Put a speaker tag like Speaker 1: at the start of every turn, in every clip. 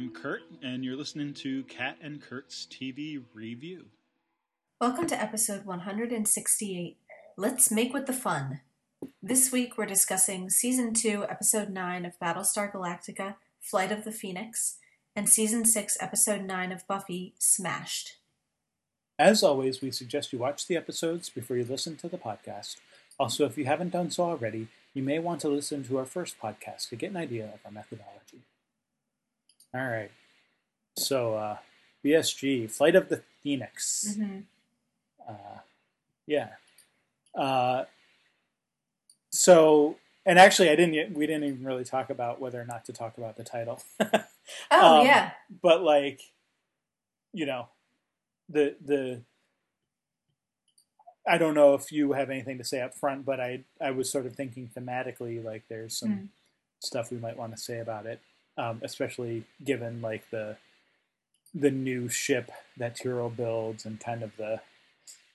Speaker 1: Kat.
Speaker 2: And I'm Kurt, and you're listening to Kat and Kurt's TV Review.
Speaker 1: Welcome to episode 168. Let's make with the fun. This week we're discussing season 2, episode 9 of Battlestar Galactica, Flight of the Phoenix, and season 6, episode 9 of Buffy, Smashed.
Speaker 3: As always, we suggest you watch the episodes before you listen to the podcast. Also, if you haven't done so already, you may want to listen to our first podcast to get an idea of our methodology. All right. So, uh, BSG, Flight of the Phoenix.
Speaker 1: Mhm.
Speaker 3: Uh, yeah. Uh, so, and actually, I didn't. We didn't even really talk about whether or not to talk about the title.
Speaker 1: Oh,
Speaker 3: Um,
Speaker 1: yeah.
Speaker 3: but like, you know, the the. I don't know if you have anything to say up front, but I I was sort of thinking thematically, like there's some
Speaker 1: Mm.
Speaker 3: stuff we might want to say about it, um, especially given like the the new ship that Tyrol builds and kind of the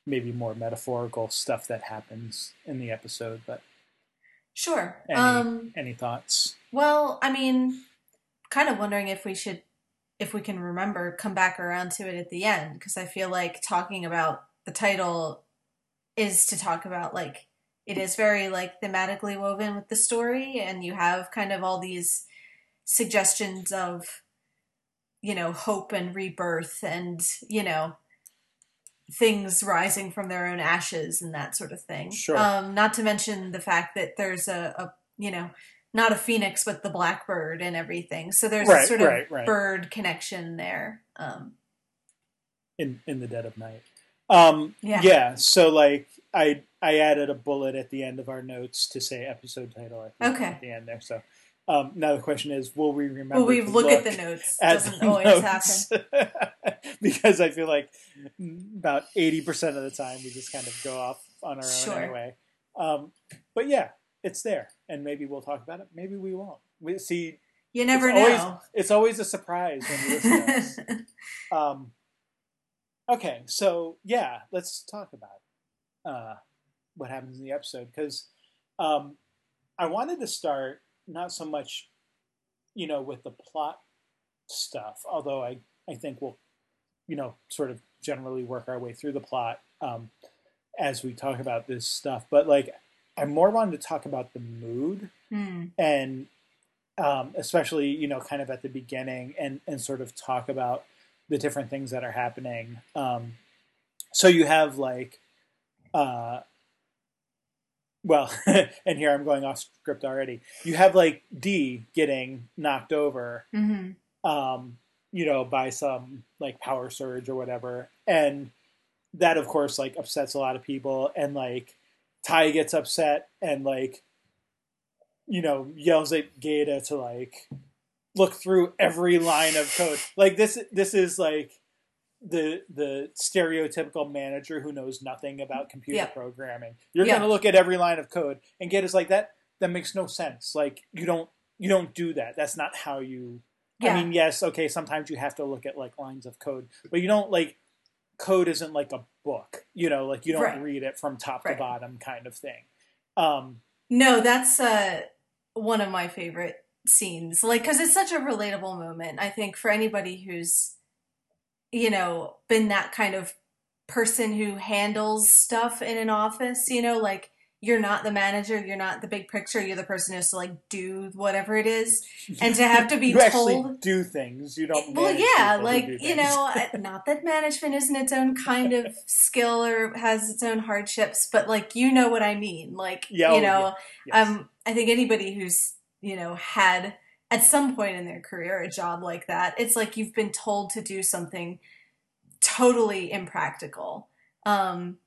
Speaker 3: maybe more metaphorical stuff that happens in the episode. But
Speaker 1: Sure.
Speaker 3: any
Speaker 1: Um,
Speaker 3: any thoughts?
Speaker 1: well, I mean, kind of wondering if we should, if we can remember, come back around to it at the end, because I feel like talking about the title is to talk about, like, it is very, like, thematically woven with the story, and you have kind of all these suggestions of, you know, hope and rebirth and, you know, things rising from their own ashes and that sort of thing.
Speaker 3: Sure.
Speaker 1: Um, not to mention the fact that there's a, a you know, not a phoenix, but the blackbird and everything. So there's a sort of
Speaker 3: right, right.
Speaker 1: bird connection there. Um,
Speaker 3: in in the dead of night. Um,
Speaker 1: Yeah.
Speaker 3: yeah. So like I I added a bullet at the end of our notes to say episode title. I think,
Speaker 1: Okay.
Speaker 3: At the end there. So um, now the question is, will we remember?
Speaker 1: well, we
Speaker 3: to
Speaker 1: look, at the notes. Doesn't
Speaker 3: the
Speaker 1: always happen.
Speaker 3: because I feel like about eighty percent of the time we just kind of go off on our
Speaker 1: Sure.
Speaker 3: own anyway. Um, but yeah, it's there, and maybe we'll talk about it. Maybe we won't. We see.
Speaker 1: You never
Speaker 3: it's always,
Speaker 1: know.
Speaker 3: It's always a surprise when you listen to us. Um, okay, so yeah, let's talk about uh, what happens in the episode because um, I wanted to start not so much, you know, with the plot stuff, although I I think we'll, you know, sort of generally work our way through the plot um, as we talk about this stuff. But like, I more wanted to talk about the mood
Speaker 1: Hmm.
Speaker 3: and um, especially you know kind of at the beginning and and sort of talk about the different things that are happening um, so you have like uh, well and here i'm going off script already you have like dee getting knocked over
Speaker 1: hmm
Speaker 3: um, you know, by some like power surge or whatever. And that of course like upsets a lot of people and like Tigh gets upset and like you know, yells at Gaeta to like look through every line of code. Like this this is like the the stereotypical manager who knows nothing about computer
Speaker 1: Yeah.
Speaker 3: programming. You're
Speaker 1: Yeah.
Speaker 3: gonna look at every line of code and Gaeta's like that that makes no sense. Like you don't you don't do that. That's not how you
Speaker 1: Yeah.
Speaker 3: I mean, yes, okay, sometimes you have to look at like lines of code, but you don't like code isn't like a book, you know, like you don't
Speaker 1: Right.
Speaker 3: read it from top
Speaker 1: Right.
Speaker 3: to bottom kind of thing. Um,
Speaker 1: No, that's uh, one of my favorite scenes. Like, because it's such a relatable moment. I think for anybody who's, you know, been that kind of person who handles stuff in an office, you know, like you're not the manager, you're not the big picture, you're the person who has to like do whatever it is, and to have to be
Speaker 3: you
Speaker 1: told.
Speaker 3: do things. You don't.
Speaker 1: Well, yeah, like you know, not that management isn't its own kind of skill or has its own hardships, but like you know what I mean. Like
Speaker 3: Yeah, oh,
Speaker 1: you know,
Speaker 3: Yes.
Speaker 1: um, I think anybody who's you know had at some point in their career a job like that, it's like you've been told to do something totally impractical. Um,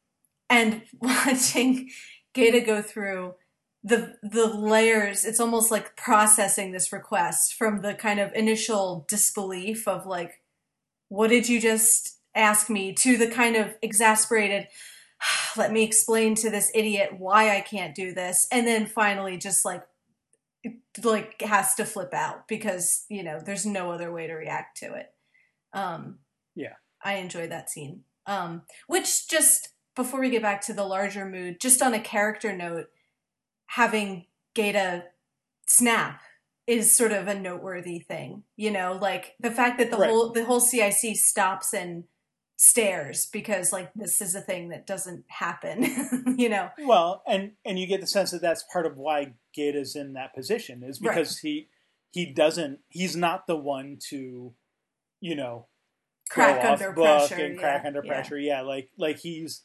Speaker 1: and watching Gaeta go through the the layers, it's almost like processing this request from the kind of initial disbelief of like, what did you just ask me to the kind of exasperated let me explain to this idiot why I can't do this and then finally just like like has to flip out because you know there's no other way to react to it um
Speaker 3: Yeah.
Speaker 1: i enjoyed that scene um which just before we get back to the larger mood just on a character note having Gaeta snap is sort of a noteworthy thing. You know, like the fact that the
Speaker 3: Right.
Speaker 1: whole the whole CIC stops and stares because like this is a thing that doesn't happen. you know,
Speaker 3: Well, and and you get the sense that that's part of why Gaeta's in that position is
Speaker 1: Right.
Speaker 3: because he he doesn't he's not the one to, you know,
Speaker 1: crack under pressure.
Speaker 3: and crack
Speaker 1: yeah,
Speaker 3: under
Speaker 1: yeah.
Speaker 3: pressure. Yeah, like like he's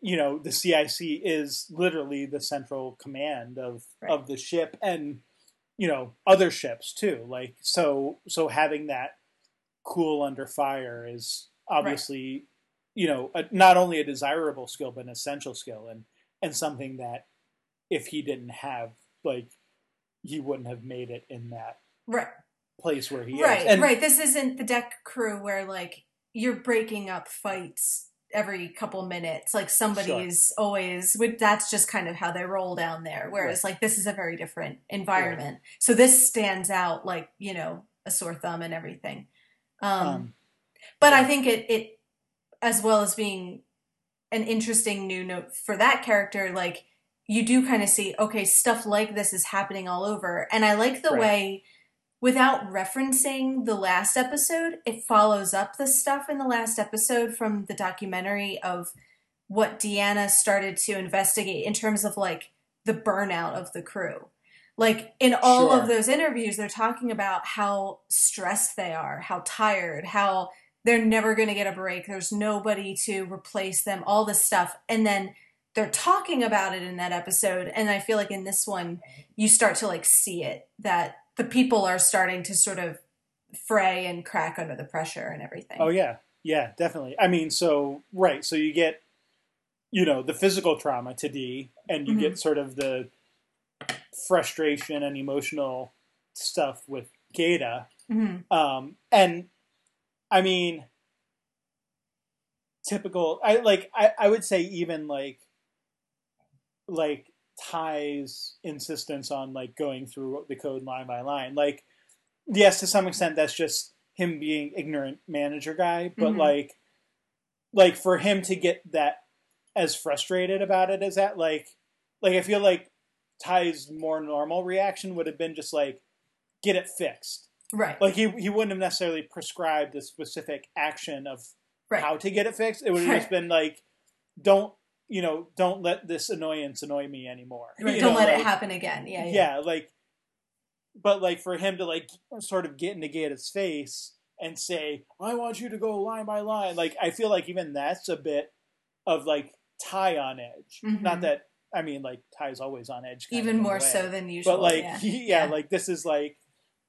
Speaker 3: you know the CIC is literally the central command of
Speaker 1: Right.
Speaker 3: of the ship and you know other ships too. Like so so having that cool under fire is obviously you know a, not only a desirable skill but an essential skill and and something that if he didn't have like he wouldn't have made it in that
Speaker 1: Right.
Speaker 3: place where he
Speaker 1: right
Speaker 3: is. And,
Speaker 1: right. This isn't the deck crew where like you're breaking up fights every couple minutes. Like somebody's always with that's just kind of how they roll down there whereas like this is a very different environment. So this stands out like you know a sore thumb and everything. Um,
Speaker 3: Um,
Speaker 1: but i think it it as well as being an interesting new note for that character like you do kind of see okay stuff like this is happening all over and i like the
Speaker 3: Right.
Speaker 1: way without referencing the last episode it follows up the stuff in the last episode from the documentary of what d'anna started to investigate in terms of like the burnout of the crew like in all
Speaker 3: Sure.
Speaker 1: of those interviews they're talking about how stressed they are how tired how they're never going to get a break there's nobody to replace them all this stuff and then they're talking about it in that episode and i feel like in this one you start to like see it that the people are starting to sort of fray and crack under the pressure and everything
Speaker 3: Oh yeah, yeah, definitely. I mean, so right, so you get, you know, the physical trauma to Dee, and you
Speaker 1: Mhm.
Speaker 3: get sort of the frustration and emotional stuff with Gaeta,
Speaker 1: Mhm.
Speaker 3: um, and I mean, typical. I like. I, I would say even like, like Tigh's insistence on like going through the code line by line. Like, yes, to some extent, that's just him being ignorant manager guy. But
Speaker 1: Mhm.
Speaker 3: like, like for him to get that as frustrated about it as that, like, like I feel like Tigh's more normal reaction would have been just like, get it fixed.
Speaker 1: Right
Speaker 3: Like he he wouldn't have necessarily prescribed a specific action of
Speaker 1: right
Speaker 3: how to get it fixed. It would have just been like, don't you know, don't let this annoyance annoy me anymore.
Speaker 1: Right, don't
Speaker 3: know,
Speaker 1: let it happen again yeah yeah,
Speaker 3: Yeah, like, but like for him to like sort of get into Gaeta's face and say, "I want you to go line by line," like I feel like even that's a bit of like Tigh on edge.
Speaker 1: Mhm.
Speaker 3: Not that I mean, like Tigh's always on edge,
Speaker 1: even
Speaker 3: of in a
Speaker 1: more so than usual
Speaker 3: But like,
Speaker 1: yeah.
Speaker 3: he- yeah, like this is like,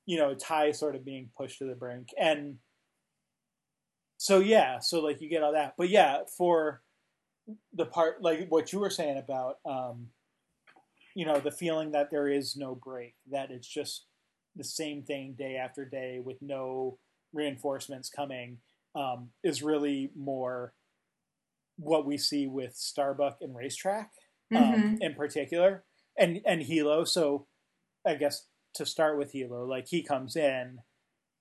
Speaker 3: you know, Tigh sort of being pushed to the brink, and so yeah, so like you get all that, but yeah, for the part like what you were saying about, um, you know, the feeling that there is no break, that it's just the same thing day after day with no reinforcements coming, um, is really more what we see with Starbuck and Racetrack um,
Speaker 1: Mhm.
Speaker 3: in particular, and and Helo. So, I guess to start with Helo, like he comes in,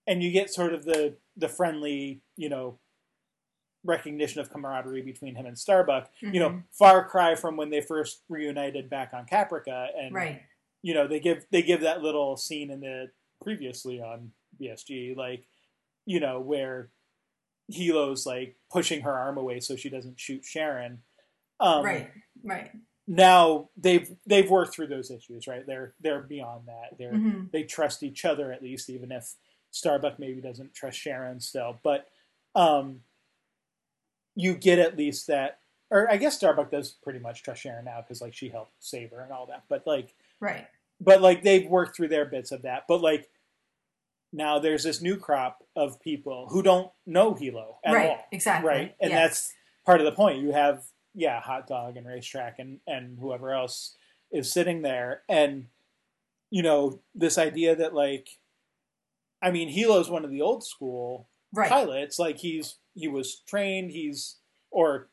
Speaker 3: and you get sort of the the friendly, you know, recognition of camaraderie between him and Starbuck. You know,
Speaker 1: Mhm.
Speaker 3: far cry from when they first reunited back on Caprica, and
Speaker 1: right
Speaker 3: you know they give they give that little scene in the previously on BSG, like you know where Helo's like pushing her arm away so she doesn't shoot Sharon. Um,
Speaker 1: right right
Speaker 3: now they've they've worked through those issues, right? They're they're beyond that. They're
Speaker 1: hmm
Speaker 3: they trust each other at least, even if Starbuck maybe doesn't trust Sharon still. But um, you get at least that, or I guess Starbuck does pretty much trust Sharon now because like she helped save her and all that. But like,
Speaker 1: right
Speaker 3: but like they've worked through their bits of that. But like now there's this new crop of people who don't know Helo at
Speaker 1: right
Speaker 3: all
Speaker 1: exactly
Speaker 3: right? And
Speaker 1: yeah.
Speaker 3: that's part of the point. You have yeah, hot dog and racetrack and and whoever else is sitting there, and you know this idea that like, I mean, Helo's one of the old school
Speaker 1: right
Speaker 3: pilots. Like he's he was trained. He's or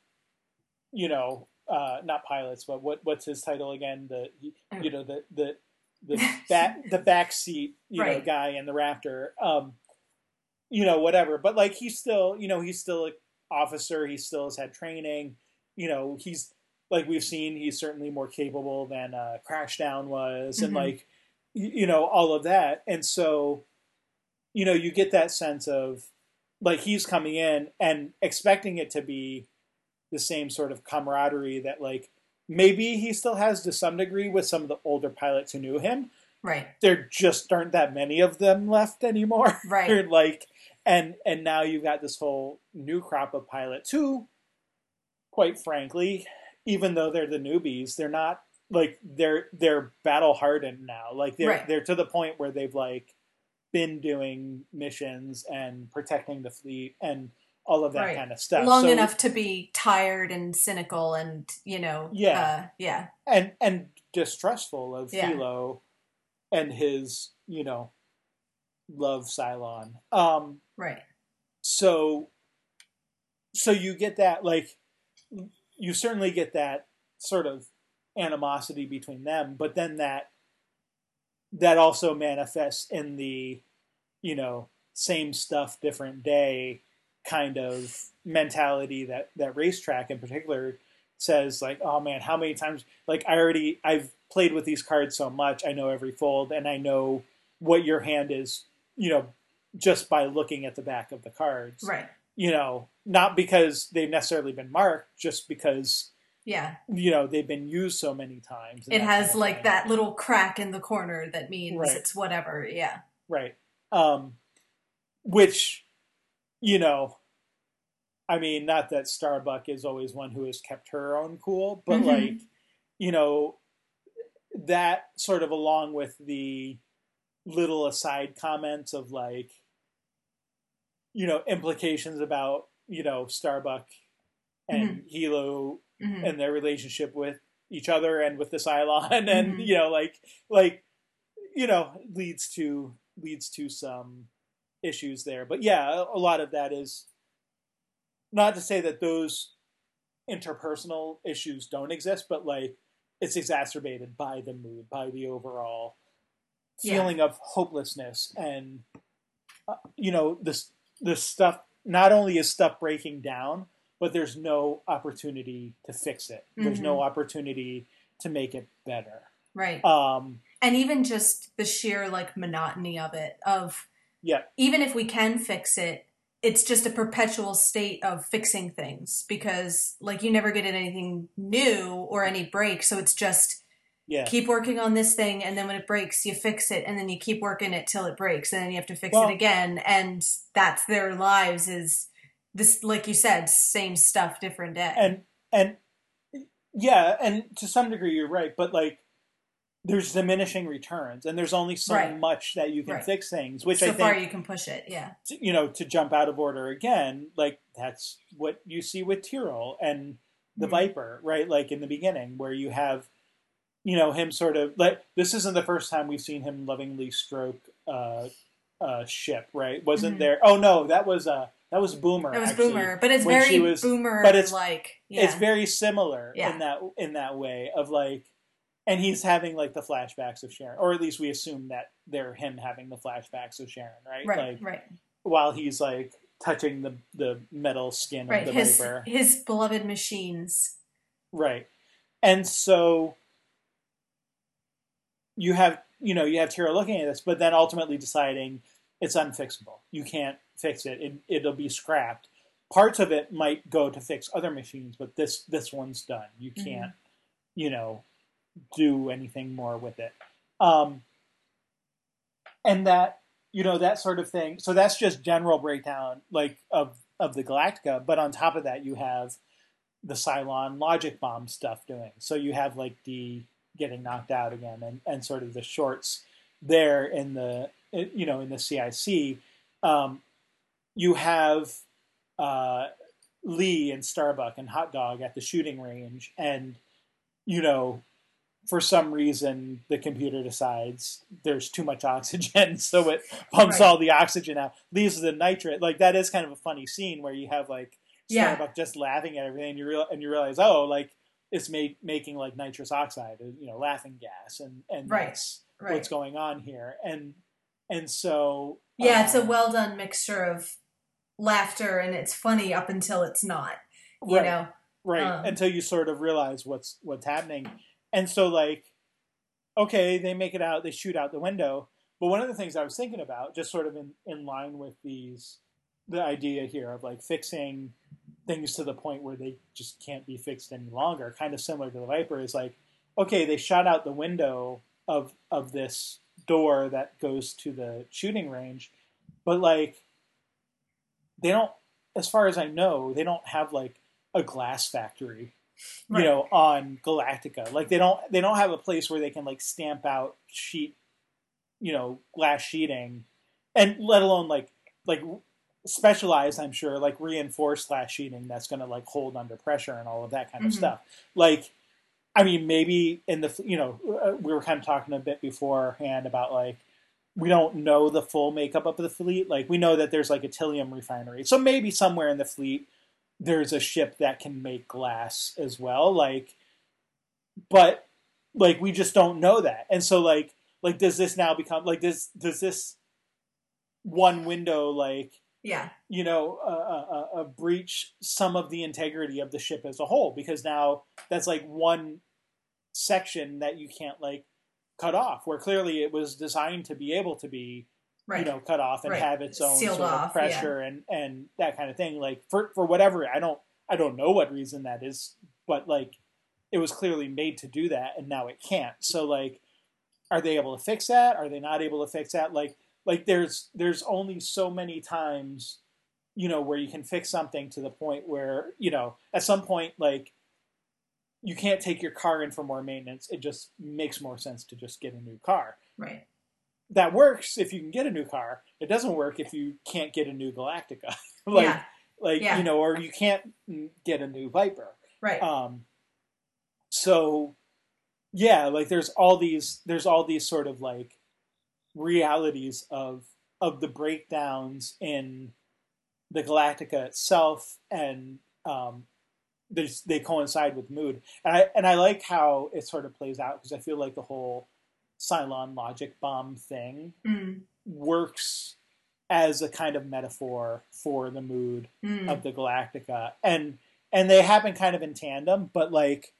Speaker 3: you know uh, not pilots, but what what's his title again? The you know the the the back the back seat you know guy in the Raptor, Um, you know whatever, but like he's still you know he's still an officer. He still has had training. You know he's like we've seen he's certainly more capable than uh, Crashdown was, and
Speaker 1: Mhm.
Speaker 3: like you know all of that and so you know you get that sense of like he's coming in and expecting it to be the same sort of camaraderie that like maybe he still has to some degree with some of the older pilots who knew him
Speaker 1: Right.
Speaker 3: there just aren't that many of them left anymore
Speaker 1: Right.
Speaker 3: Like and and now you've got this whole new crop of pilots who quite frankly even though they're the newbies they're not like they're they're battle hardened now like they're
Speaker 1: Right.
Speaker 3: they're to the point where they've like been doing missions and protecting the fleet and all of that
Speaker 1: Right.
Speaker 3: kind of stuff
Speaker 1: Long
Speaker 3: So-
Speaker 1: enough to be tired and cynical and, you know,
Speaker 3: Yeah.
Speaker 1: uh, yeah.
Speaker 3: and and distrustful of
Speaker 1: Yeah.
Speaker 3: Helo and his you know love Cylon um
Speaker 1: Right.
Speaker 3: so so you get that like you certainly get that sort of animosity between them but then that that also manifests in the you know same stuff different day kind of mentality that that racetrack in particular says like oh man how many times like i already i've played with these cards so much i know every fold and i know what your hand is you know just by looking at the back of the cards
Speaker 1: Right.
Speaker 3: you know not because they've necessarily been marked just because
Speaker 1: Yeah.
Speaker 3: you know they've been used so many times
Speaker 1: It has
Speaker 3: kind of
Speaker 1: like
Speaker 3: thing.
Speaker 1: that little crack in the corner that means
Speaker 3: Right.
Speaker 1: it's whatever. Yeah.
Speaker 3: right um which you know i mean not that starbuck is always one who has kept her own cool but
Speaker 1: Mhm.
Speaker 3: like you know that sort of along with the little aside comments of like you know implications about you know starbuck and helo
Speaker 1: hmm
Speaker 3: and their relationship with each other and with the Cylon and
Speaker 1: Mhm.
Speaker 3: you know like like you know leads to leads to some issues there but yeah a, lot of that is not to say that those interpersonal issues don't exist but like it's exacerbated by the mood by the overall
Speaker 1: Yeah.
Speaker 3: feeling of hopelessness and uh, you know this this stuff not only is stuff breaking down but there's no opportunity to fix it. There's no opportunity to make it better.
Speaker 1: Right.
Speaker 3: um
Speaker 1: and even just the sheer like monotony of it of
Speaker 3: yeah.
Speaker 1: even if we can fix it it's just a perpetual state of fixing things because like you never get anything new or any break. So it's just
Speaker 3: yeah
Speaker 1: keep working on this thing and then when it breaks you fix it and then you keep working it till it breaks and then you have to fix
Speaker 3: Well-
Speaker 1: it again and that's their lives is this like you said same stuff different day
Speaker 3: and and yeah and to some degree you're right but like there's diminishing returns and there's only so
Speaker 1: Right.
Speaker 3: much that you can
Speaker 1: Right.
Speaker 3: fix things which
Speaker 1: so
Speaker 3: i think
Speaker 1: far you can push it yeah
Speaker 3: you know, to jump out of order again, like that's what you see with Tyrol and the
Speaker 1: Mhm.
Speaker 3: Viper, right? Like in the beginning, where you have, you know, him sort of like this isn't the first time we've seen him lovingly stroke uh, a ship, right? Wasn't
Speaker 1: Mhm.
Speaker 3: there? Oh no, that was uh that was Boomer.
Speaker 1: it was
Speaker 3: actually.
Speaker 1: boomer but it's very
Speaker 3: was-
Speaker 1: boomer
Speaker 3: but it's-
Speaker 1: like yeah
Speaker 3: It's very similar
Speaker 1: Yeah.
Speaker 3: in that in that way of like, and he's having like the flashbacks of Sharon, or at least we assume that they're him having the flashbacks of Sharon, right?
Speaker 1: right
Speaker 3: Like
Speaker 1: right
Speaker 3: while he's like touching the the metal skin
Speaker 1: right
Speaker 3: of the
Speaker 1: his
Speaker 3: viper.
Speaker 1: his beloved machines
Speaker 3: Right. And so you have you know, you have Tyrol looking at this, but then ultimately deciding it's unfixable. You can't fix it. it it'll be scrapped. Parts of it might go to fix other machines, but this this one's done. You
Speaker 1: Mhm.
Speaker 3: can't, you know, do anything more with it. Um and that you know that sort of thing. So that's just general breakdown, like of of the Galactica. But on top of that, you have the Cylon logic bomb stuff doing. So you have like the getting knocked out again, and, and sort of the shorts there in the you know in the CIC. Um, you have uh, Lee and Starbuck and Hot Dog at the shooting range, and you know for some reason the computer decides there's too much oxygen, so it pumps
Speaker 1: Right.
Speaker 3: all the oxygen out, leaves the nitrate. Like that is kind of a funny scene where you have like
Speaker 1: Yeah.
Speaker 3: Starbuck just laughing at everything, and you real and you realize, oh, like it's made, making like nitrous oxide, you know, laughing gas, and and
Speaker 1: Right.
Speaker 3: that's
Speaker 1: right
Speaker 3: what's going on here, and and so
Speaker 1: Yeah, it's a
Speaker 3: um,
Speaker 1: well done mixture of laughter and it's funny up until it's not. You
Speaker 3: right,
Speaker 1: know,
Speaker 3: right
Speaker 1: um,
Speaker 3: until you sort of realize what's what's happening, and so like okay, they make it out, they shoot out the window. But one of the things I was thinking about, just sort of in, in line with these, the idea here of like fixing things to the point where they just can't be fixed any longer, kind of similar to the Viper, is like, okay, they shot out the window of of this door that goes to the shooting range, but like they don't, as far as I know, they don't have like a glass factory
Speaker 1: Right.
Speaker 3: you know on galactica like they don't they don't have a place where they can like stamp out sheet you know glass sheeting and let alone like like specialized i'm sure like reinforced glass sheeting that's going to like hold under pressure and all of that kind of
Speaker 1: Mhm.
Speaker 3: stuff. Like i mean maybe in the you know uh, we were kind of talking a bit beforehand about like we don't know the full makeup of the fleet. Like we know that there's like a tylium refinery. So maybe somewhere in the fleet there's a ship that can make glass as well like but like we just don't know that. And so like like does this now become like does does this one window like
Speaker 1: Yeah.
Speaker 3: you know uh, uh, uh, breach some of the integrity of the ship as a whole because now that's like one section that you can't like cut off where clearly it was designed to be able to be
Speaker 1: Right.
Speaker 3: you know cut off and
Speaker 1: Right.
Speaker 3: have its own
Speaker 1: Sealed
Speaker 3: sort of
Speaker 1: off,
Speaker 3: pressure and and that kind of thing like for for whatever i don't i don't know what reason that is but like it was clearly made to do that and now it can't so like are they able to fix that are they not able to fix that like like there's there's only so many times you know where you can fix something to the point where you know at some point like you can't take your car in for more maintenance it just makes more sense to just get a new car
Speaker 1: right.
Speaker 3: that works if you can get a new car it doesn't work if you can't get a new galactica like
Speaker 1: yeah.
Speaker 3: like
Speaker 1: Yeah.
Speaker 3: you know or you can't get a new viper
Speaker 1: Right.
Speaker 3: um, so yeah, like there's all these there's all these sort of like realities of of the breakdowns in the Galactica itself, and um, they coincide with mood, and I and I like how it sort of plays out because I feel like the whole Cylon logic bomb thing
Speaker 1: Mm.
Speaker 3: works as a kind of metaphor for the mood
Speaker 1: Mm.
Speaker 3: of the Galactica, and and they happen kind of in tandem, but like,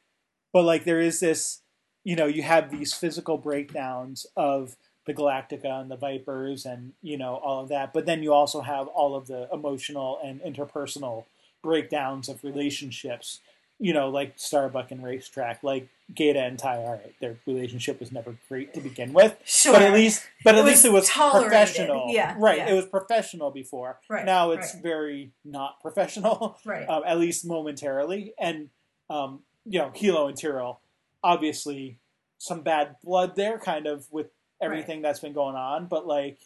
Speaker 3: but like there is this, you know, you have these physical breakdowns of the Galactica and the Vipers, and you know all of that, but then you also have all of the emotional and interpersonal breakdowns of relationships, you know, like Starbuck and Racetrack, like Gaeta and Tigh. All right, their relationship was never great to begin with,
Speaker 1: Sure.
Speaker 3: but at least, but
Speaker 1: It
Speaker 3: at
Speaker 1: was
Speaker 3: least it was
Speaker 1: tolerated.
Speaker 3: professional.
Speaker 1: Yeah,
Speaker 3: right.
Speaker 1: yeah.
Speaker 3: It was professional before.
Speaker 1: Right,
Speaker 3: Now it's
Speaker 1: right.
Speaker 3: very not professional,
Speaker 1: right.
Speaker 3: um, at least momentarily. And um, you know, Helo and Tyrol, obviously, some bad blood there, kind of with everything that's been going on. But like,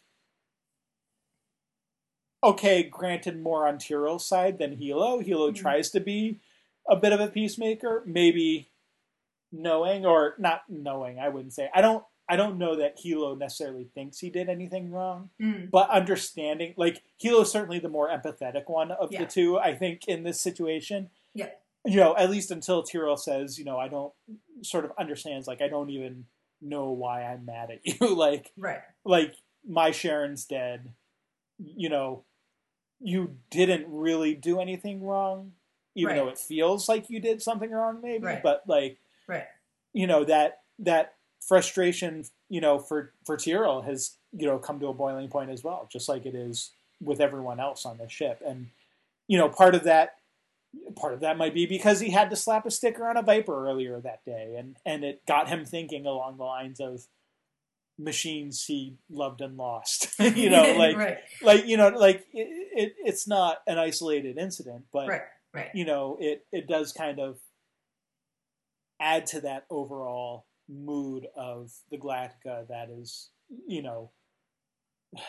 Speaker 3: okay, granted, more on Tyrol's side than Helo. Helo
Speaker 1: Mhm.
Speaker 3: tries to be a bit of a peacemaker, maybe knowing or not knowing. I wouldn't say. I don't. I don't know that Helo necessarily thinks he did anything wrong
Speaker 1: Mm.
Speaker 3: but understanding like Helo's certainly the more empathetic one of
Speaker 1: Yeah.
Speaker 3: the two, I think, in this situation.
Speaker 1: Yeah.
Speaker 3: You know, at least until Tyrol says, you know, I don't sort of understands, like, I don't even know why I'm mad at you. like
Speaker 1: Right.
Speaker 3: like my Sharon's dead. You know, you didn't really do anything wrong, even
Speaker 1: Right.
Speaker 3: though it feels like you did something wrong, maybe.
Speaker 1: Right.
Speaker 3: But like
Speaker 1: Right.
Speaker 3: you know that that frustration you know for for Tyrol has you know come to a boiling point as well just like it is with everyone else on the ship and you know part of that part of that might be because he had to slap a sticker on a viper earlier that day and and it got him thinking along the lines of machines he loved and lost you know like
Speaker 1: right.
Speaker 3: like you know like it, it it's not an isolated incident but
Speaker 1: Right. Right.
Speaker 3: you know, it it does kind of add to that overall mood of the Galactica that is, you know,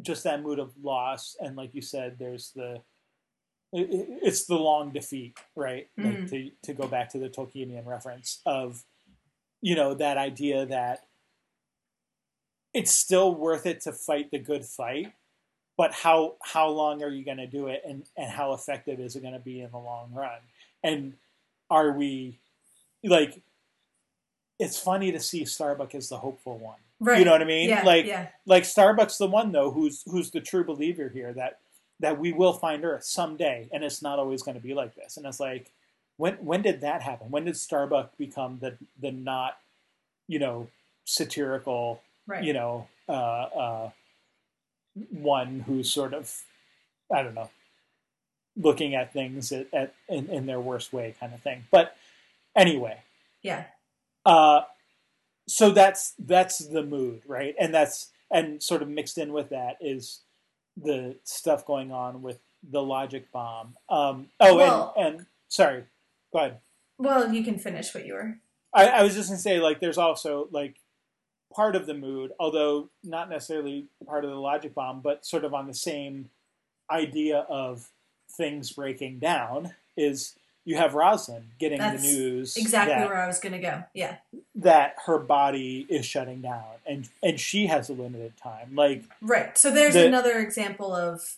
Speaker 3: just that mood of loss and like you said there's the it- it- it's the long defeat, right? Like
Speaker 1: Mhm.
Speaker 3: to to go back to the Tolkienian reference of you know that idea that it's still worth it to fight the good fight, but how how long are you going to do it, and and how effective is it going to be in the long run? And are we like? It's funny to see Starbuck as the hopeful one.
Speaker 1: Right.
Speaker 3: You know what I mean?
Speaker 1: Yeah.
Speaker 3: like
Speaker 1: yeah.
Speaker 3: like Starbuck's the one though who's who's the true believer here that that we will find Earth someday, and it's not always going to be like this. And it's like, when when did that happen? When did Starbuck become the the not you know, satirical,
Speaker 1: Right.
Speaker 3: you know, uh, uh, one who's sort of, I don't know, looking at things at, at in, in their worst way, kind of thing. But anyway,
Speaker 1: Yeah.
Speaker 3: uh, so that's that's the mood, right? And that's and sort of mixed in with that is the stuff going on with the logic bomb. Um, oh,
Speaker 1: Well-
Speaker 3: and and sorry, go ahead.
Speaker 1: Well, you can finish what you were.
Speaker 3: I, I was just gonna say like there's also like part of the mood, although not necessarily part of the logic bomb, but sort of on the same idea of things breaking down is you have Roslin getting
Speaker 1: That's
Speaker 3: the news
Speaker 1: Exactly
Speaker 3: that,
Speaker 1: where I was going to go. Yeah.
Speaker 3: that her body is shutting down and and she has a limited time. Like
Speaker 1: Right. So there's
Speaker 3: The-
Speaker 1: another example of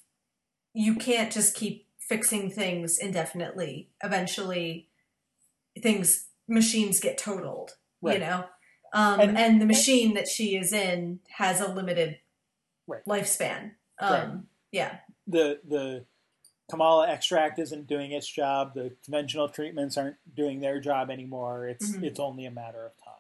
Speaker 1: you can't just keep fixing things indefinitely. Eventually, things machines get totaled. You know, um,
Speaker 3: And-
Speaker 1: and, the machine that she is in has a limited
Speaker 3: Right.
Speaker 1: lifespan. Um, Yeah.
Speaker 3: the the Chamalla extract isn't doing its job. The conventional treatments aren't doing their job anymore. It's
Speaker 1: Mhm.
Speaker 3: it's only a matter of time.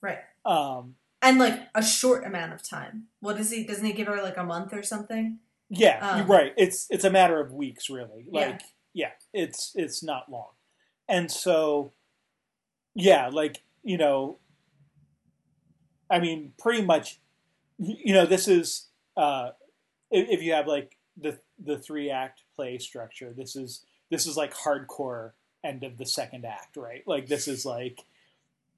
Speaker 1: Right.
Speaker 3: Um,
Speaker 1: And like a short amount of time. What does he? Doesn't he give her like a month or something?
Speaker 3: yeah,
Speaker 1: Um,
Speaker 3: you're right. It's it's a matter of weeks, really.
Speaker 1: Yeah.
Speaker 3: Like yeah, it's it's not long. And so yeah, like you know, I mean, pretty much, you know, this is uh, if you have like the the three act play structure, this is this is like hardcore end of the second act, right? Like this is like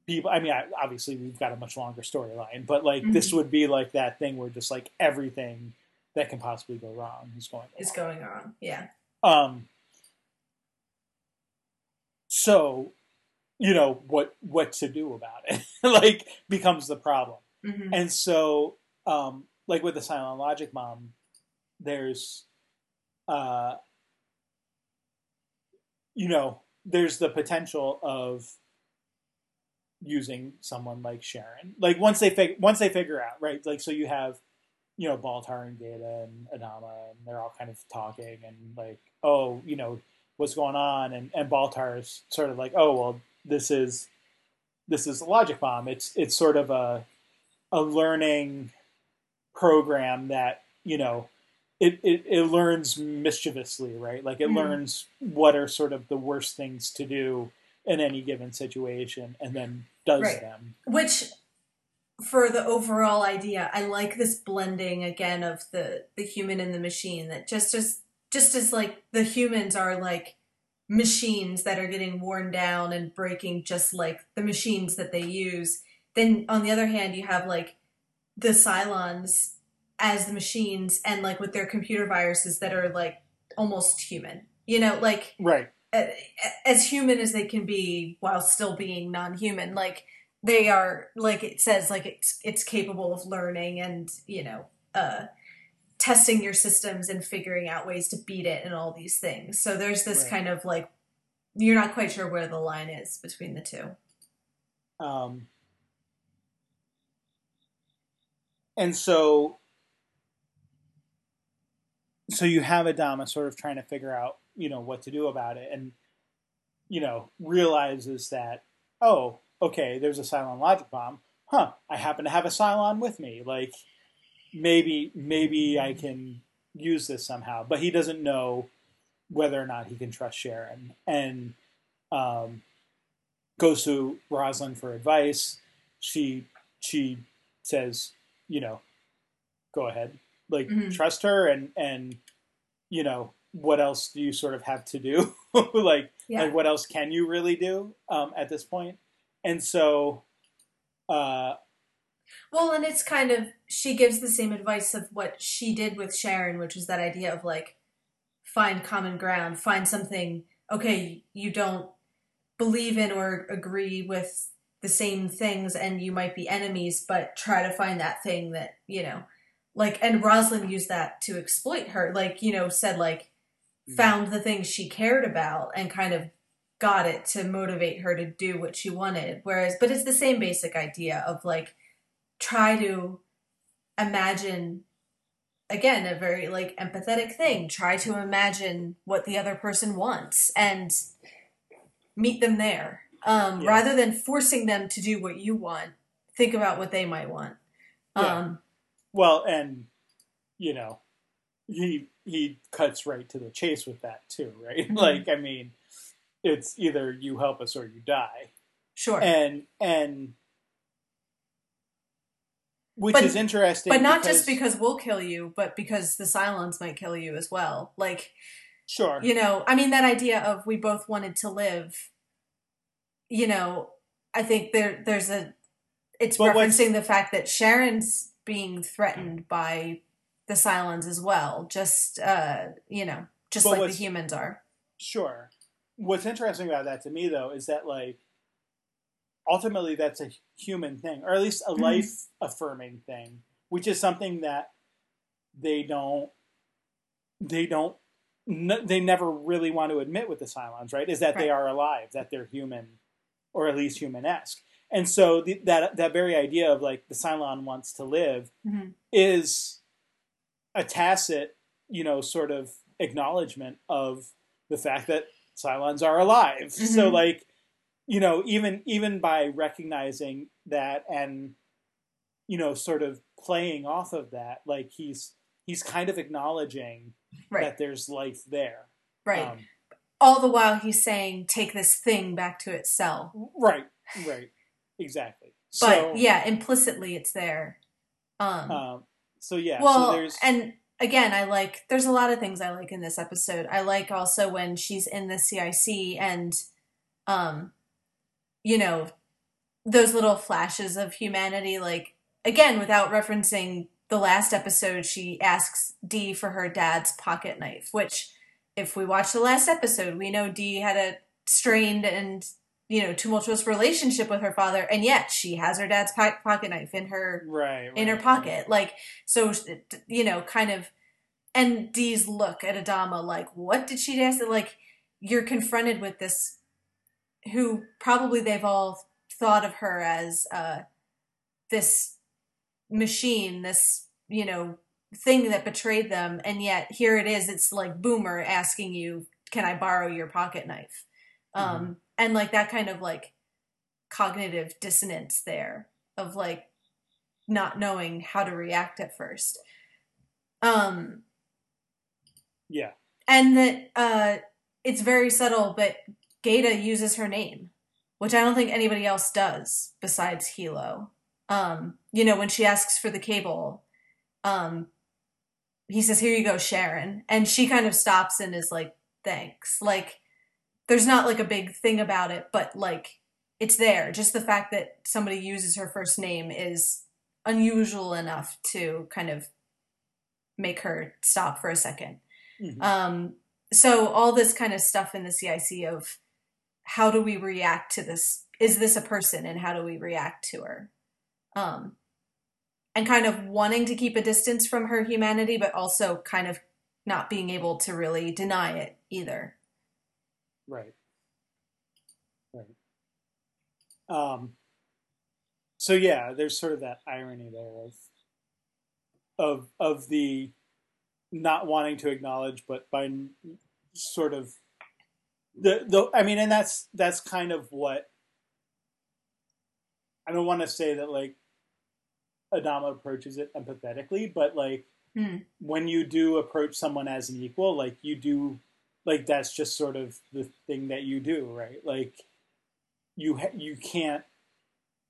Speaker 3: people. I mean, I, obviously we've got a much longer storyline, but like this
Speaker 1: Mhm.
Speaker 3: would be like that thing where just like everything that can possibly go wrong is going
Speaker 1: Is going on. Yeah.
Speaker 3: Um. So, you know what what to do about it? like becomes the problem.
Speaker 1: hmm
Speaker 3: And so, um, like with the Cylon logic bomb, there's, uh, you know, there's the potential of using someone like Sharon. Like once they fig- once they figure out, right? Like so, you have, you know, Baltar and Gaeta and Adama, and they're all kind of talking and like, oh, you know, what's going on? And and Baltar is sort of like, oh, well, this is this is a logic bomb. It's it's sort of a a learning program that you know it, it, it learns mischievously right like it
Speaker 1: Mhm.
Speaker 3: learns what are sort of the worst things to do in any given situation and then does
Speaker 1: Right.
Speaker 3: them
Speaker 1: which for the overall idea i like this blending again of the the human and the machine that just as just as like the humans are like machines that are getting worn down and breaking just like the machines that they use then on the other hand you have like the cylons as the machines and like with their computer viruses that are like almost human. You know like
Speaker 3: right.
Speaker 1: as human as they can be while still being non-human. Like they are like it says like it's it's capable of learning and you know uh testing your systems and figuring out ways to beat it and all these things. So there's this
Speaker 3: Right.
Speaker 1: kind of like you're not quite sure where the line is between the two.
Speaker 3: Um, and so so you have Adama sort of trying to figure out you know what to do about it and you know realizes that oh okay there's a Cylon logic bomb. Huh I happen to have a Cylon with me. Like maybe maybe I can use this somehow. But he doesn't know whether or not he can trust Sharon. And um, goes to Roslin for advice. She she says you know go ahead like
Speaker 1: Mhm.
Speaker 3: trust her and and you know what else do you sort of have to do like
Speaker 1: yeah
Speaker 3: like what else can you really do um, at this point and so uh,
Speaker 1: Well, and it's kind of she gives the same advice of what she did with Sharon, which is that idea of like find common ground, find something. Okay, you don't believe in or agree with the same things, and you might be enemies, but try to find that thing that you know, like. And Roslin used that to exploit her, like you know, said like found the things she cared about and kind of got it to motivate her to do what she wanted. Whereas, but it's the same basic idea of like try to imagine again a very like empathetic thing try to imagine what the other person wants and meet them there um,
Speaker 3: Yeah.
Speaker 1: rather than forcing them to do what you want think about what they might want.
Speaker 3: Yeah.
Speaker 1: Um,
Speaker 3: Well, and you know, he he cuts right to the chase with that too, right?
Speaker 1: Mhm.
Speaker 3: Like, I mean, it's either you help us or you die,
Speaker 1: sure,
Speaker 3: and and which
Speaker 1: But-
Speaker 3: is interesting,
Speaker 1: but not just because we'll kill you, but because the Cylons might kill you as well. Like
Speaker 3: sure,
Speaker 1: you know, I mean that idea of we both wanted to live. You know, I think there there's a it's
Speaker 3: But
Speaker 1: referencing the fact that Sharon's being threatened by the Cylons as well. Just uh, you know, just
Speaker 3: But
Speaker 1: like the humans are.
Speaker 3: Sure. What's interesting about that to me, though, is that like ultimately that's a human thing, or at least a
Speaker 1: Mhm.
Speaker 3: life affirming thing, which is something that they don't they don't n- they never really want to admit with the Cylons, right? Is that they are alive, that they're human, or at least human esque. And so the, that that very idea of like the Cylon wants to live
Speaker 1: Mhm.
Speaker 3: is a tacit, you know, sort of acknowledgement of the fact that Cylons are alive. So
Speaker 1: Mhm.
Speaker 3: like, you know, even even by recognizing that and you know, sort of playing off of that, like he's he's kind of acknowledging
Speaker 1: Right,
Speaker 3: that there's life there.
Speaker 1: right.
Speaker 3: Um,
Speaker 1: All the while he's saying, "Take this thing back to its cell."
Speaker 3: right, right, exactly.
Speaker 1: But
Speaker 3: so,
Speaker 1: yeah, implicitly it's there. Um,
Speaker 3: um, so yeah,
Speaker 1: well,
Speaker 3: so there's
Speaker 1: and again, I like. There's a lot of things I like in this episode. I like also when she's in the CIC and, um, you know, those little flashes of humanity. Like again, without referencing the last episode, she asks Dee for her dad's pocket knife. Which, if we watch the last episode, we know Dee had a strained and you know tumultuous relationship with her father, and yet she has her dad's po- pocket knife in her
Speaker 3: right,
Speaker 1: in her
Speaker 3: right,
Speaker 1: pocket. Like, so, you know, kind of, and Dee's look at Adama, like, what did she ask? Like, you're confronted with this, who probably they've all thought of her as uh, this machine, this, you know, thing that betrayed them. And yet here it is, it's like Boomer asking you, can I borrow your pocket knife? Um, and like that kind of like cognitive dissonance there of like not knowing how to react at first. Um,
Speaker 3: Yeah,
Speaker 1: and that uh, it's very subtle, but Gaeta uses her name, which I don't think anybody else does besides Helo. Um, you know, when she asks for the cable, um, he says, "Here you go, Sharon," and she kind of stops and is like, "Thanks." Like, there's not like a big thing about it, but like, it's there. Just the fact that somebody uses her first name is unusual enough to kind of make her stop for a second.
Speaker 3: Mhm.
Speaker 1: Um, so all this kind of stuff in the CIC of how do we react to this? Is this a person, and how do we react to her? Um, and kind of wanting to keep a distance from her humanity, but also kind of not being able to really deny it either.
Speaker 3: Right. Right. Um, so yeah, there's sort of that irony there of of of the not wanting to acknowledge, but by sort of the the I mean, and that's that's kind of what I don't want to say that like Adama approaches it empathetically, but like
Speaker 1: Hmm.
Speaker 3: when you do approach someone as an equal, like you do like that's just sort of the thing that you do, right? Like you ha- you can't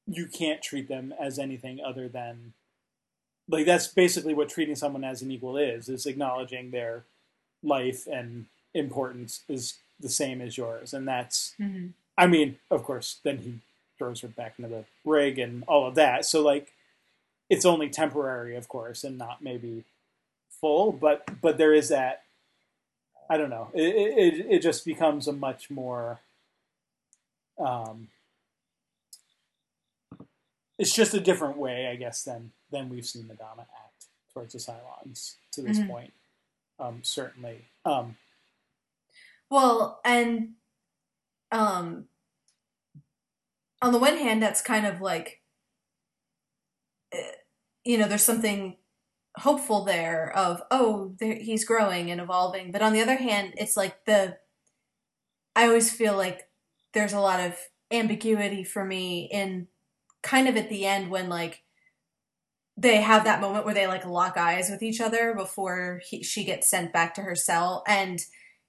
Speaker 3: you can't treat them as anything other than like that's basically what treating someone as an equal is is acknowledging their life and importance is the same as yours and that's
Speaker 1: Mm-hmm.
Speaker 3: I mean, of course, then he throws her back into the rig and all of that. So like, it's only temporary, of course, and not maybe full. But but there is that. I don't know. It it, it just becomes a much more. Um, it's just a different way, I guess, than than we've seen Adama act towards the Cylons to this
Speaker 1: Mhm.
Speaker 3: point. Um, certainly. Um,
Speaker 1: Well, and um on the one hand that's kind of like eh, you know, there's something hopeful there of oh, he's growing and evolving, but on the other hand, it's like the I always feel like there's a lot of ambiguity for me in kind of at the end when like they have that moment where they like lock eyes with each other before he, she gets sent back to her cell. And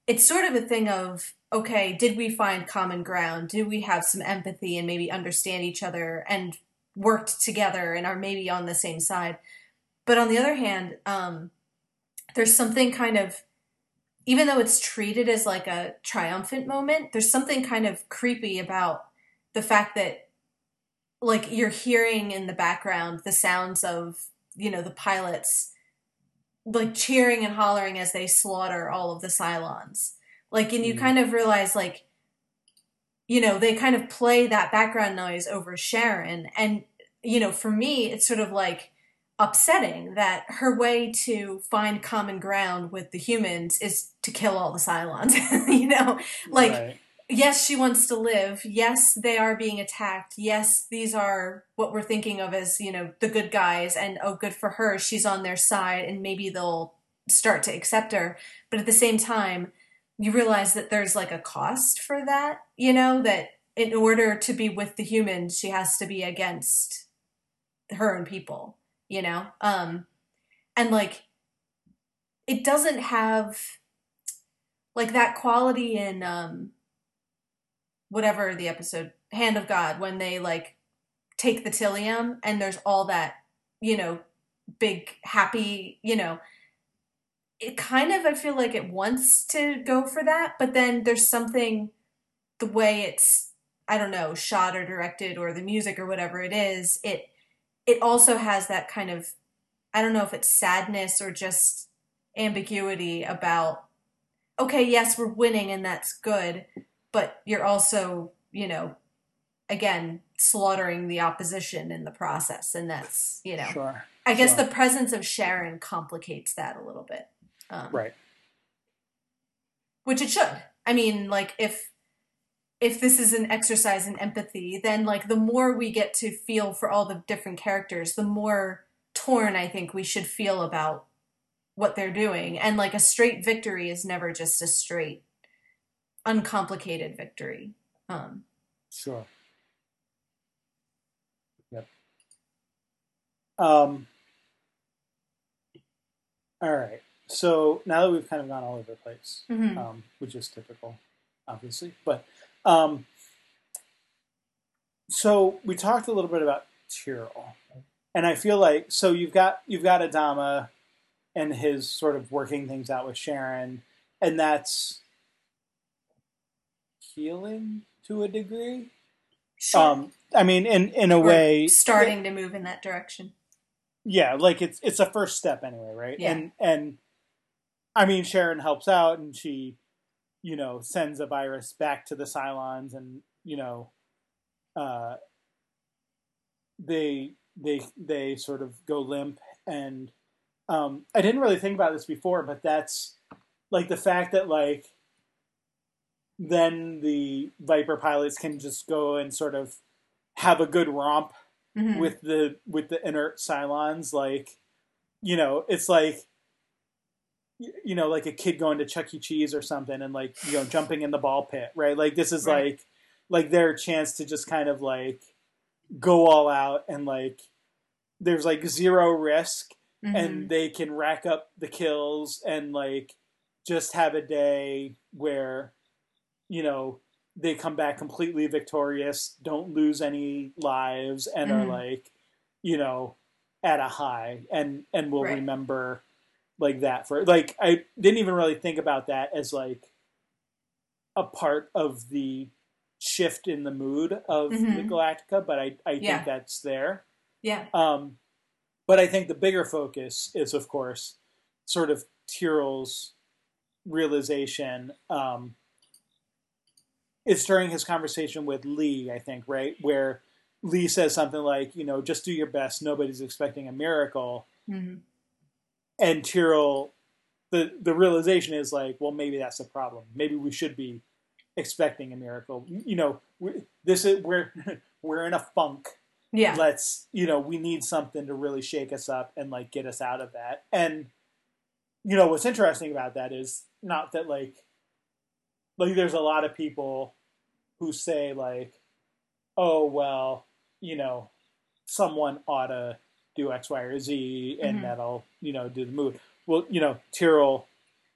Speaker 1: it's sort of a thing of okay did we find common ground? Do we have some empathy and maybe understand each other and worked together and are maybe on the same side but on the other hand um there's something kind of even though it's treated as like a triumphant moment there's something kind of creepy about the fact that like you're hearing in the background the sounds of you know the pilots like cheering and hollering as they slaughter all of the Cylons. Like and you
Speaker 3: Mhm.
Speaker 1: kind of realize like you know, they kind of play that background noise over Sharon and you know, for me it's sort of like upsetting that her way to find common ground with the humans is to kill all the Cylons, you know? Like
Speaker 3: Right.
Speaker 1: yes, she wants to live. Yes, they are being attacked. Yes, these are what we're thinking of as, you know, the good guys. And oh, good for her. She's on their side and maybe they'll start to accept her. But at the same time, you realize that there's like a cost for that, you know, that in order to be with the humans, she has to be against her own people, you know? Um, and like, it doesn't have like that quality in, um, whatever the episode hand of god when they like take the tylium and there's all that you know big happy you know it kind of i feel like it wants to go for that but then there's something the way it's i don't know shot or directed or the music or whatever it is it it also has that kind of i don't know if it's sadness or just ambiguity about okay yes we're winning and that's good but you're also, you know, again, slaughtering the opposition in the process. And that's, you know,
Speaker 3: Sure.
Speaker 1: I guess
Speaker 3: sure.
Speaker 1: the presence of Sharon complicates that a little bit. Um,
Speaker 3: Right.
Speaker 1: Which it should. I mean, like, if. If this is an exercise in empathy, then like the more we get to feel for all the different characters, the more torn I think we should feel about what they're doing. And like a straight victory is never just a straight uncomplicated victory. Um,
Speaker 3: Sure. Yep. Um. All right. So now that we've kind of gone all over the place,
Speaker 1: mhm.
Speaker 3: um, which is typical, obviously, but um, so we talked a little bit about Tyrol, and I feel like so you've got you've got Adama and his sort of working things out with Sharon, and that's healing to a degree.
Speaker 1: Sure.
Speaker 3: Um, I mean, in in a
Speaker 1: We're
Speaker 3: way,
Speaker 1: starting to move in that direction.
Speaker 3: yeah, like it's it's a first step anyway, right?
Speaker 1: Yeah.
Speaker 3: And and I mean, Sharon helps out, and she, you know, sends a virus back to the Cylons, and you know, uh, they they they sort of go limp, and um, I didn't really think about this before, but that's like the fact that like then the Viper pilots can just go and sort of have a good romp
Speaker 1: Mhm.
Speaker 3: with the with the inert Cylons, like you know, it's like you know, like a kid going to Chuck E. Cheese or something, and like you know, jumping in the ball pit, right? Like this is
Speaker 1: Right.
Speaker 3: like like their chance to just kind of like go all out and like there's like zero risk,
Speaker 1: Mhm.
Speaker 3: and they can rack up the kills and like just have a day where you know they come back completely victorious don't lose any lives and are
Speaker 1: Mhm.
Speaker 3: like you know at a high and and will
Speaker 1: Right.
Speaker 3: remember like that for like i didn't even really think about that as like a part of the shift in the mood of the
Speaker 1: Mhm.
Speaker 3: galactica but i i
Speaker 1: Yeah.
Speaker 3: think that's there
Speaker 1: yeah.
Speaker 3: um, but I think the bigger focus is, of course, sort of Tyrol's realization. Um, it's during his conversation with Lee, I think, right, where Lee says something like, you know, just do your best. Nobody's expecting a miracle.
Speaker 1: Mhm.
Speaker 3: And Tyrol, the the realization is like, well, maybe that's the problem. Maybe we should be expecting a miracle. You know, we, this is we're we're in a funk
Speaker 1: Yeah.
Speaker 3: let's you know we need something to really shake us up and like get us out of that and you know what's interesting about that is not that like like there's a lot of people who say like oh well you know someone ought to do X, Y, or Z, and
Speaker 1: Mhm.
Speaker 3: that'll you know do the move. Well, you know, Tyrol,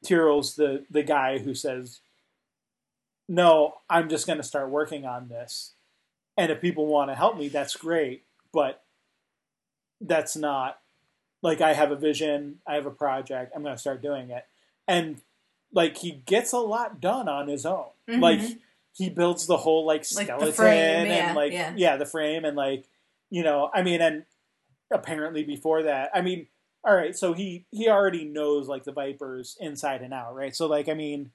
Speaker 3: Tyrol's the the guy who says, "No, I'm just going to start working on this, and if people want to help me, that's great, but that's not like I have a vision, I have a project, I'm going to start doing it." And like he gets a lot done on his own.
Speaker 1: Mhm.
Speaker 3: Like he builds the whole like
Speaker 1: Like
Speaker 3: skeleton
Speaker 1: frame, yeah,
Speaker 3: and like
Speaker 1: yeah.
Speaker 3: the frame and like you know i mean and apparently before that. I mean all right so he he already knows like the vipers inside and out right? So like i mean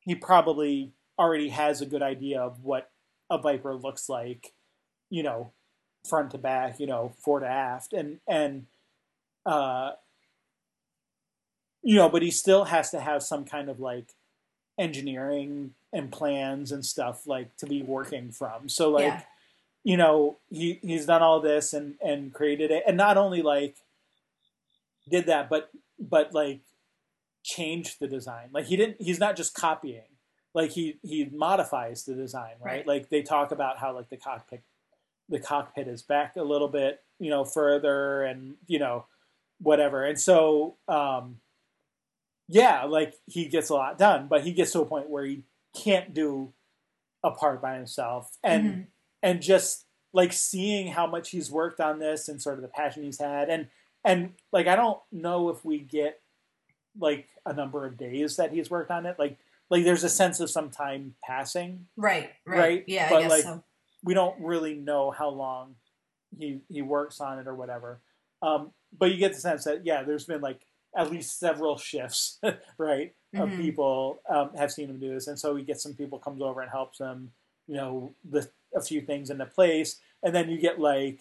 Speaker 3: he probably already has a good idea of what a viper looks like you know front to back you know fore to aft. And and uh you know but he still has to have some kind of like engineering and plans and stuff like to be working from. So like
Speaker 1: Yeah.
Speaker 3: You know he he's done all this and and created it. And not only like did that but but like changed the design. Like he didn't he's not just copying. Like he he modifies the design right,
Speaker 1: Right.
Speaker 3: like they talk about how like the cockpit the cockpit is back a little bit you know further and you know whatever. And so um yeah like he gets a lot done but he gets to a point where he can't do a part by himself. And
Speaker 1: Mhm.
Speaker 3: And just like seeing how much he's worked on this and sort of the passion he's had. And and like I don't know if we get like a number of days that he's worked on it. Like like there's a sense of some time passing.
Speaker 1: Right, right,
Speaker 3: Right,
Speaker 1: Yeah,
Speaker 3: but,
Speaker 1: I guess
Speaker 3: like,
Speaker 1: so.
Speaker 3: we don't really know how long he he works on it or whatever. Um but you get the sense that yeah there's been like at least several shifts right of
Speaker 1: Mhm.
Speaker 3: people um, have seen him do this. And so we get some people comes over and helps him you know the a few things into place and then you get like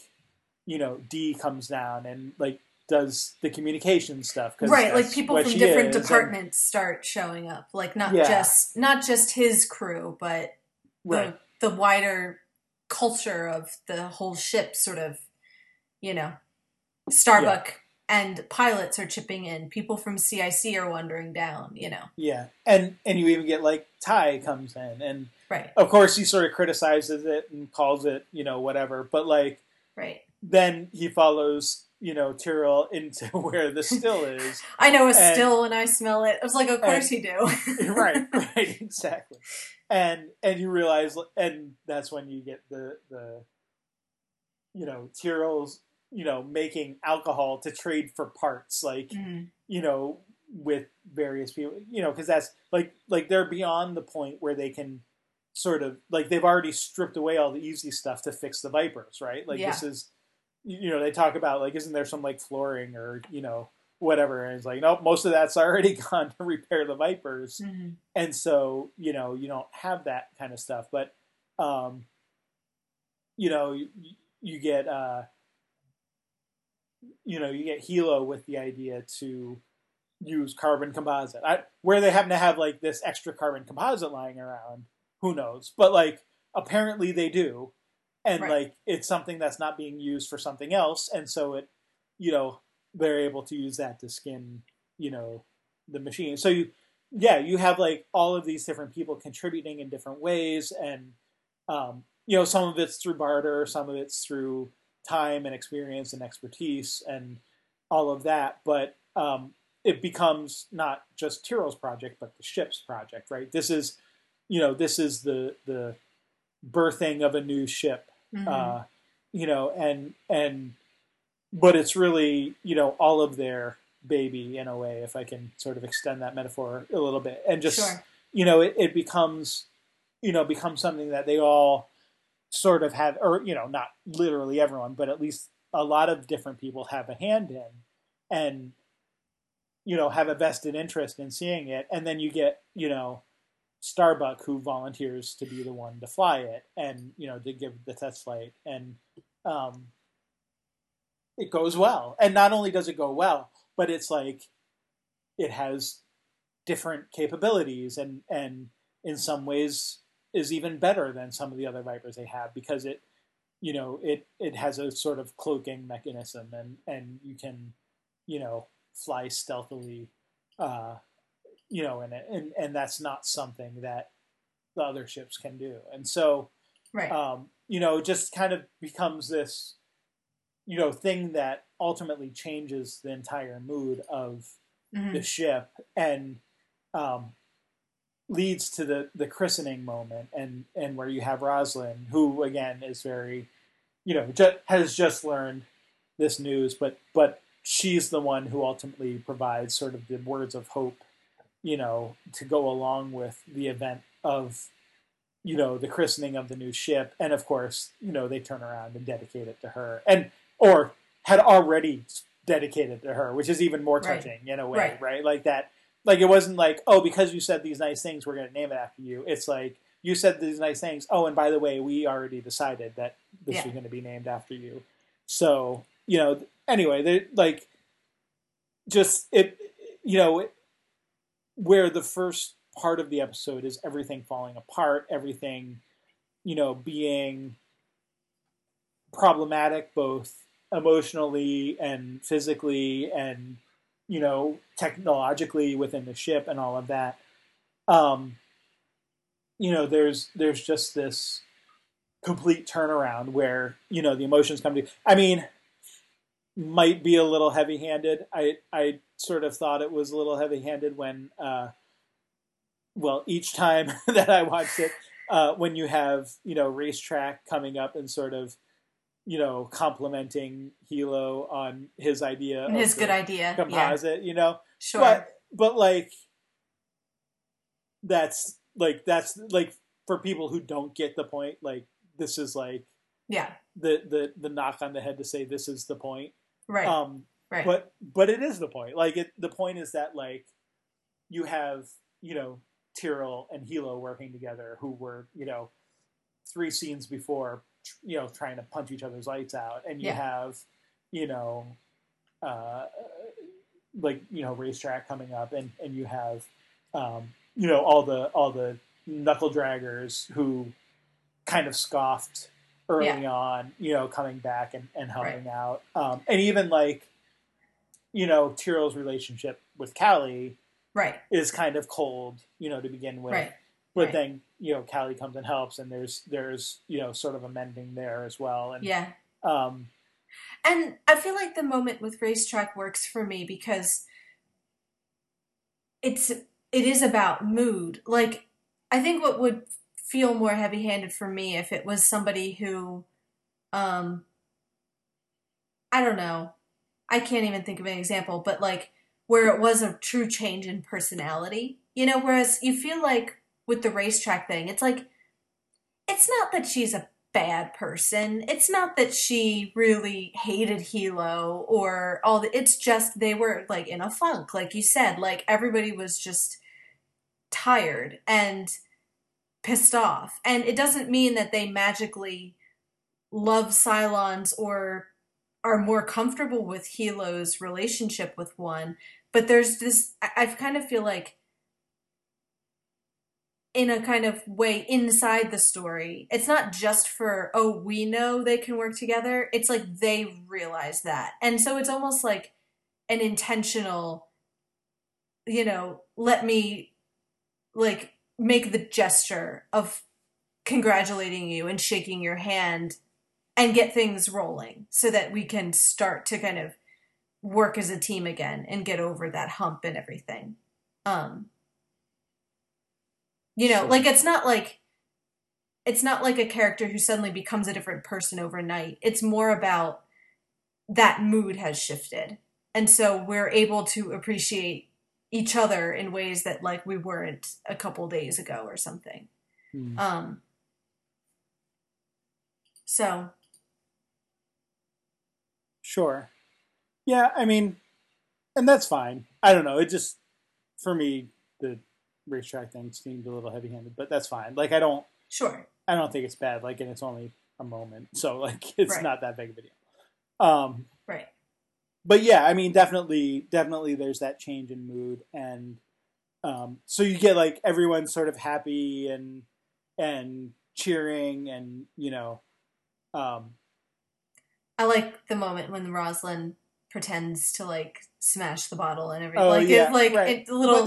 Speaker 3: you know dee comes down and like does the communication stuff.
Speaker 1: Right, like people from different
Speaker 3: is, and-
Speaker 1: departments start showing up. Like not
Speaker 3: Yeah.
Speaker 1: just not just his crew, but
Speaker 3: right
Speaker 1: the the wider culture of the whole ship sort of you know starbuck and pilots are chipping in people from cic are wandering down you know
Speaker 3: yeah and and you even get like Tigh comes in and
Speaker 1: right.
Speaker 3: Of course he sort of criticizes it and calls it you know whatever but like
Speaker 1: right.
Speaker 3: then he follows you know Tyrol into where the still is.
Speaker 1: I know a
Speaker 3: And-
Speaker 1: still when i smell it. I was like of course
Speaker 3: and-
Speaker 1: you do.
Speaker 3: Right right exactly. And and you realize and that's when you get the the you know Tyrol's you know making alcohol to trade for parts like
Speaker 1: Mhm.
Speaker 3: you know with various people you know because that's like like they're beyond the point where they can sort of like they've already stripped away all the easy stuff to fix the vipers right? Like this is you know they talk about like isn't there some like flooring or you know whatever and it's like nope most of that's already gone to repair the vipers.
Speaker 1: Mhm.
Speaker 3: and so you know you don't have that kind of stuff but um you know you, you get uh you know you get helo with the idea to use carbon composite. I, where they happen to have like this extra carbon composite lying around who knows? But like apparently they do. And
Speaker 1: Right.
Speaker 3: like it's something that's not being used for something else. And so it you know they're able to use that to skin you know the machine. So you yeah you have like all of these different people contributing in different ways. And um, you know some of it's through barter some of it's through time and experience and expertise and all of that. But um, it becomes not just Tyrol's project but the ship's project right? This is you know this is the the birthing of a new ship.
Speaker 1: Mhm.
Speaker 3: uh, you know, and and but it's really you know all of their baby in a way, if I can sort of extend that metaphor a little bit, and just
Speaker 1: sure.
Speaker 3: you know, it, it becomes you know becomes something that they all sort of have, or you know, not literally everyone, but at least a lot of different people have a hand in, and you know have a vested interest in seeing it, and then you get you know Starbuck who volunteers to be the one to fly it and you know to give the test flight and um, it goes well. And not only does it go well but it's like it has different capabilities and and in some ways is even better than some of the other vipers they have because it you know it it has a sort of cloaking mechanism and and you can you know fly stealthily uh you know and and and that's not something that the other ships can do and so
Speaker 1: right
Speaker 3: um, you know, it just kind of becomes this, you know thing that ultimately changes the entire mood of
Speaker 1: Mhm.
Speaker 3: the ship and um, leads to the the christening moment and and where you have Roslin who again is very you know ju- has just learned this news but but she's the one who ultimately provides sort of the words of hope you know to go along with the event of you know the christening of the new ship and of course you know they turn around and dedicate it to her and or had already dedicated to her which is even more
Speaker 1: Right.
Speaker 3: touching in a way
Speaker 1: Right.
Speaker 3: right like that like it wasn't like oh because you said these nice things we're going to name it after you it's like you said these nice things oh and by the way we already decided that this
Speaker 1: Yeah.
Speaker 3: was going to be named after you so you know anyway they like just it you know it, where the first part of the episode is everything falling apart everything you know being problematic both emotionally and physically and you know technologically within the ship and all of that. Um you know there's there's just this complete turnaround where you know the emotions come to i mean might be a little heavy-handed. I i sort of thought it was a little heavy-handed when uh well each time that i watched it uh when you have you know racetrack coming up and sort of you know complimenting helo on his idea
Speaker 1: His good idea. Yeah.
Speaker 3: composite you know
Speaker 1: Sure.
Speaker 3: but but like that's like that's like for people who don't get the point like this is like
Speaker 1: yeah.
Speaker 3: the the the knock on the head to say this is the point
Speaker 1: Right.
Speaker 3: um
Speaker 1: right.
Speaker 3: but but it is the point. Like it the point is that like you have you know Tyrol and Helo working together who were you know three scenes before you know trying to punch each other's lights out. And you
Speaker 1: Yeah.
Speaker 3: have you know uh like you know racetrack coming up and and you have um you know all the all the knuckle draggers who kind of scoffed early on you know coming back and, and helping out. Um and even like you know Tyrol's relationship with Callie
Speaker 1: right.
Speaker 3: is kind of cold you know to begin with
Speaker 1: Right.
Speaker 3: but
Speaker 1: right.
Speaker 3: then you know Callie comes and helps and there's there's you know sort of a mending there as well and
Speaker 1: Yeah.
Speaker 3: um
Speaker 1: And I feel like the moment with racetrack works for me because it's it is about mood. Like I think what would feel more heavy-handed for me if it was somebody who um I don't know. I can't even think of an example, but like where it was a true change in personality. You know, whereas you feel like with the racetrack thing, it's like it's not that she's a bad person. It's not that she really hated Helo or all the it's just they were like in a funk, like you said. Like everybody was just tired and pissed off. And it doesn't mean that they magically love Cylons or are more comfortable with Helo's relationship with one. But there's this I, I kind of feel like in a kind of way inside the story. It's not just for, oh, we know they can work together. It's like they realize that. And so it's almost like an intentional, you know, let me like make the gesture of congratulating you and shaking your hand and get things rolling so that we can start to kind of work as a team again and get over that hump and everything. Um you know, like it's not like it's not like a character who suddenly becomes a different person overnight. It's more about that mood has shifted. And so we're able to appreciate each other in ways that like we weren't a couple days ago or something.
Speaker 3: hmm.
Speaker 1: Um so
Speaker 3: Sure. Yeah, I mean, and that's fine. I don't know. It just, for me, the racetrack thing seemed a little heavy-handed, but that's fine. Like, I don't,
Speaker 1: sure.
Speaker 3: I don't think it's bad. Like, and it's only a moment, so like, it's
Speaker 1: Right.
Speaker 3: not that big of a deal. Um,
Speaker 1: Right.
Speaker 3: but yeah, I mean, definitely, definitely, there's that change in mood, and um, so you get like everyone sort of happy and and cheering, and you know, um,
Speaker 1: I like the moment when Roslin pretends to like smash the bottle and everything.
Speaker 3: oh
Speaker 1: like
Speaker 3: yeah,
Speaker 1: it, like
Speaker 3: right.
Speaker 1: it, little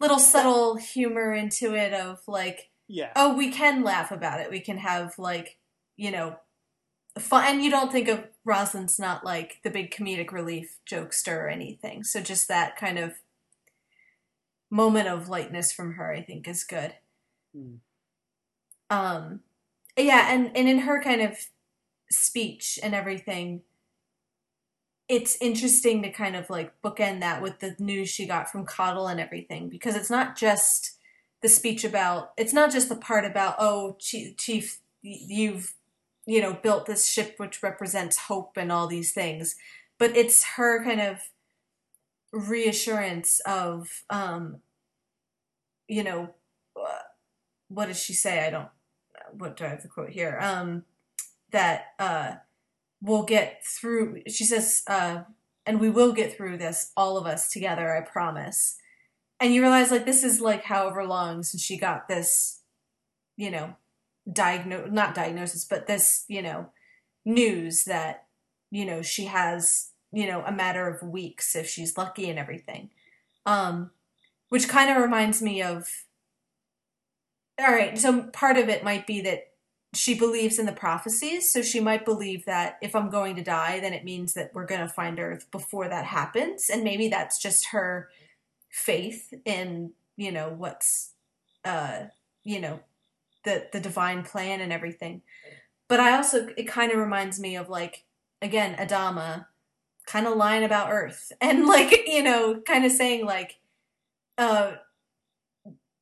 Speaker 1: little subtle humor into it of like
Speaker 3: yeah,
Speaker 1: oh we can laugh about it we can have like you know fun, and you don't think of Roslin's not like the big comedic relief jokester or anything. So just that kind of moment of lightness from her, I think, is good.
Speaker 3: Mm.
Speaker 1: Um, yeah, and and in her kind of speech and everything, it's interesting to kind of like bookend that with the news she got from Cottle and everything because it's not just the speech about it's not just the part about oh chief, chief you've you know built this ship which represents hope and all these things but it's her kind of reassurance of um you know uh, what does she say? I don't what do i have the quote here? Um that uh we'll get through she says uh and we will get through this all of us together i promise. And you realize like this is like however long since she got this you know diagnose not diagnosis but this you know news that you know she has you know a matter of weeks if she's lucky and everything. Um which kind of reminds me of all right so part of it might be that she believes in the prophecies so she might believe that if i'm going to die then it means that we're going to find earth before that happens. And maybe that's just her faith in you know what's uh you know the the divine plan and everything. But i also it kind of reminds me of like again adama kind of lying about earth and like you know kind of saying like uh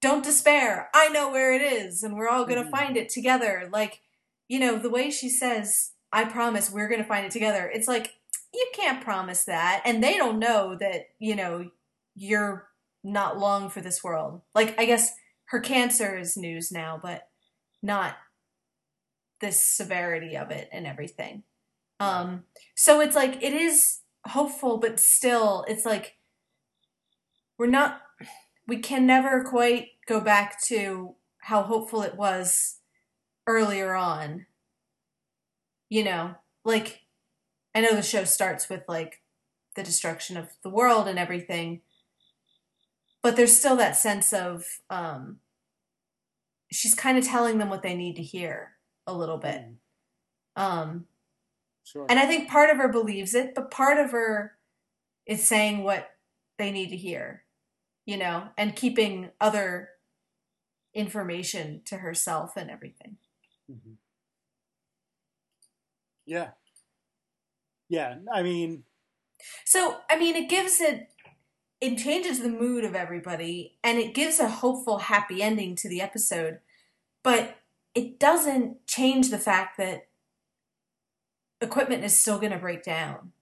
Speaker 1: don't despair. I know where it is and we're all going to
Speaker 3: Mhm.
Speaker 1: find it together. Like you know the way she says i promise we're going to find it together it's like you can't promise that and they don't know that you know you're not long for this world. Like i guess her cancer is news now but not this severity of it and everything. Um so it's like it is hopeful but still it's like we're not we can never quite go back to how hopeful it was earlier on you know like i know the show starts with like the destruction of the world and everything but there's still that sense of um she's kind of telling them what they need to hear a little bit
Speaker 3: Mm,
Speaker 1: um
Speaker 3: sure.
Speaker 1: and I think part of her believes it, but part of her is saying what they need to hear, you know, and keeping other information to herself and everything.
Speaker 3: Mhm. Yeah. Yeah. I mean,
Speaker 1: So, I mean, it gives it, it changes the mood of everybody and it gives a hopeful, happy ending to the episode, but it doesn't change the fact that equipment is still going to break down.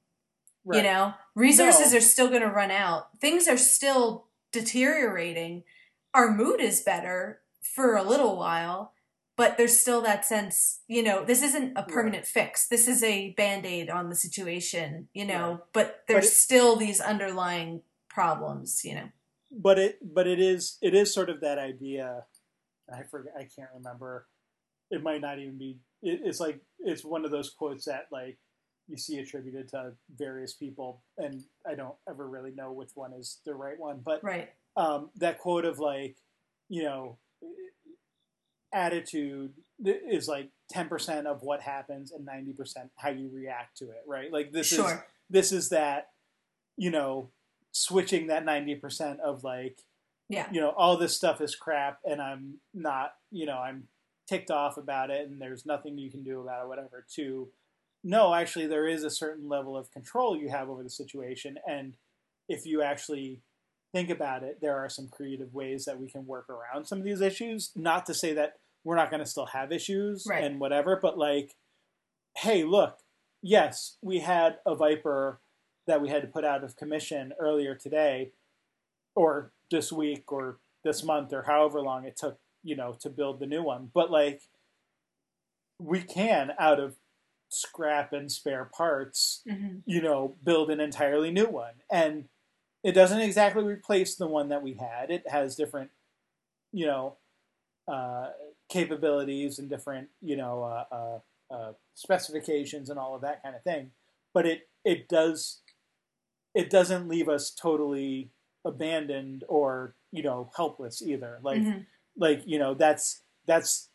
Speaker 3: right.
Speaker 1: You know, resources
Speaker 3: No.
Speaker 1: are still going to run out. Things are still deteriorating. Our mood is better for a little while, but there's still that sense, you know, this isn't a permanent fix. This is a band aid on the situation, you know,
Speaker 3: Right.
Speaker 1: but there's
Speaker 3: But it-
Speaker 1: still these underlying problems, you know.
Speaker 3: but it but it is it is sort of that idea i forget i can't remember it might not even be it, it's like it's one of those quotes that like you see attributed to various people and i don't ever really know which one is the right one but
Speaker 1: Right.
Speaker 3: um, that quote of like you know attitude is like 10% of what happens and 90% how you react to it right? Like this is this is that you know switching that 90% of like
Speaker 1: Yeah.
Speaker 3: you know all this stuff is crap and i'm not you know i'm ticked off about it and there's nothing you can do about it whatever to no actually there is a certain level of control you have over the situation. And if you actually think about it there are some creative ways that we can work around some of these issues. Not to say that we're not going to still have issues
Speaker 1: Right.
Speaker 3: and whatever but like hey look yes we had a viper that we had to put out of commission earlier today or this week or this month or however long it took you know to build the new one but like we can out of scrap and spare parts
Speaker 1: hmm
Speaker 3: you know build an entirely new one. And it doesn't exactly replace the one that we had. It has different you know uh, capabilities and different you know uh, uh, uh, specifications and all of that kind of thing. But it it does it doesn't leave us totally abandoned or you know helpless either. Like
Speaker 1: Mhm.
Speaker 3: like you know that's that's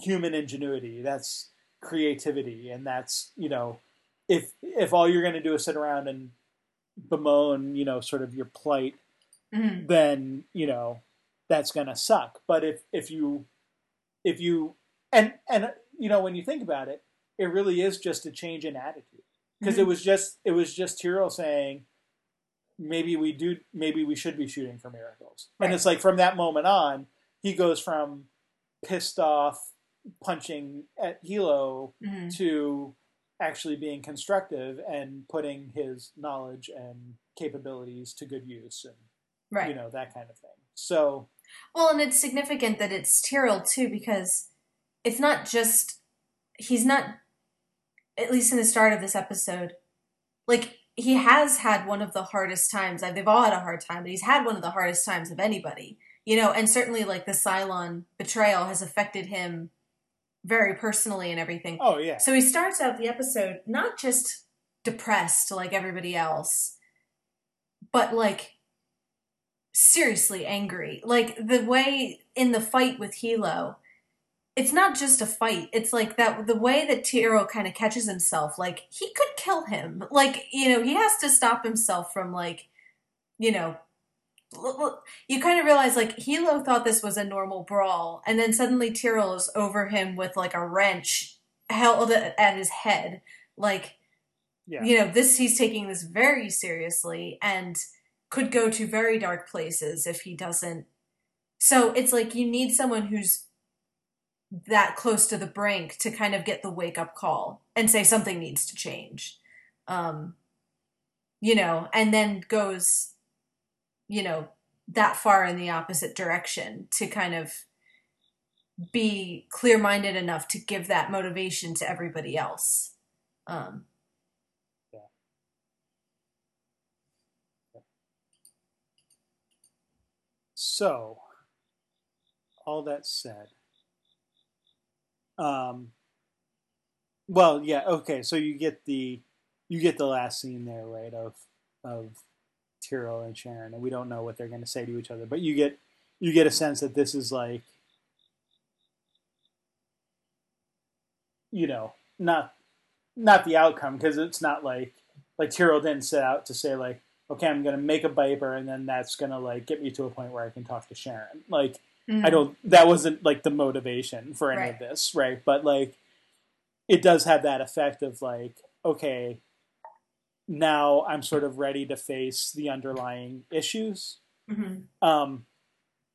Speaker 3: human ingenuity that's creativity, and that's you know, if if all you're going to do is sit around and bemoan, you know, sort of your plight,
Speaker 1: Mhm.
Speaker 3: then you know that's going to suck. But if if you if you and and you know when you think about it, it really is just a change in attitude because it
Speaker 1: Mhm.
Speaker 3: was just it was just Tyrol saying maybe we do maybe we should be shooting for miracles and it's like from that moment on he goes from pissed off punching at Helo
Speaker 1: Mhm.
Speaker 3: to actually being constructive and putting his knowledge and capabilities to good use and
Speaker 1: Right.
Speaker 3: you know that kind of thing so
Speaker 1: Well, and it's significant that it's Tyrol too, because it's not just he's not at least in the start of this episode, like he has had one of the hardest times. They've all had a hard time, but he's had one of the hardest times of anybody, you know. And certainly, like the Cylon betrayal has affected him very personally and everything.
Speaker 3: oh yeah
Speaker 1: So he starts out the episode not just depressed like everybody else, but like seriously angry. Like the way in the fight with Helo, it's not just a fight. It's like that the way that Tyrol kind of catches himself, like he could kill him. Like, you know, he has to stop himself from like, you know, you kind of realize like Helo thought this was a normal brawl, and then suddenly Tyrol is over him with like a wrench held at at his head. Like,
Speaker 3: yeah
Speaker 1: you know, this he's taking this very seriously and could go to very dark places if he doesn't. So it's like you need someone who's that close to the brink to kind of get the wake up call and say something needs to change. Um, you know, and then goes, you know, that far in the opposite direction to kind of be clear minded enough to give that motivation to everybody else. Um,
Speaker 3: So, all that said, um, well, yeah, okay. So you get the you get the last scene there, right? Of of Tyrol and Sharon, and we don't know what they're going to say to each other, but you get you get a sense that this is like, you know, not not the outcome because it's not like like Tyrol didn't set out to say like, okay, I'm going to make a Viper, and then that's going to like get me to a point where I can talk to Sharon. Like, I mm. don't. That wasn't like the motivation for any of this, right? But like, it does have that effect of like, okay, now I'm sort of ready to face the underlying issues,
Speaker 1: Mhm.
Speaker 3: um,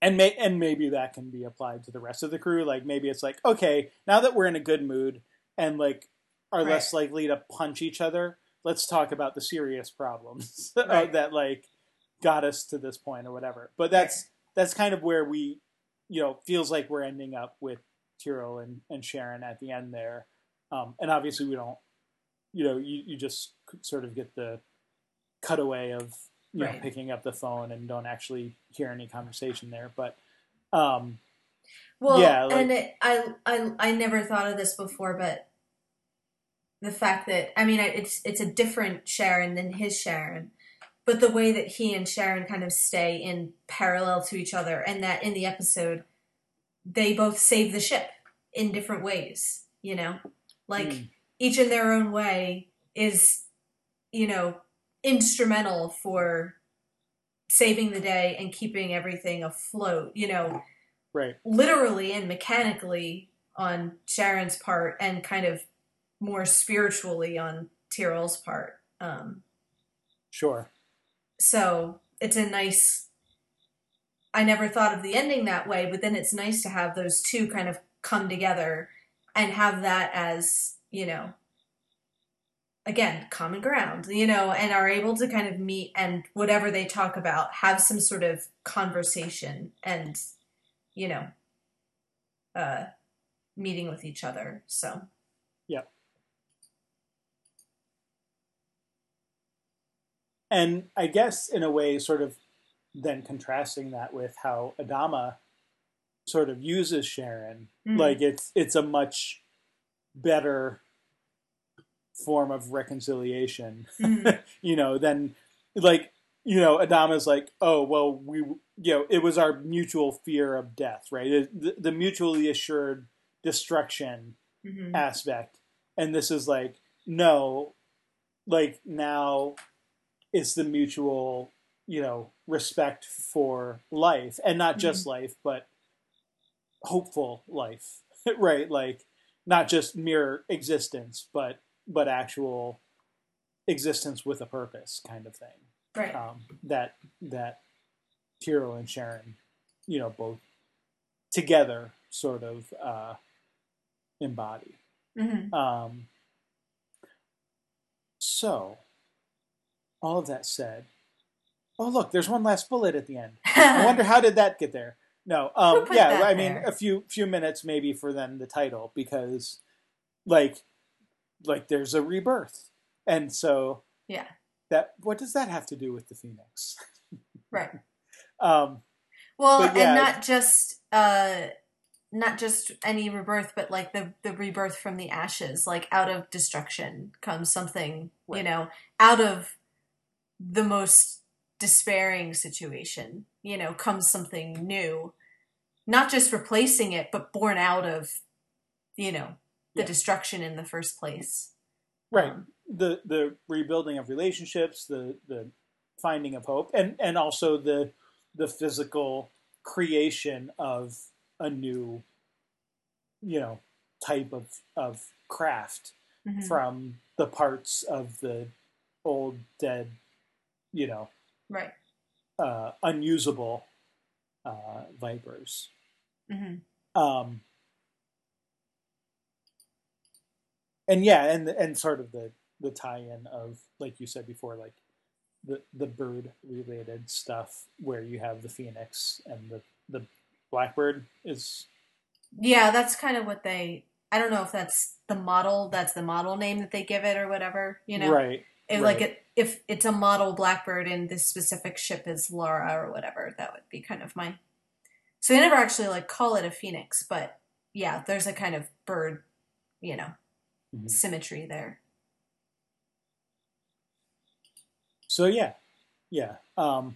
Speaker 3: and may and maybe that can be applied to the rest of the crew. Like, maybe it's like, okay, now that we're in a good mood and like are
Speaker 1: Right.
Speaker 3: less likely to punch each other, let's talk about the serious problems
Speaker 1: Right.
Speaker 3: that like got us to this point or whatever. But that's that's kind of where we, you know, feels like we're ending up with Tyrol and, and Sharon at the end there. Um, and obviously we don't, you know, you, you just sort of get the cutaway of, you know, picking up the phone and don't actually hear any conversation there. But, um,
Speaker 1: Well,
Speaker 3: Yeah, like-
Speaker 1: and it, I, I, I never thought of this before, but the fact that I mean, it's it's a different Sharon than his Sharon, but the way that he and Sharon kind of stay in parallel to each other, and that in the episode, they both save the ship in different ways. You know, like
Speaker 3: Mm.
Speaker 1: Each in their own way is, you know, instrumental for saving the day and keeping everything afloat. You know
Speaker 3: right.
Speaker 1: literally and mechanically on Sharon's part and kind of more spiritually on Tyrol's part. Um,
Speaker 3: Sure.
Speaker 1: so it's a nice. I never thought of the ending that way, but then it's nice to have those two kind of come together and have that as, you know, again, common ground, you know, and are able to kind of meet and whatever they talk about, have some sort of conversation and, you know, uh, meeting with each other. So, yeah.
Speaker 3: And I guess in a way, sort of then contrasting that with how Adama sort of uses Sharon,
Speaker 1: Mm.
Speaker 3: like it's it's a much better form of reconciliation,
Speaker 1: Mhm.
Speaker 3: you know, than like you know Adama's like, oh well, we you know it was our mutual fear of death, right? It- The, the mutually assured destruction
Speaker 1: Mhm.
Speaker 3: aspect and this is like no, like now it's the mutual you know respect for life and not just life but hopeful life right like not just mere existence but but actual existence with a purpose kind of thing
Speaker 1: Right.
Speaker 3: um, that that Tyrol and Sharon, you know, both together sort of uh, embody.
Speaker 1: hmm
Speaker 3: Um, so, all of that said, oh look, there's one last bullet at the end. I wonder how did that get there? No, um, yeah, I mean
Speaker 1: there?
Speaker 3: a few few minutes maybe for then the title because, like, like there's a rebirth, and so
Speaker 1: yeah.
Speaker 3: that what does that have to do with the phoenix?
Speaker 1: Right.
Speaker 3: Um,
Speaker 1: Well,
Speaker 3: yeah.
Speaker 1: and not just uh not just any rebirth, but like the the rebirth from the ashes. Like out of destruction comes something, you know, out of the most despairing situation, you know, comes something new. Not just replacing it, but born out of, you know, the
Speaker 3: Yeah.
Speaker 1: destruction in the first place.
Speaker 3: right
Speaker 1: Um,
Speaker 3: the the rebuilding of relationships the the finding of hope and and also the the physical creation of a new you know type of of craft
Speaker 1: mhm.
Speaker 3: from the parts of the old dead you know
Speaker 1: Right.
Speaker 3: uh unusable uh vipers
Speaker 1: hmm
Speaker 3: um and yeah and and sort of the the tie-in of like you said before like the the bird related stuff where you have the phoenix and the the blackbird is
Speaker 1: Yeah, that's kind of what they. I don't know if that's the model. That's the model name that they give it, or whatever. You know,
Speaker 3: right
Speaker 1: if, like it, if it's a model blackbird and this specific ship is Laura or whatever, that would be kind of my. So they never actually like call it a phoenix, but yeah, there's a kind of bird, you know,
Speaker 3: Mhm.
Speaker 1: symmetry there.
Speaker 3: so yeah yeah um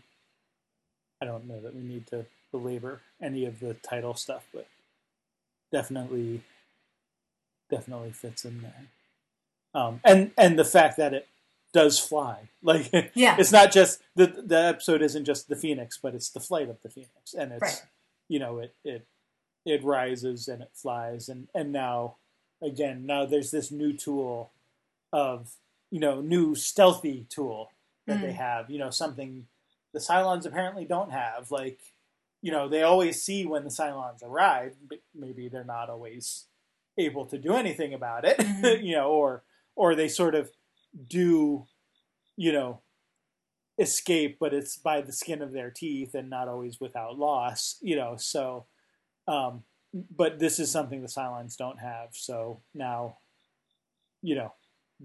Speaker 3: i don't know that we need to belabor any of the title stuff but definitely definitely fits in there um and and the fact that it does fly like
Speaker 1: Yeah,
Speaker 3: it's not just the the episode isn't just the phoenix but it's the flight of the phoenix and it's
Speaker 1: Right.
Speaker 3: You know it it it rises and it flies and and now again now there's this new tool of you know new stealthy tool that they
Speaker 1: Mm.
Speaker 3: have you know something the cylons apparently don't have like you know they always see when the cylons arrive but maybe they're not always able to do anything about it
Speaker 1: Mhm.
Speaker 3: you know or or they sort of do you know escape but it's by the skin of their teeth and not always without loss you know so um but this is something the Cylons don't have so now you know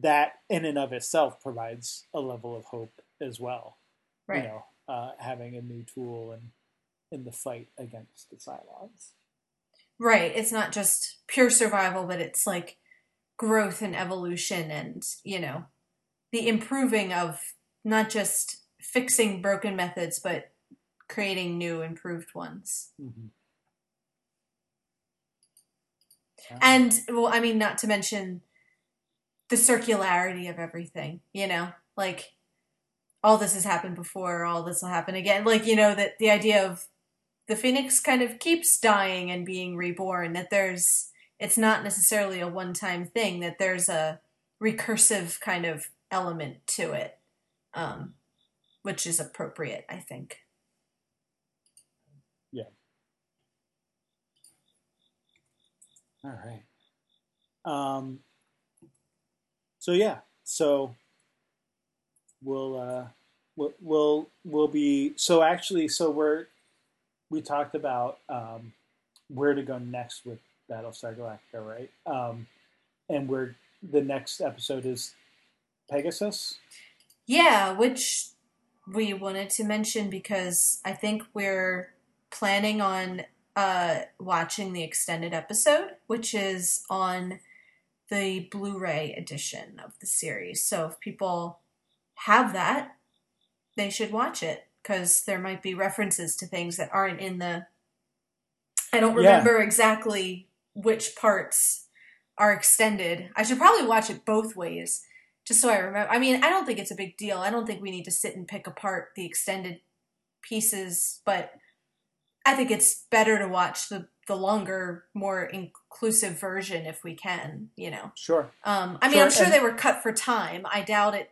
Speaker 3: that in and of itself provides a level of hope as well
Speaker 1: right.
Speaker 3: you know uh, having a new tool in in the fight against the Cylons
Speaker 1: Right. It's not just pure survival, but it's like growth and evolution and, you know, the improving of not just fixing broken methods, but creating new, improved ones.
Speaker 3: mm-hmm.
Speaker 1: And, well, I mean, not to mention the circularity of everything, you know? Like, all this has happened before, all this will happen again. Like, you know, that the idea of the phoenix kind of keeps dying and being reborn, that there's, it's not necessarily a one time thing, that there's a recursive kind of element to it, um, which is appropriate, I think. Yeah.
Speaker 3: All right. Um, so yeah, so we'll uh, we'll we'll we'll be so actually so we're we talked about um, where to go next with Battlestar Galactica, right? Um, and we're the next episode is Pegasus.
Speaker 1: Yeah, which we wanted to mention because I think we're planning on uh, watching the extended episode, which is on the Blu ray edition of the series. So if people have that, they should watch it because there might be references to things that aren't in the. I don't
Speaker 3: Yeah.
Speaker 1: remember exactly which parts are extended. I should probably watch it both ways, just so I remember. I mean, I don't think it's a big deal. I don't think we need to sit and pick apart the extended pieces, but I think it's better to watch the the longer, more inclusive version if we can. You know.
Speaker 3: Sure.
Speaker 1: Um, I mean,
Speaker 3: Sure,
Speaker 1: I'm sure
Speaker 3: and-
Speaker 1: they were cut for time. I doubt it.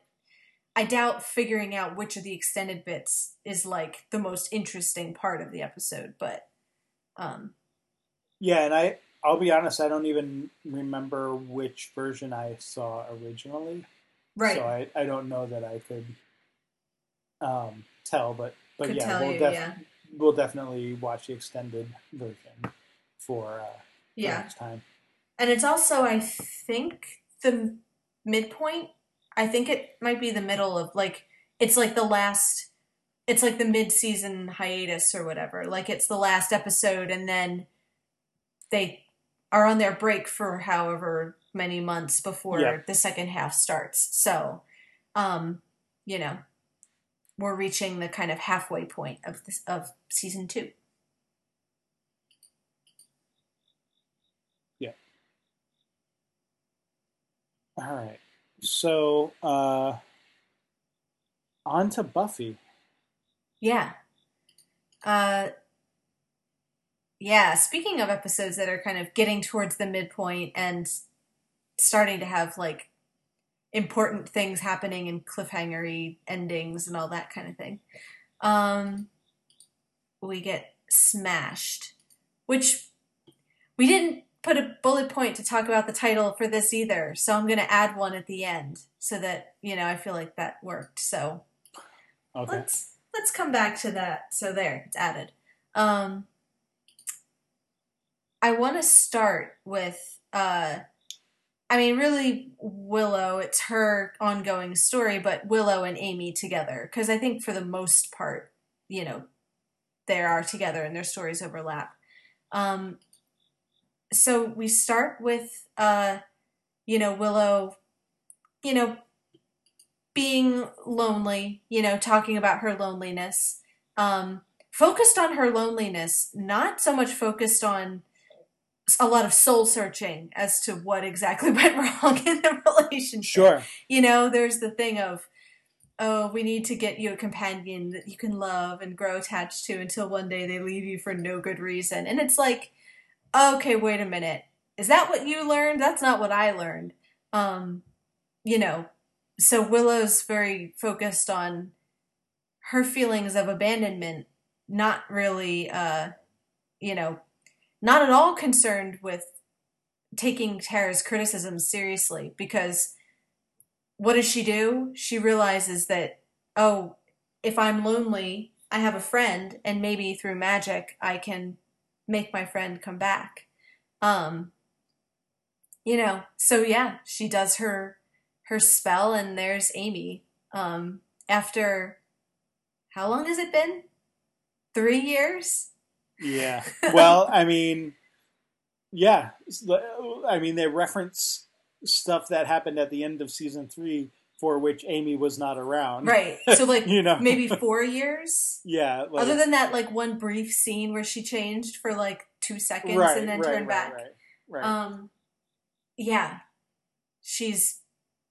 Speaker 1: I doubt figuring out which of the extended bits is like the most interesting part of the episode, but um,
Speaker 3: Yeah, and I I'll be honest, I don't even remember which version I saw originally.
Speaker 1: Right.
Speaker 3: So I, I don't know that I could um, tell, but but
Speaker 1: Could
Speaker 3: yeah, we'll
Speaker 1: you,
Speaker 3: def-
Speaker 1: yeah.
Speaker 3: we'll definitely watch the extended version for uh, for
Speaker 1: Yeah.
Speaker 3: next time.
Speaker 1: And it's also, I think, the midpoint. I think it might be the middle of like it's like the last. It's like the mid-season hiatus or whatever. Like it's the last episode, and then they are on their break for however many months before
Speaker 3: Yeah.
Speaker 1: the second half starts. So, um, you know, we're reaching the kind of halfway point of this of season two. Yeah.
Speaker 3: All right. So uh, on to Buffy.
Speaker 1: Yeah. Uh yeah, speaking of episodes that are kind of getting towards the midpoint and starting to have like important things happening and cliffhangery endings and all that kind of thing. Um we get smashed, which we didn't put a bullet point to talk about the title for this either. So I'm going to add one at the end so that, you know, I feel like that worked. So
Speaker 3: Okay.
Speaker 1: let's let's come back to that. So there, it's added. Um, I want to start with, uh, I mean, really Willow. It's her ongoing story, but Willow and Amy together, because I think for the most part, you know, they are together and their stories overlap. Um, so we start with, uh, you know, Willow, you know, being lonely, you know, talking about her loneliness, um, focused on her loneliness, not so much focused on a lot of soul searching as to what exactly went wrong in the relationship.
Speaker 3: Sure.
Speaker 1: You know, there's the thing of, oh, we need to get you a companion that you can love and grow attached to until one day they leave you for no good reason. And it's like, okay, wait a minute. Is that what you learned? That's not what I learned. Um, you know, so Willow's very focused on her feelings of abandonment, not really, uh, you know, not at all concerned with taking Tara's criticisms seriously because what does she do? She realizes that, oh, if I'm lonely, I have a friend, and maybe through magic, I can make my friend come back. Um, you know, so yeah, she does her her spell, and there's Amy. Um, after how long has it been? Three years.
Speaker 3: Yeah. Well, I mean, yeah. I mean, they reference stuff that happened at the end of season three for which Amy was not around.
Speaker 1: Right. So like
Speaker 3: you know,
Speaker 1: maybe four years.
Speaker 3: Yeah. Like,
Speaker 1: Other than that, like one brief scene where she changed for like two seconds
Speaker 3: right,
Speaker 1: and then
Speaker 3: right,
Speaker 1: turned
Speaker 3: right,
Speaker 1: back.
Speaker 3: Right. Right.
Speaker 1: Um, yeah, she's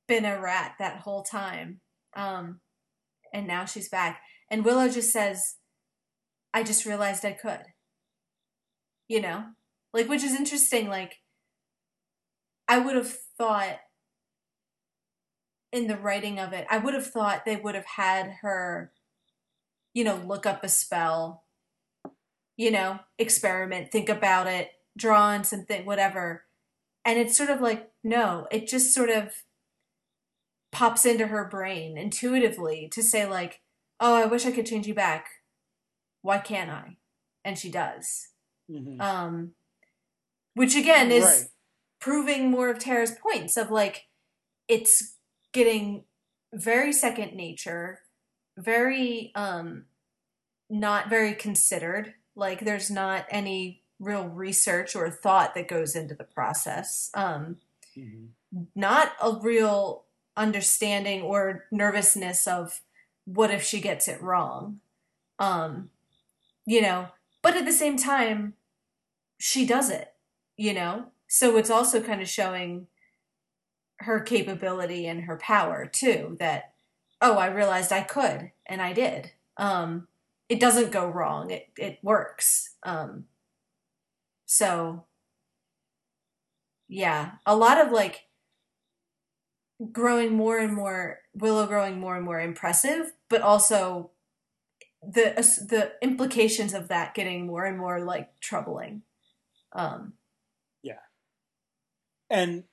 Speaker 1: been a rat that whole time. Um, and now she's back. And Willow just says, I just realized I could. You know? Like, which is interesting. Like, I would have thought in the writing of it, I would have thought they would have had her, you know, look up a spell, you know, experiment, think about it, draw on something, whatever. And it's sort of like, no, it just sort of pops into her brain intuitively to say, like, oh, I wish I could change you back. Why can't I? And she does.
Speaker 3: Mhm.
Speaker 1: Um, which again is
Speaker 3: Right.
Speaker 1: proving more of Tara's points of like, it's getting very second nature, very, um, not very considered. Like, there's not any real research or thought that goes into the process. Um,
Speaker 3: Mhm.
Speaker 1: not a real understanding or nervousness of what if she gets it wrong. Um, you know, but at the same time, she does it, you know? so it's also kind of showing her capability and her power too that oh i realized i could and i did. Um it doesn't go wrong. It it works. Um so yeah a lot of like growing more and more willow growing more and more impressive but also the the implications of that getting more and more like troubling um yeah,
Speaker 3: and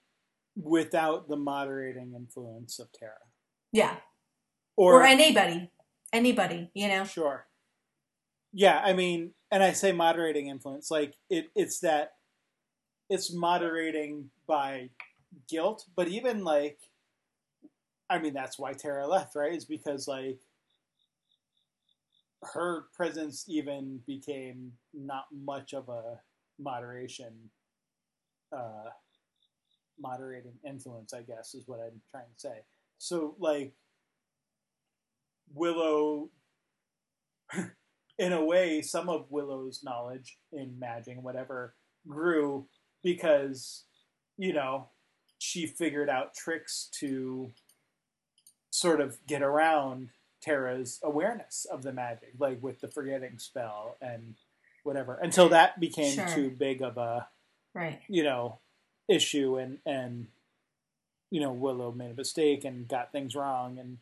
Speaker 3: without the moderating influence of Tara.
Speaker 1: yeah
Speaker 3: Or,
Speaker 1: or anybody anybody you know
Speaker 3: sure. Yeah, I mean, and I say moderating influence, like it, it's that it's moderating by guilt, but even like, I mean, that's why Tara left, right? Is because like her presence even became not much of a moderation, uh, moderating influence, I guess, is what I'm trying to say. So like, Willow in a way, some of Willow's knowledge in magic whatever grew because, you know, she figured out tricks to sort of get around Tara's awareness of the magic, like with the forgetting spell and whatever, until that became
Speaker 1: Sure.
Speaker 3: too big of a,
Speaker 1: right
Speaker 3: you know, issue and, and, you know, Willow made a mistake and got things wrong and,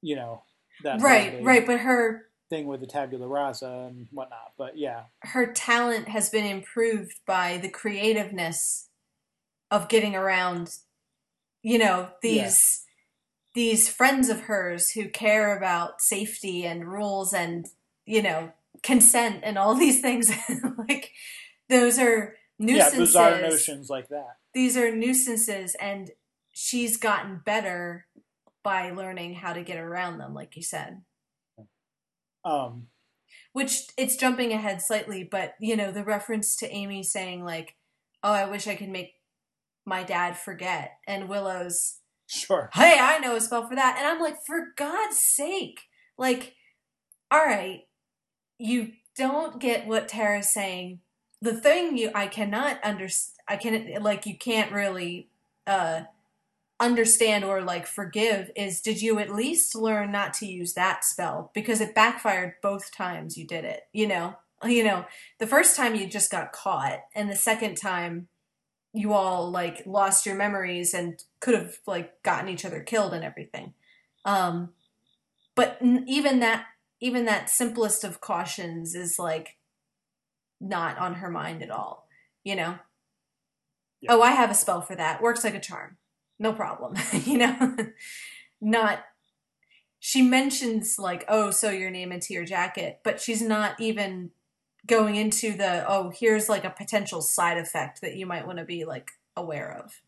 Speaker 3: you know, that
Speaker 1: right right but her
Speaker 3: thing with the tabula rasa and whatnot. But yeah,
Speaker 1: her talent has been improved by the creativeness of getting around you know these these friends of hers who care about safety and rules and you know consent and all these things like those are nuisances
Speaker 3: yeah, bizarre notions like that.
Speaker 1: these are nuisances and she's gotten better by learning how to get around them like you said
Speaker 3: Um,
Speaker 1: which it's jumping ahead slightly, but you know, the reference to Amy saying like, "Oh, I wish I could make my dad forget," and Willow's,
Speaker 3: sure.
Speaker 1: "Hey, I know a spell for that," and I'm like, for God's sake, like, all right, you don't get what Tara's saying. The thing you I cannot understand, I can like you can't really uh understand or like forgive is did you at least learn not to use that spell because it backfired both times you did it you know you know the first time you just got caught and the second time you all like lost your memories and could have like gotten each other killed and everything. Um but n- even that even that simplest of cautions is like not on her mind at all you know?
Speaker 3: Yeah.
Speaker 1: oh i have a spell for that. Works like a charm. No problem you know? Not she mentions like oh so your name into your jacket but she's not even going into the oh here's like a potential side effect that you might want to be like aware of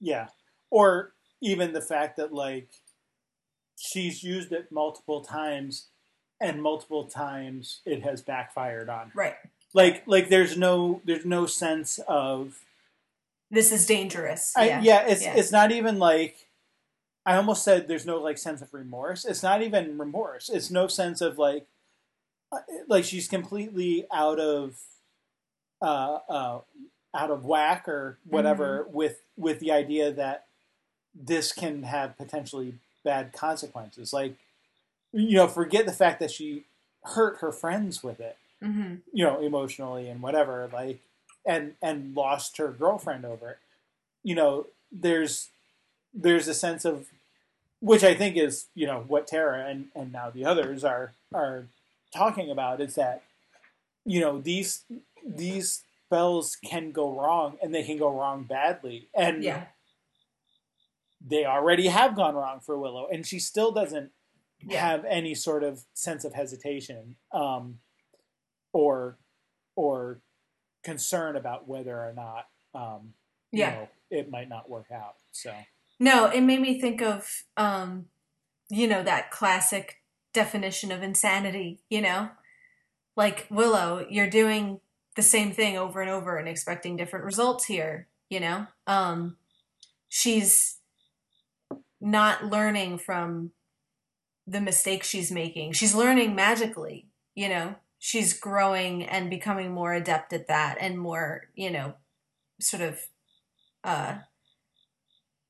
Speaker 3: Yeah, or even the fact that like she's used it multiple times, and multiple times it has backfired on her.
Speaker 1: right
Speaker 3: Like, like there's no there's no sense of
Speaker 1: this is dangerous
Speaker 3: I,
Speaker 1: yeah
Speaker 3: yeah, it's
Speaker 1: yeah.
Speaker 3: it's not even like I almost said there's no like sense of remorse. It's not even remorse. It's no sense of like like she's completely out of uh, uh, out of whack or whatever with with the idea that this can have potentially bad consequences. Like you know, forget the fact that she hurt her friends with it
Speaker 1: hmm
Speaker 3: you know, emotionally and whatever, like, and and lost her girlfriend over it. You know, there's there's a sense of which I think is you know what Tara and and now the others are are talking about is that you know these these spells can go wrong and they can go wrong badly and
Speaker 1: yeah
Speaker 3: they already have gone wrong for Willow and she still doesn't
Speaker 1: Yeah.
Speaker 3: have any sort of sense of hesitation um, or or concern about whether or not um, you
Speaker 1: yeah
Speaker 3: know, it might not work out. So
Speaker 1: No, it made me think of, um, you know, that classic definition of insanity, you know? Like, Willow, you're doing the same thing over and over and expecting different results here, you know? Um, she's not learning from the mistakes she's making. She's learning magically, you know? She's growing and becoming more adept at that and more, you know, sort of uh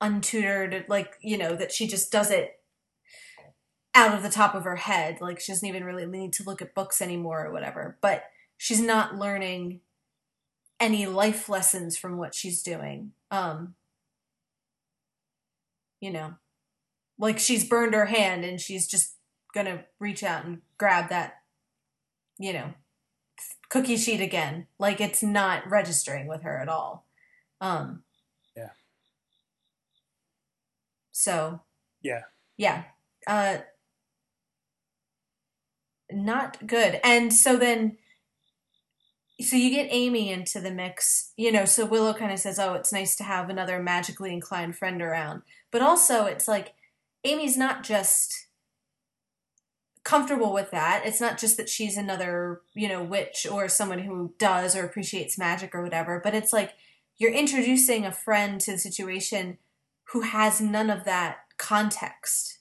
Speaker 1: untutored like you know that she just does it out of the top of her head like she doesn't even really need to look at books anymore or whatever but she's not learning any life lessons from what she's doing um you know like she's burned her hand and she's just gonna reach out and grab that you know cookie sheet again like it's not registering with her at all um
Speaker 3: Yeah.
Speaker 1: so
Speaker 3: Yeah.
Speaker 1: yeah uh not good. And so then so you get amy into the mix you know so willow kind of says oh it's nice to have another magically inclined friend around. But also it's like amy's not just comfortable with that. It's not just that she's another you know witch or someone who does or appreciates magic or whatever but it's like you're introducing a friend to the situation who has none of that context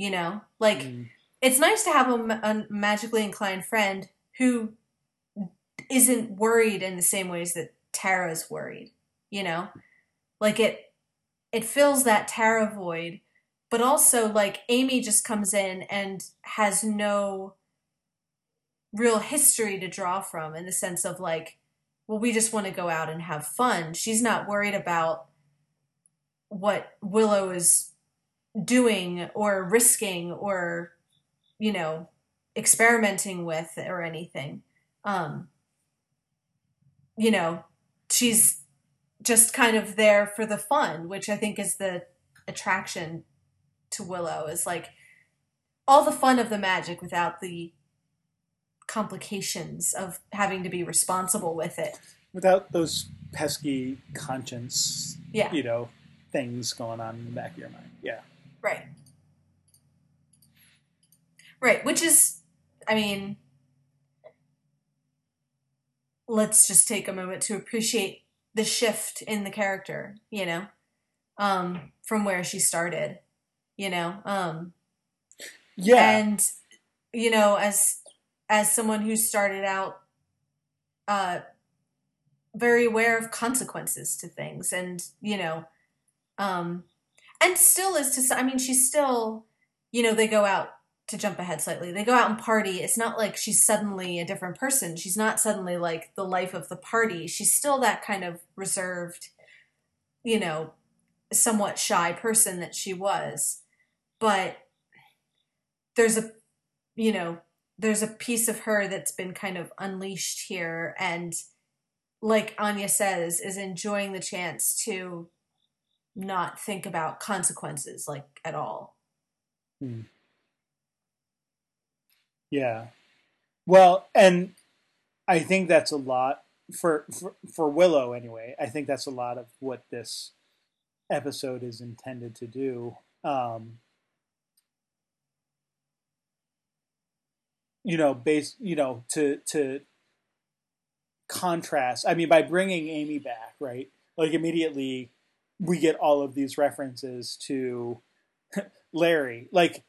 Speaker 1: you know? Like
Speaker 3: Mm.
Speaker 1: It's nice to have a, a magically inclined friend who isn't worried in the same ways that Tara's worried, you know? Like it it fills that Tara void, but also like Amy just comes in and has no real history to draw from in the sense of like well we just want to go out and have fun. She's not worried about what Willow is doing or risking or you know experimenting with or anything um you know she's just kind of there for the fun which i think is the attraction to willow is like all the fun of the magic without the complications of having to be responsible with it
Speaker 3: Without those pesky conscience,
Speaker 1: yeah
Speaker 3: you know, things going on in the back of your mind. Yeah.
Speaker 1: Right. Right, which is, I mean, let's just take a moment to appreciate the shift in the character, you know, um, from where she started, you know, um,
Speaker 3: Yeah.
Speaker 1: and you know, as as someone who started out, uh, very aware of consequences to things, and you know, um, and still is to. s- I mean, she's still, you know, they go out to jump ahead slightly. They go out and party. It's not like she's suddenly a different person. She's not suddenly like the life of the party. She's still that kind of reserved, you know, somewhat shy person that she was. But there's a, you know, there's a piece of her that's been kind of unleashed here and like Anya says is enjoying the chance to not think about consequences like at all. Hmm.
Speaker 3: Yeah. Well, and I think that's a lot for, for for Willow anyway. I think that's a lot of what this episode is intended to do. Um, you know, base, you know, to to contrast. I mean, by bringing Amy back, right? Like immediately, we get all of these references to Larry. Like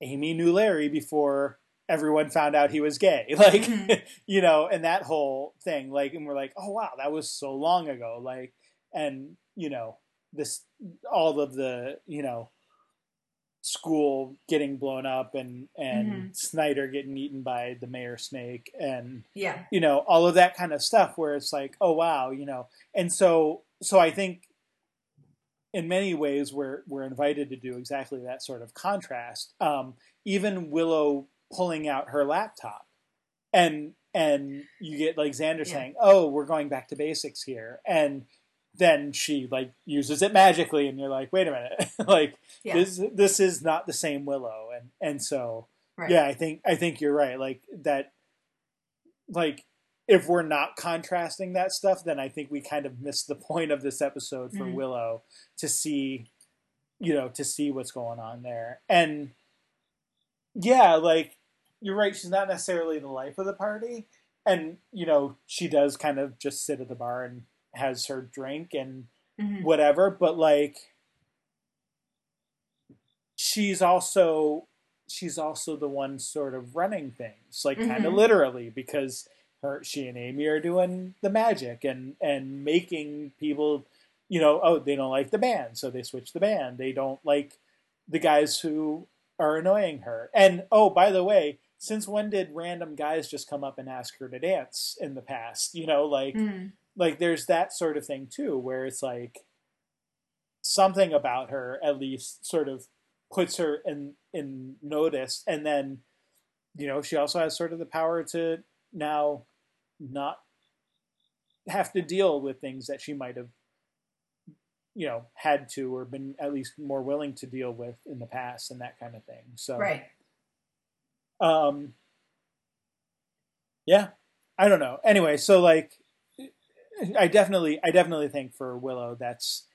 Speaker 3: Amy knew Larry before everyone found out he was gay. Like,
Speaker 1: Mhm.
Speaker 3: you know, and that whole thing. Like, and we're like, oh wow, that was so long ago. Like, and you know, this all of the you know school getting blown up and and Snyder getting eaten by the mayor snake and
Speaker 1: Yeah.
Speaker 3: you know all of that kind of stuff where it's like oh wow you know and so so i think in many ways we're we're invited to do exactly that sort of contrast um, even willow pulling out her laptop and and you get like xander
Speaker 1: Yeah.
Speaker 3: saying oh we're going back to basics here and then she like uses it magically and you're like wait a minute like
Speaker 1: Yeah.
Speaker 3: this this is not the same willow and and so
Speaker 1: right.
Speaker 3: yeah, I think I think you're right. Like that, like if we're not contrasting that stuff, then I think we kind of miss the point of this episode for
Speaker 1: Mhm.
Speaker 3: Willow to see, you know, to see what's going on there. And yeah, like you're right. She's not necessarily the life of the party, and you know, she does kind of just sit at the bar and has her drink and
Speaker 1: Mhm.
Speaker 3: whatever but like she's also she's also the one sort of running things like kind of literally because her she and Amy are doing the magic and and making people you know oh they don't like the band so they switch the band they don't like the guys who are annoying her and oh by the way since when did random guys just come up and ask her to dance in the past you know like
Speaker 1: Mm.
Speaker 3: like there's that sort of thing too where it's like something about her at least sort of puts her in in notice and then you know she also has sort of the power to now not have to deal with things that she might have you know had to or been at least more willing to deal with in the past and that kind of thing so
Speaker 1: Right.
Speaker 3: Um yeah i don't know. Anyway so like i definitely i definitely think for willow that's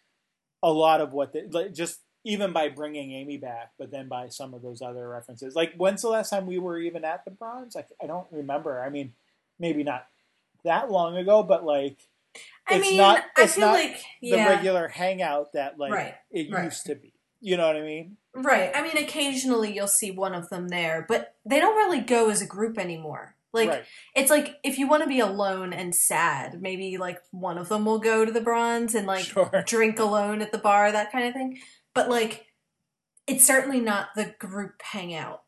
Speaker 3: a lot of what the, like just even by bringing amy back but then by some of those other references. Like when's the last time we were even at the bronze? I, I don't remember. I mean maybe not that long ago but like
Speaker 1: I
Speaker 3: It's
Speaker 1: mean,
Speaker 3: not-
Speaker 1: I
Speaker 3: it's
Speaker 1: feel
Speaker 3: not
Speaker 1: like
Speaker 3: the regular hangout that like
Speaker 1: Right,
Speaker 3: it
Speaker 1: right.
Speaker 3: used to be you know what i mean
Speaker 1: right. I mean, occasionally you'll see one of them there, but they don't really go as a group anymore. Like
Speaker 3: right
Speaker 1: it's like if you want to be alone and sad, maybe like one of them will go to the bronze and like
Speaker 3: sure
Speaker 1: drink alone at the bar, that kind of thing. But like, it's certainly not the group hangout.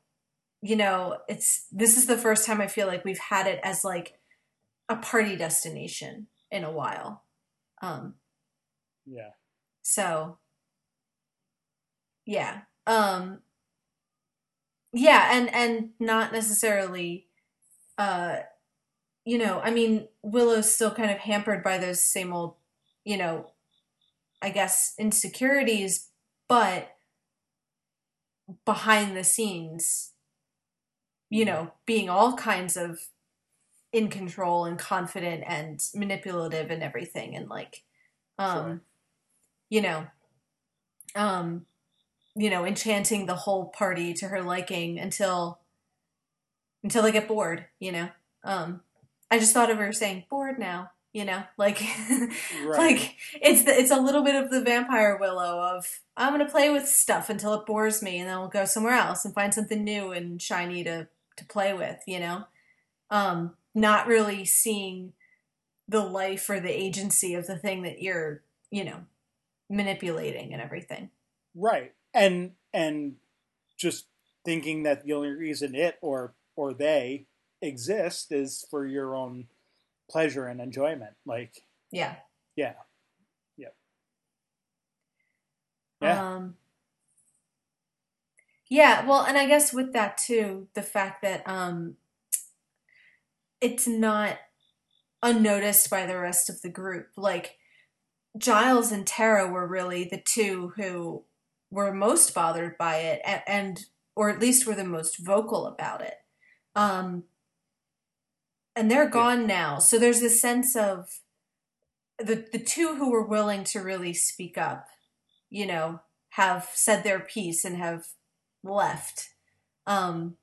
Speaker 1: You know, it's this is the first time I feel like we've had it as like a party destination in a while. Um,
Speaker 3: yeah
Speaker 1: so yeah. Um yeah, and and not necessarily uh you know, I mean, Willow's still kind of hampered by those same old, you know, I guess insecurities, but behind the scenes, you know, being all kinds of in control and confident and manipulative and everything and like um
Speaker 3: Sure.
Speaker 1: you know um you know enchanting the whole party to her liking until until they get bored you know? Um i just thought of her saying bored now you know? Like
Speaker 3: right.
Speaker 1: like it's the, it's a little bit of the vampire willow of i'm gonna play with stuff until it bores me and then we'll go somewhere else and find something new and shiny to to play with you know? Um not really seeing the life or the agency of the thing that you're you know manipulating and everything.
Speaker 3: Right. And and just thinking that the only reason it or or they exist is for your own pleasure and enjoyment. Like,
Speaker 1: yeah
Speaker 3: yeah. Yep. Yeah.
Speaker 1: Um, yeah, well, and I guess with that too, the fact that um, it's not unnoticed by the rest of the group. Like Giles and Tara were really the two who were most bothered by it, and, and or at least were the most vocal about it. Um, and they're gone now, so there's this sense of the the two who were willing to really speak up you know, have said their piece and have left. Um,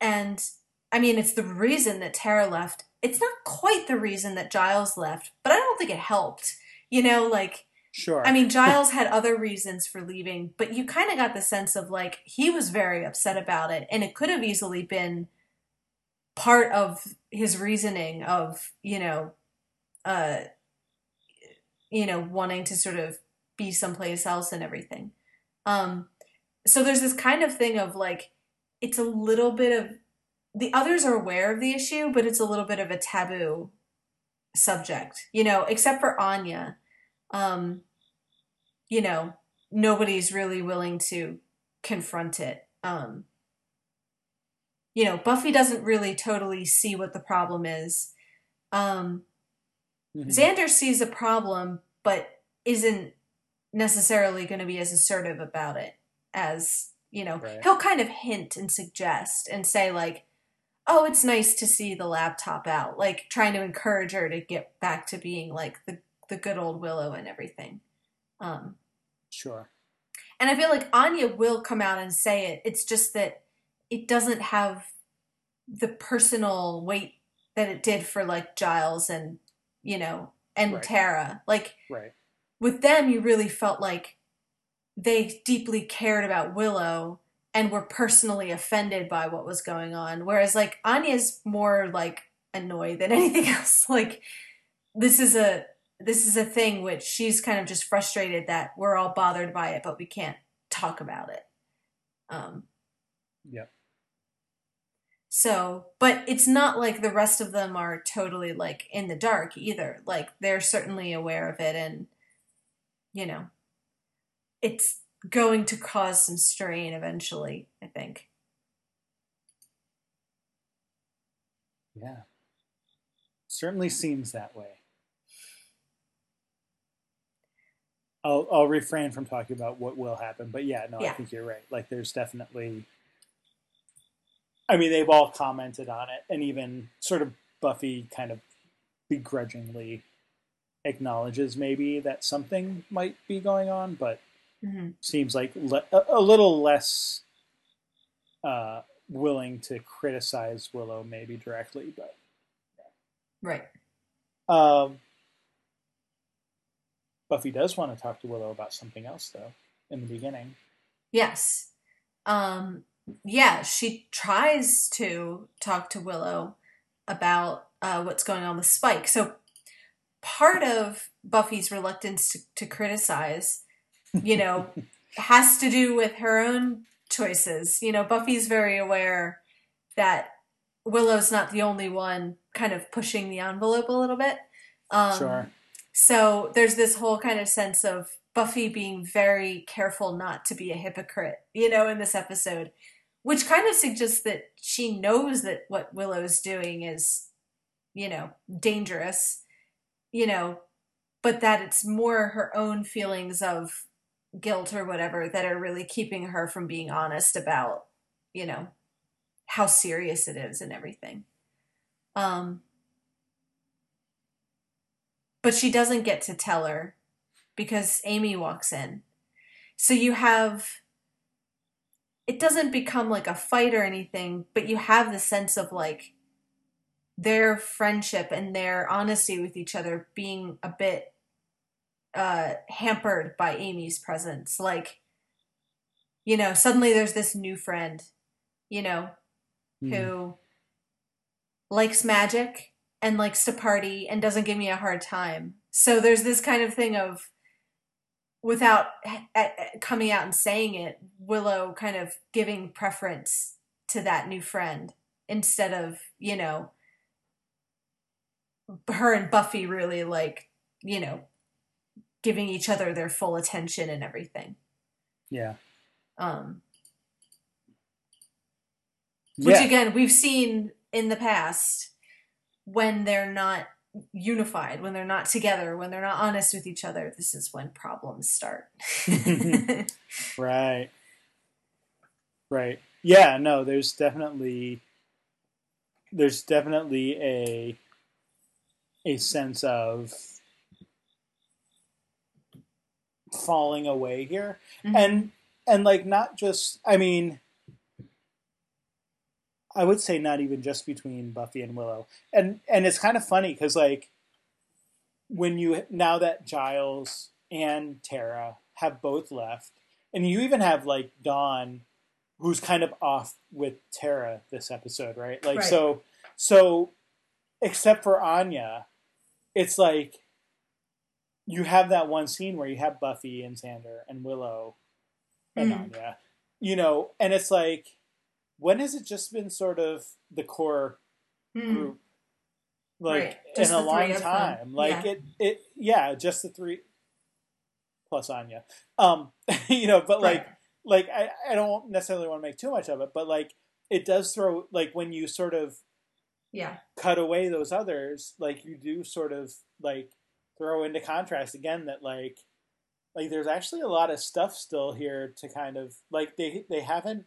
Speaker 1: and I mean, it's the reason that Tara left. It's not quite the reason that Giles left, but I don't think it helped. You know, like,
Speaker 3: Sure.
Speaker 1: I mean, Giles had other reasons for leaving, but you kind of got the sense of like he was very upset about it, and it could have easily been part of his reasoning of, you know, uh, you know, wanting to sort of be someplace else and everything. Um, so there's this kind of thing of like, it's a little bit of the others are aware of the issue, but it's a little bit of a taboo subject, you know, except for Anya. Um, you know, nobody's really willing to confront it. Um, you know, Buffy doesn't really totally see what the problem is. Um,
Speaker 3: Mhm.
Speaker 1: Xander sees a problem, but isn't necessarily going to be as assertive about it as, you know,
Speaker 3: Right.
Speaker 1: he'll kind of hint and suggest and say, like, oh, it's nice to see the laptop out, like trying to encourage her to get back to being like the, the good old Willow and everything. Um,
Speaker 3: Sure.
Speaker 1: and I feel like Anya will come out and say it. It's just that it doesn't have the personal weight that it did for like Giles and, you know, and
Speaker 3: Right.
Speaker 1: Tara. Like
Speaker 3: Right.
Speaker 1: with them, you really felt like they deeply cared about Willow and were personally offended by what was going on. Whereas like Anya's more like annoyed than anything else. like this is a this is a thing which she's kind of just frustrated that we're all bothered by it, but we can't talk about it. Um,
Speaker 3: Yep.
Speaker 1: So, but it's not like the rest of them are totally like in the dark either. Like they're certainly aware of it and you know, it's going to cause some strain eventually, I think.
Speaker 3: Yeah. Certainly seems that way. I'll I'll refrain from talking about what will happen, but yeah, no, I think you're right. Like there's definitely I mean, they've all commented on it and even sort of Buffy kind of begrudgingly acknowledges maybe that something might be going on, but
Speaker 1: hmm
Speaker 3: seems like le- a, a little less uh, willing to criticize Willow maybe directly, but
Speaker 1: Right.
Speaker 3: um, Buffy does want to talk to Willow about something else though in the beginning.
Speaker 1: Yes. Um yeah, she tries to talk to Willow about uh, what's going on with Spike. So part of Buffy's reluctance to, to criticize, you know, has to do with her own choices. You know, Buffy's very aware that Willow's not the only one kind of pushing the envelope a little bit. Um,
Speaker 3: sure.
Speaker 1: So there's this whole kind of sense of Buffy being very careful not to be a hypocrite, you know, in this episode, which kind of suggests that she knows that what Willow's doing is, you know, dangerous, you know, but that it's more her own feelings of guilt or whatever that are really keeping her from being honest about, you know, how serious it is and everything. Um, but she doesn't get to tell her because Amy walks in. So you have it doesn't become like a fight or anything, but you have the sense of like their friendship and their honesty with each other being a bit uh hampered by Amy's presence. Like you know, suddenly there's this new friend, you know,
Speaker 3: Hmm.
Speaker 1: who likes magic and likes to party and doesn't give me a hard time. So there's this kind of thing of without coming out and saying it, Willow kind of giving preference to that new friend instead of, you know, her and Buffy really like, you know, giving each other their full attention and everything.
Speaker 3: Yeah.
Speaker 1: Um which
Speaker 3: yeah.
Speaker 1: again we've seen in the past when they're not unified when they're not together when they're not honest with each other this is when problems start
Speaker 3: Right. Right. Yeah, no, there's definitely there's definitely a a sense of falling away here.
Speaker 1: Mhm.
Speaker 3: And and like not just I mean I would say not even just between Buffy and Willow. And and it's kind of funny cuz like when you now that Giles and Tara have both left and you even have like Dawn who's kind of off with Tara this episode, right? Like
Speaker 1: Right.
Speaker 3: so so except for Anya, it's like you have that one scene where you have Buffy and Xander and Willow and
Speaker 1: Mhm.
Speaker 3: Anya. You know, and it's like when has it just been sort of the core
Speaker 1: Hmm.
Speaker 3: group like
Speaker 1: Right.
Speaker 3: In a long time like
Speaker 1: Yeah.
Speaker 3: it it yeah just the three plus anya um you know but like like I, I don't necessarily want to make too much of it but like it does throw like when you sort of
Speaker 1: yeah
Speaker 3: cut away those others like you do sort of like throw into contrast again that like like there's actually a lot of stuff still here to kind of like they they haven't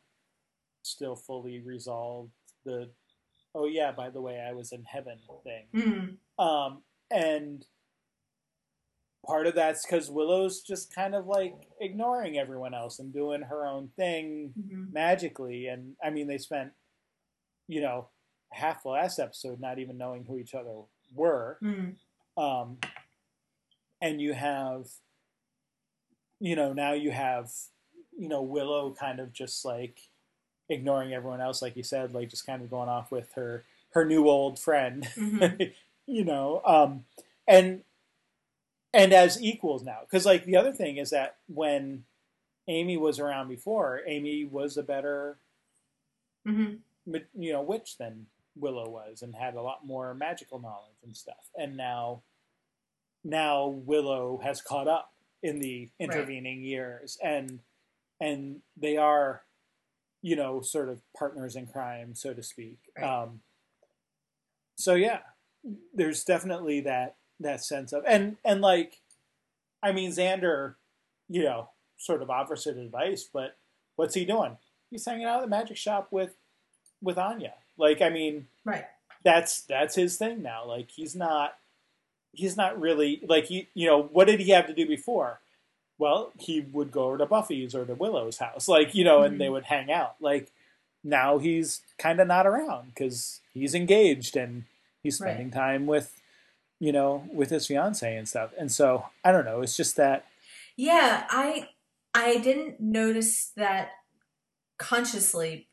Speaker 3: still fully resolved the oh yeah by the way i was in heaven thing
Speaker 1: Hmm.
Speaker 3: um and part of that's because willow's just kind of like ignoring everyone else and doing her own thing
Speaker 1: Mhm.
Speaker 3: magically and i mean they spent you know half the last episode not even knowing who each other were
Speaker 1: Hmm.
Speaker 3: um, and you have you know now you have you know willow kind of just like ignoring everyone else, like you said, like just kind of going off with her her new old friend,
Speaker 1: Mhm.
Speaker 3: you know, um, and and as equals now, because like the other thing is that when Amy was around before, Amy was a better
Speaker 1: hmm
Speaker 3: you know witch than Willow was and had a lot more magical knowledge and stuff. And now now Willow has caught up in the intervening years and and they are you know sort of partners in crime so to speak.
Speaker 1: Right.
Speaker 3: Um so yeah, there's definitely that that sense of and and like I mean Xander, you know, sort of offers it advice, but what's he doing? He's hanging out at the magic shop with with Anya. Like, I mean,
Speaker 1: Right.
Speaker 3: that's that's his thing now. Like, he's not he's not really like you you know what did he have to do before? Well, he would go over to Buffy's or to Willow's house, like you know, and
Speaker 1: Mhm.
Speaker 3: they would hang out. Like now he's kind of not around because he's engaged and he's
Speaker 1: Right.
Speaker 3: spending time with you know with his fiance and stuff. And so I don't know. It's just that
Speaker 1: Yeah, I I didn't notice that consciously,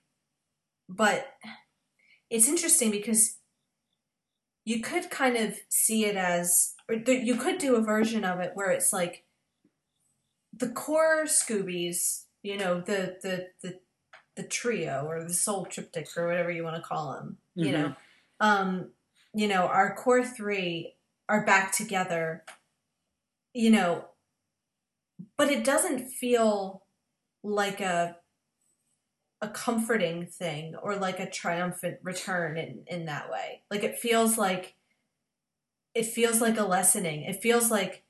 Speaker 1: but it's interesting because you could kind of see it as or you could do a version of it where it's like the core Scoobies, you know, the the the the trio or the soul triptych or whatever you want to call them, you
Speaker 3: Mhm.
Speaker 1: know. Um, you know, our core 3 are back together. You know, but it doesn't feel like a a comforting thing or like a triumphant return in in that way like it feels like it feels like a lessening it feels like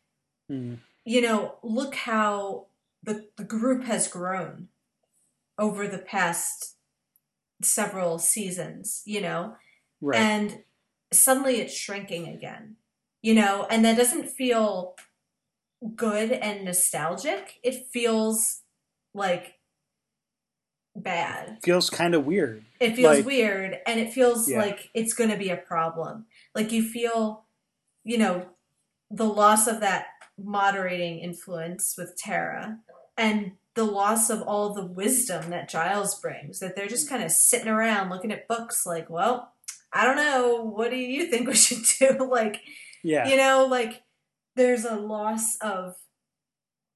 Speaker 3: mm,
Speaker 1: you know look how the, the group has grown over the past several seasons you know
Speaker 3: right.
Speaker 1: and suddenly it's shrinking again you know and that doesn't feel good and nostalgic it feels like bad
Speaker 3: feels kind of weird.
Speaker 1: it feels
Speaker 3: Like-
Speaker 1: weird and it feels
Speaker 3: Yeah.
Speaker 1: like it's going to be a problem like you feel you know the loss of that moderating influence with tara and the loss of all the wisdom that giles brings that they're just kind of sitting around looking at books like well i don't know. What do you think we should do? Like
Speaker 3: Yeah.
Speaker 1: you know like there's a loss of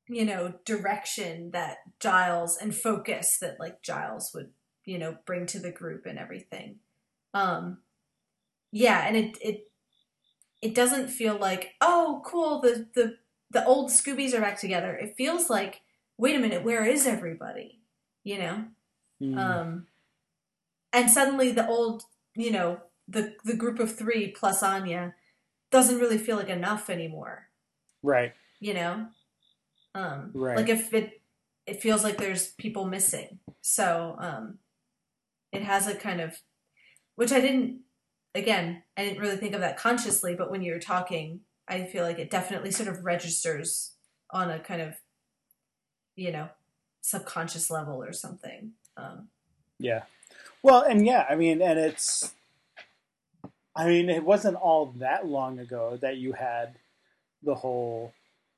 Speaker 1: you know direction that giles and focus that like giles would you know bring to the group and everything. Um yeah and it it it doesn't feel like oh cool the the the old scoobies are back together. It feels like wait a minute where is everybody? You know?
Speaker 3: Mm,
Speaker 1: um and suddenly the old you know the the group of three plus anya doesn't really feel like enough anymore.
Speaker 3: Right.
Speaker 1: you know? Um
Speaker 3: Right.
Speaker 1: like if it it feels like there's people missing. So um it has a kind of which i didn't again i didn't really think of that consciously but when you were talking i feel like it definitely sort of registers on a kind of you know subconscious level or something um
Speaker 3: Yeah. Well, and yeah, I mean, and it's, I mean, it wasn't all that long ago that you had the whole,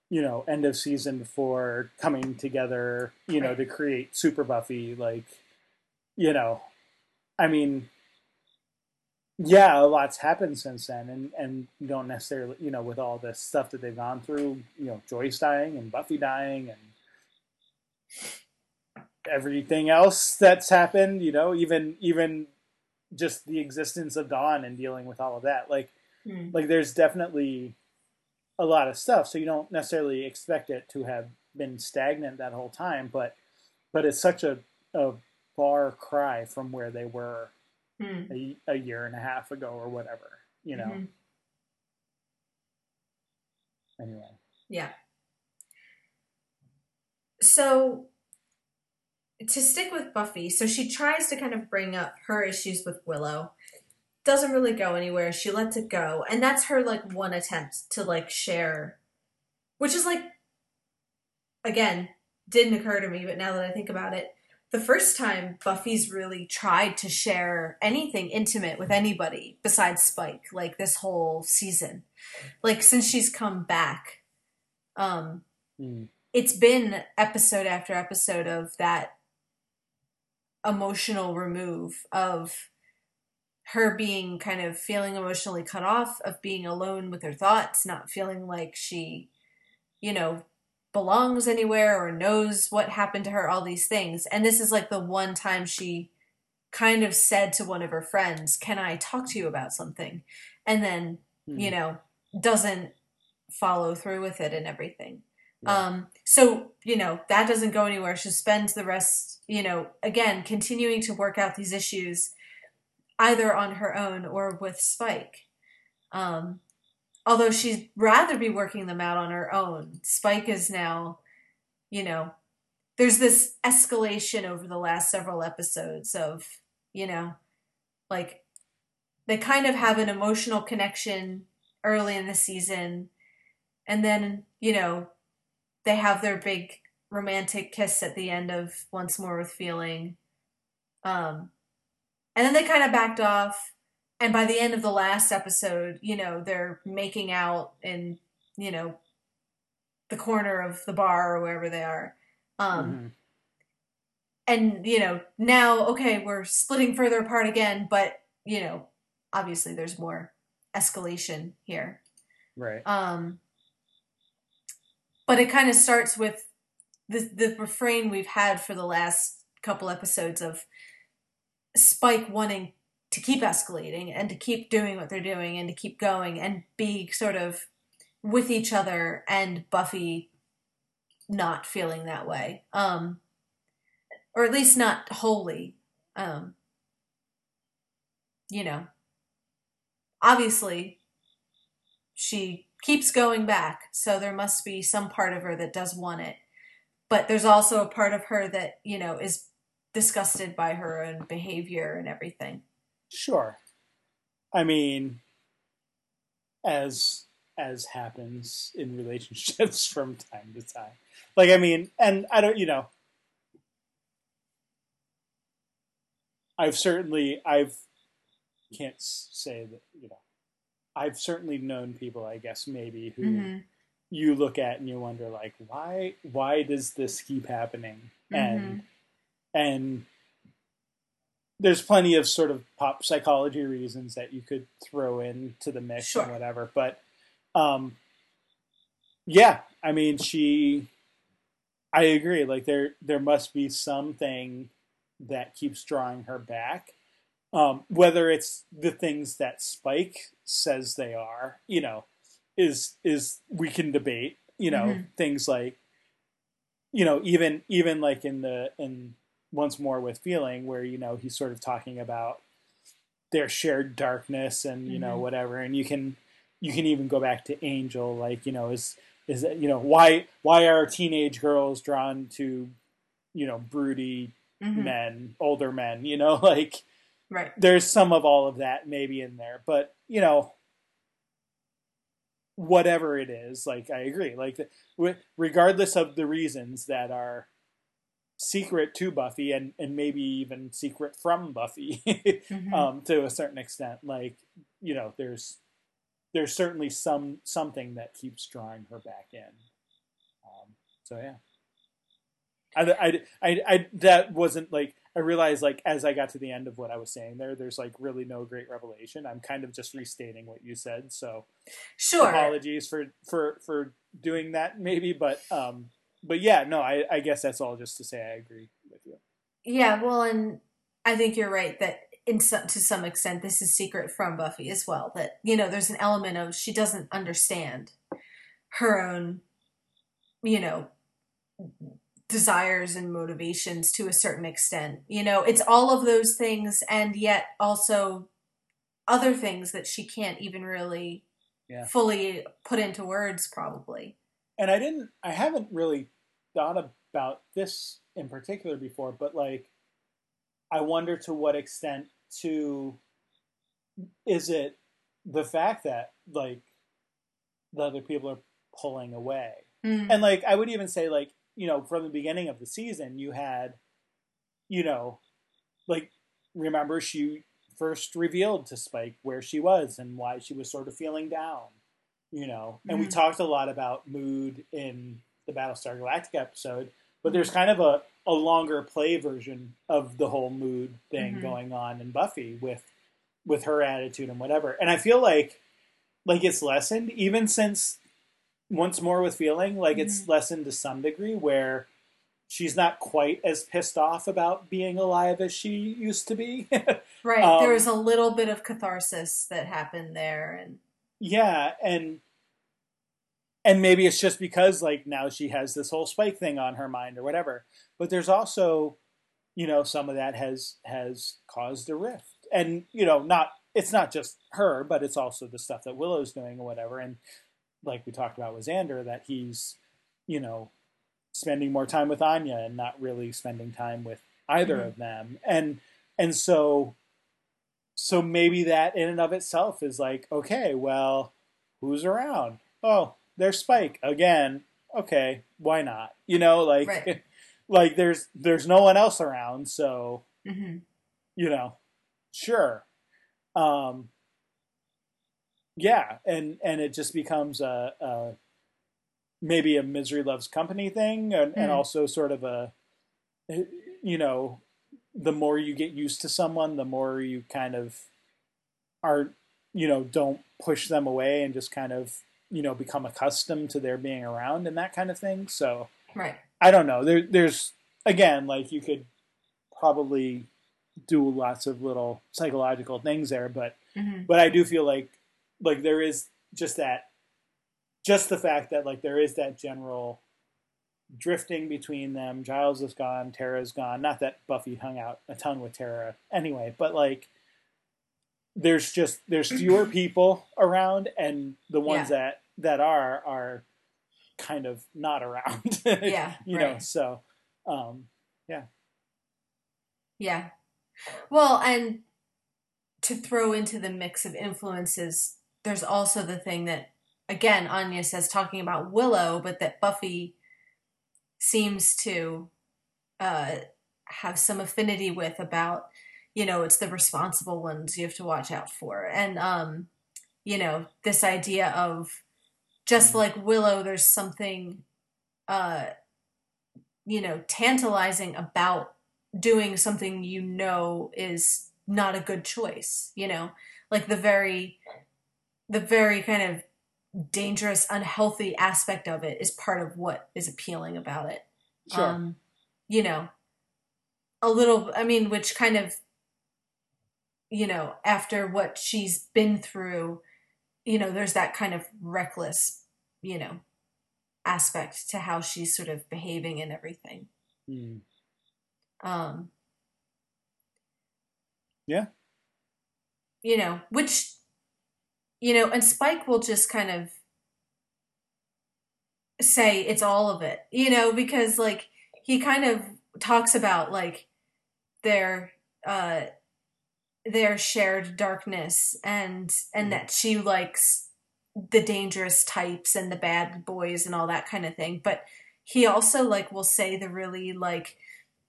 Speaker 3: you know, end of season four coming together, you know,
Speaker 1: Right.
Speaker 3: to create Super Buffy. Like, you know, I mean, yeah, a lot's happened since then, and and you don't necessarily, you know, with all the stuff that they've gone through, you know, Joyce dying and Buffy dying and everything else that's happened, you know, even even just the existence of Dawn and dealing with all of that. Like
Speaker 1: hmm.
Speaker 3: like there's definitely a lot of stuff, so you don't necessarily expect it to have been stagnant that whole time, but but it's such a a far cry from where they were
Speaker 1: Hmm.
Speaker 3: a, a year and a half ago or whatever, you know.
Speaker 1: Mhm.
Speaker 3: Anyway.
Speaker 1: Yeah. So to stick with Buffy, so she tries to kind of bring up her issues with Willow. Doesn't really go anywhere. She lets it go. And that's her like one attempt to like share which is like again, didn't occur to me, but now that I think about it, the first time Buffy's really tried to share anything intimate with anybody besides Spike, like this whole season. Like since she's come back, um,
Speaker 3: Mm.
Speaker 1: it's been episode after episode of that emotional remove of her being kind of feeling emotionally cut off, of being alone with her thoughts, not feeling like she, you know, belongs anywhere or knows what happened to her, all these things. And this is like the one time she kind of said to one of her friends, Can I talk to you about something? And then,
Speaker 3: Hmm.
Speaker 1: you know, doesn't follow through with it and everything.
Speaker 3: Yeah.
Speaker 1: Um, so, you know, that doesn't go anywhere. She spends the rest, you know, again, continuing to work out these issues either on her own or with Spike. Um, although she'd rather be working them out on her own. Spike is now, you know, there's this escalation over the last several episodes of, you know, like they kind of have an emotional connection early in the season and then, you know, they have their big romantic kiss at the end of Once More with Feeling. Um and then they kind of backed off and by the end of the last episode, you know, they're making out in, you know, the corner of the bar or wherever they are. Um
Speaker 3: Mhm.
Speaker 1: and you know now okay we're splitting further apart again but you know obviously there's more escalation here
Speaker 3: Right.
Speaker 1: um but it kind of starts with the the refrain we've had for the last couple episodes of spike wanting to keep escalating and to keep doing what they're doing and to keep going and be sort of with each other and buffy not feeling that way. Um or at least not wholly. Um you know obviously she keeps going back so there must be some part of her that does want it. But there's also a part of her that you know is disgusted by her own behavior and everything
Speaker 3: Sure. I mean, as as happens in relationships from time to time. Like I mean, and I don't, you know, I've certainly I've can't say that, you know. I've certainly known people, I guess maybe who
Speaker 1: Mhm.
Speaker 3: you look at and you wonder like why why does this keep happening? And and there's plenty of sort of pop psychology reasons that you could throw into the mix
Speaker 1: Sure.
Speaker 3: and whatever. But um, yeah, I mean, she. I agree. Like there, there must be something that keeps drawing her back. Um, whether it's the things that Spike says they are, you know, is is we can debate. You know,
Speaker 1: Mhm.
Speaker 3: things like, you know, even even like in the in once more with feeling where you know he's sort of talking about their shared darkness and you know
Speaker 1: Mhm.
Speaker 3: whatever and you can you can even go back to angel like you know is is that you know why why are teenage girls drawn to you know broody
Speaker 1: Mhm.
Speaker 3: men older men you know like
Speaker 1: right
Speaker 3: there's some of all of that maybe in there but you know whatever it is like i agree like regardless of the reasons that are secret to buffy and and maybe even secret from buffy
Speaker 1: Mhm.
Speaker 3: um to a certain extent like you know there's there's certainly some something that keeps drawing her back in um so yeah I, I, I, I that wasn't like I realized like as I got to the end of what I was saying there, there's like really no great revelation. I'm kind of just restating what you said, so
Speaker 1: sure
Speaker 3: apologies for for for doing that maybe, but um, but yeah, no, I I guess that's all just to say I agree with you.
Speaker 1: Yeah, well, and I think you're right that in some, to some extent this is secret from Buffy as well. That you know, there's an element of she doesn't understand her own, you know, desires and motivations to a certain extent. You know, it's all of those things, and yet also other things that she can't even really
Speaker 3: Yeah.
Speaker 1: fully put into words, probably.
Speaker 3: And I didn't, I haven't really thought about this in particular before, but like, I wonder to what extent to is it the fact that like the other people are pulling away
Speaker 1: Mm.
Speaker 3: and like i would even say like you know from the beginning of the season you had you know like remember she first revealed to spike where she was and why she was sort of feeling down you know and we
Speaker 1: Mhm.
Speaker 3: talked a lot about mood in the battlestar galactica episode but there's kind of a, a longer play version of the whole mood thing
Speaker 1: Mhm.
Speaker 3: going on in Buffy with with her attitude and whatever. And I feel like like it's lessened even since once more with feeling like it's
Speaker 1: Mm-hmm.
Speaker 3: lessened to some degree where she's not quite as pissed off about being alive as she used to be.
Speaker 1: Right.
Speaker 3: Um,
Speaker 1: there was a little bit of catharsis that happened there, and
Speaker 3: yeah, and and maybe it's just because like now she has this whole spike thing on her mind or whatever. But there's also, you know, some of that has has caused a rift. And, you know, not it's not just her, but it's also the stuff that Willow's doing or whatever. And like we talked about with Xander, that he's, you know, spending more time with Anya and not really spending time with either
Speaker 1: Mhm.
Speaker 3: of them. And and so so maybe that in and of itself is like, okay, well, who's around? Oh, there's Spike again. Okay, why not? You know, like
Speaker 1: Right.
Speaker 3: like there's there's no one else around, so
Speaker 1: Mhm.
Speaker 3: you know, sure. Um yeah, and and it just becomes a, a maybe a misery loves company thing and, and
Speaker 1: Mm.
Speaker 3: also sort of a you know, the more you get used to someone, the more you kind of are you know, don't push them away and just kind of, you know, become accustomed to their being around and that kind of thing. So
Speaker 1: right.
Speaker 3: I don't know. There, there's again, like you could probably do lots of little psychological things there, but
Speaker 1: Mhm.
Speaker 3: but I do feel like like there is just that, just the fact that like there is that general drifting between them. Giles is gone, Tara's gone. Not that Buffy hung out a ton with Tara anyway, but like there's just there's fewer people around, and the ones that that are are kind of not around.
Speaker 1: Yeah,
Speaker 3: you know. So, um,
Speaker 1: yeah. Yeah. Well, and to throw into the mix of influences, there's also the thing that, again, Anya says talking about Willow, but that Buffy seems to uh, have some affinity with about, you know, it's the responsible ones you have to watch out for. And, um, you know, this idea of just like Willow, there's something, uh, you know, tantalizing about doing something you know is not a good choice you know like the very the very kind of dangerous unhealthy aspect of it is part of what is appealing about it
Speaker 3: sure.
Speaker 1: um you know a little i mean which kind of you know after what she's been through you know there's that kind of reckless you know aspect to how she's sort of behaving and everything
Speaker 3: Hmm.
Speaker 1: um
Speaker 3: Yeah.
Speaker 1: you know which you know and spike will just kind of say it's all of it you know because like he kind of talks about like their uh their shared darkness and and
Speaker 3: Mhm.
Speaker 1: that she likes the dangerous types and the bad boys and all that kind of thing but he also like will say the really like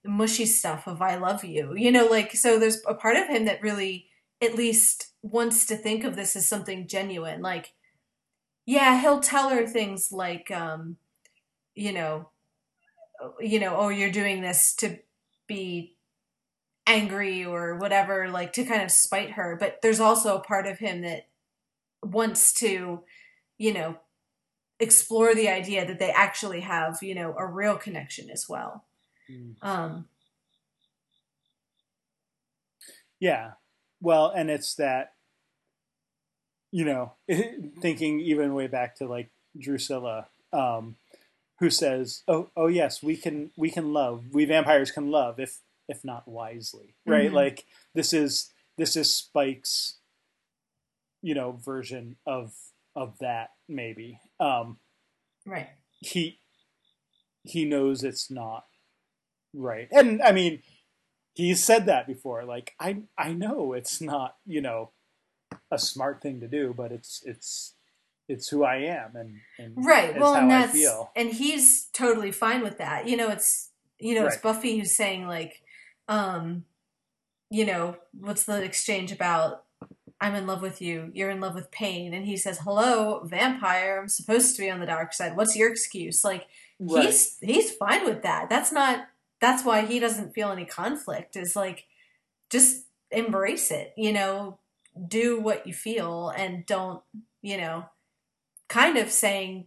Speaker 1: mushy stuff of I love you. You know, like so there's a part of him that really at least wants to think of this as something genuine. Like yeah, he'll tell her things like um you know you know, oh you're doing this to be angry or whatever, like to kind of spite her, but there's also a part of him that wants to, you know, explore the idea that they actually have, you know, a real connection as well.
Speaker 3: Hmm.
Speaker 1: Um,
Speaker 3: Yeah. Well, and it's that, you know, thinking even way back to like Drusilla, um, who says, "Oh, oh yes, we can, we can love. We vampires can love if, if not wisely, right?
Speaker 1: Mhm.
Speaker 3: Like this is this is Spike's, you know, version of of that maybe. Um,
Speaker 1: right.
Speaker 3: he he knows it's not right and i mean he's said that before like i i know it's not you know a smart thing to do but it's it's it's who i am and, and
Speaker 1: Right. Well, and that's and he's totally fine with that. You know, it's you know, it's Buffy who's saying like, um, you know, what's the exchange about? I'm in love with you. You're in love with pain, and he says, "Hello, vampire. I'm supposed to be on the dark side. What's your excuse?" Like
Speaker 3: right
Speaker 1: he's he's fine with that. That's not that's why he doesn't feel any conflict is like just embrace it you know do what you feel and don't you know kind of saying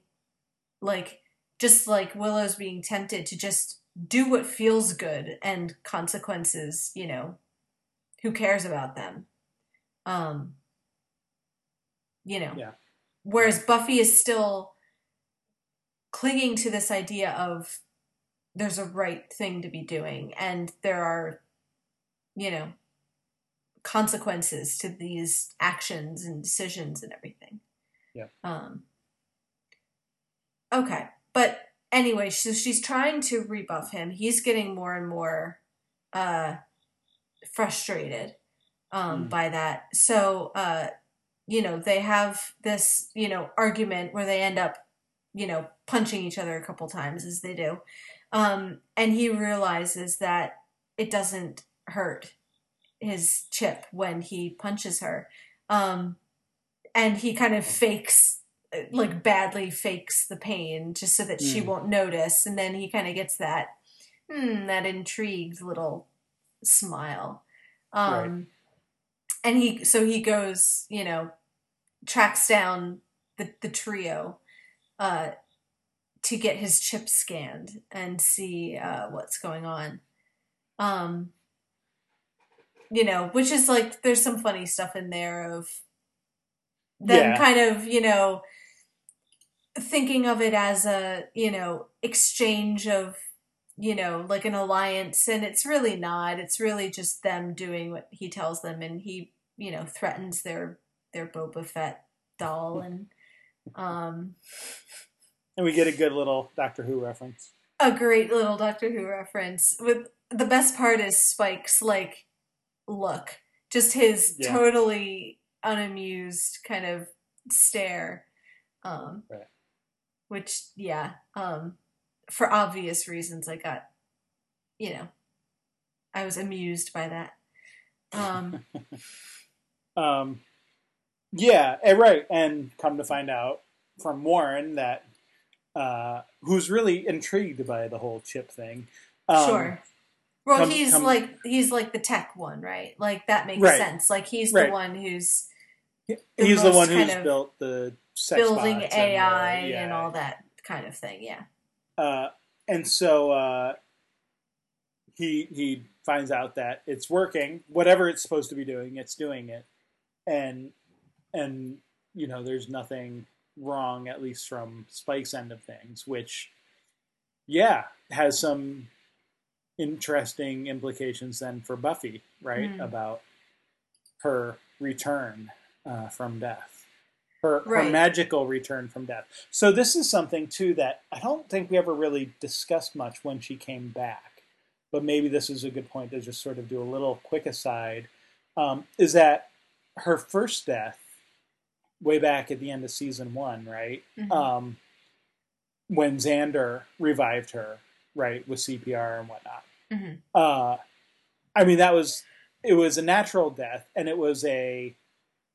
Speaker 1: like just like willow's being tempted to just do what feels good and consequences you know who cares about them um you know
Speaker 3: Yeah.
Speaker 1: whereas buffy is still clinging to this idea of there's a right thing to be doing and there are you know consequences to these actions and decisions and everything
Speaker 3: Yeah.
Speaker 1: um okay but anyway so she's trying to rebuff him he's getting more and more uh frustrated um
Speaker 3: Mm.
Speaker 1: by that so uh you know they have this you know argument where they end up you know punching each other a couple times as they do um and he realizes that it doesn't hurt his chip when he punches her um and he kind of fakes like badly fakes the pain just so that she
Speaker 3: Mm.
Speaker 1: won't notice and then he kind of gets that hmm, that intrigued little smile um
Speaker 3: Right.
Speaker 1: and he so he goes you know tracks down the the trio uh to get his chip scanned and see uh what's going on. Um you know which is like there's some funny stuff in there of them
Speaker 3: Yeah.
Speaker 1: kind of you know thinking of it as a you know exchange of you know like an alliance. And it's really not. It's really just them doing what he tells them. And he you know threatens their their Boba Fett doll. And um
Speaker 3: And we get a good little Doctor Who reference.
Speaker 1: a great little Doctor Who reference. With the best part is Spike's like look, just his
Speaker 3: Yeah.
Speaker 1: totally unamused kind of stare. Um,
Speaker 3: Right.
Speaker 1: Which, yeah, um, for obvious reasons, I got, you know, I was amused by that. Um,
Speaker 3: Um, yeah, eh, right. And come to find out from Warren that uh, who's really intrigued by the whole chip thing. Um,
Speaker 1: sure. Well,
Speaker 3: come-
Speaker 1: he's
Speaker 3: come-
Speaker 1: like he's like the tech one, right? Like that makes
Speaker 3: Right.
Speaker 1: sense. Like he's
Speaker 3: Right.
Speaker 1: the one who's
Speaker 3: He's
Speaker 1: the
Speaker 3: the one who's built the sex
Speaker 1: building AI
Speaker 3: and, the- yeah.
Speaker 1: and all that kind of thing. Yeah.
Speaker 3: Uh, and so uh, he he finds out that it's working. Whatever it's supposed to be doing, it's doing it, and and you know there's nothing wrong, at least from Spike's end of things, which yeah has some interesting implications then for Buffy, right?
Speaker 1: Mm.
Speaker 3: About her return uh, from death, her, her magical return from death. So this is something too that I don't think we ever really discussed much when she came back, but maybe this is a good point to just sort of do a little quick aside. Um, is that her first death, way back at the end of season one, right?
Speaker 1: Mhm.
Speaker 3: Um, when Xander revived her, right, with CPR and whatnot.
Speaker 1: Mhm.
Speaker 3: Uh, I mean, that was it was a natural death, and it was a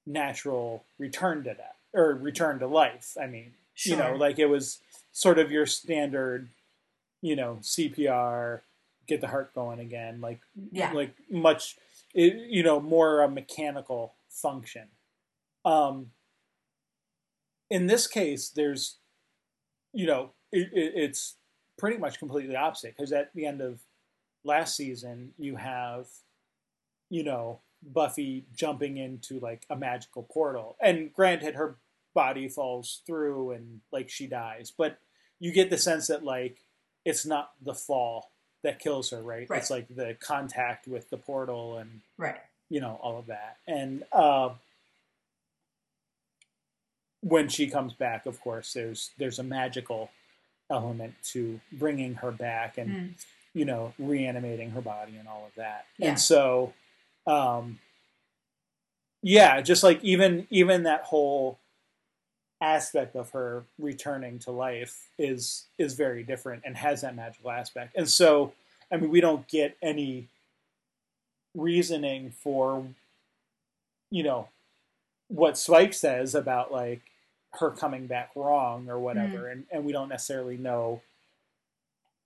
Speaker 3: natural return to death or return to life. I mean, you know, like it was sort of your standard, you know, CPR, get the heart going again, like
Speaker 1: Yeah.
Speaker 3: like much, it, you know, more a mechanical function. Um, in this case, there's, you know, it, it, it's pretty much completely opposite because at the end of last season, you have, you know, Buffy jumping into like a magical portal, and granted, her body falls through and like she dies, but you get the sense that like it's not the fall that kills her, right?
Speaker 1: Right.
Speaker 3: It's like the contact with the portal and
Speaker 1: right.
Speaker 3: you know all of that and uh, when she comes back of course there's there's a magical element to bringing her back and
Speaker 1: Mm.
Speaker 3: you know reanimating her body and all of that
Speaker 1: Yeah.
Speaker 3: and so um yeah just like even even that whole aspect of her returning to life is is very different and has that magical aspect and so i mean we don't get any reasoning for you know what Spike says about like her coming back wrong or whatever and, and we don't necessarily know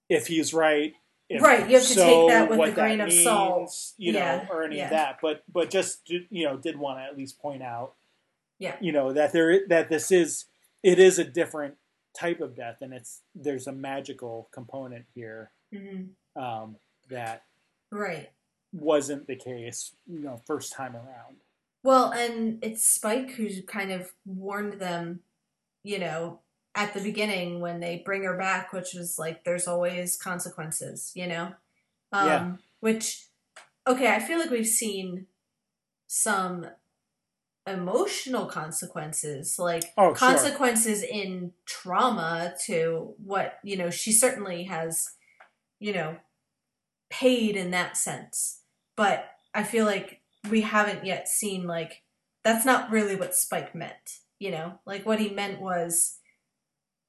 Speaker 3: if he's right if
Speaker 1: Right, you have to take that with a grain of salt.
Speaker 3: you know,
Speaker 1: Yeah,
Speaker 3: or any
Speaker 1: yeah.
Speaker 3: of that. But but just you know, did want to at least point out,
Speaker 1: Yeah.
Speaker 3: you know, that there that this is it is a different type of death, and it's there's a magical component here
Speaker 1: Mhm.
Speaker 3: um, that
Speaker 1: Right.
Speaker 3: wasn't the case, you know, first time around.
Speaker 1: Well, and it's Spike who kind of warned them, you know, at the beginning when they bring her back, which was like, there's always consequences, you know? Um,
Speaker 3: Yeah.
Speaker 1: Which, okay, I feel like we've seen some emotional consequences, like
Speaker 3: Oh, sure.
Speaker 1: consequences in trauma to what, you know, she certainly has, you know, paid in that sense. But I feel like we haven't yet seen like that's not really what Spike meant. You know, like what he meant was,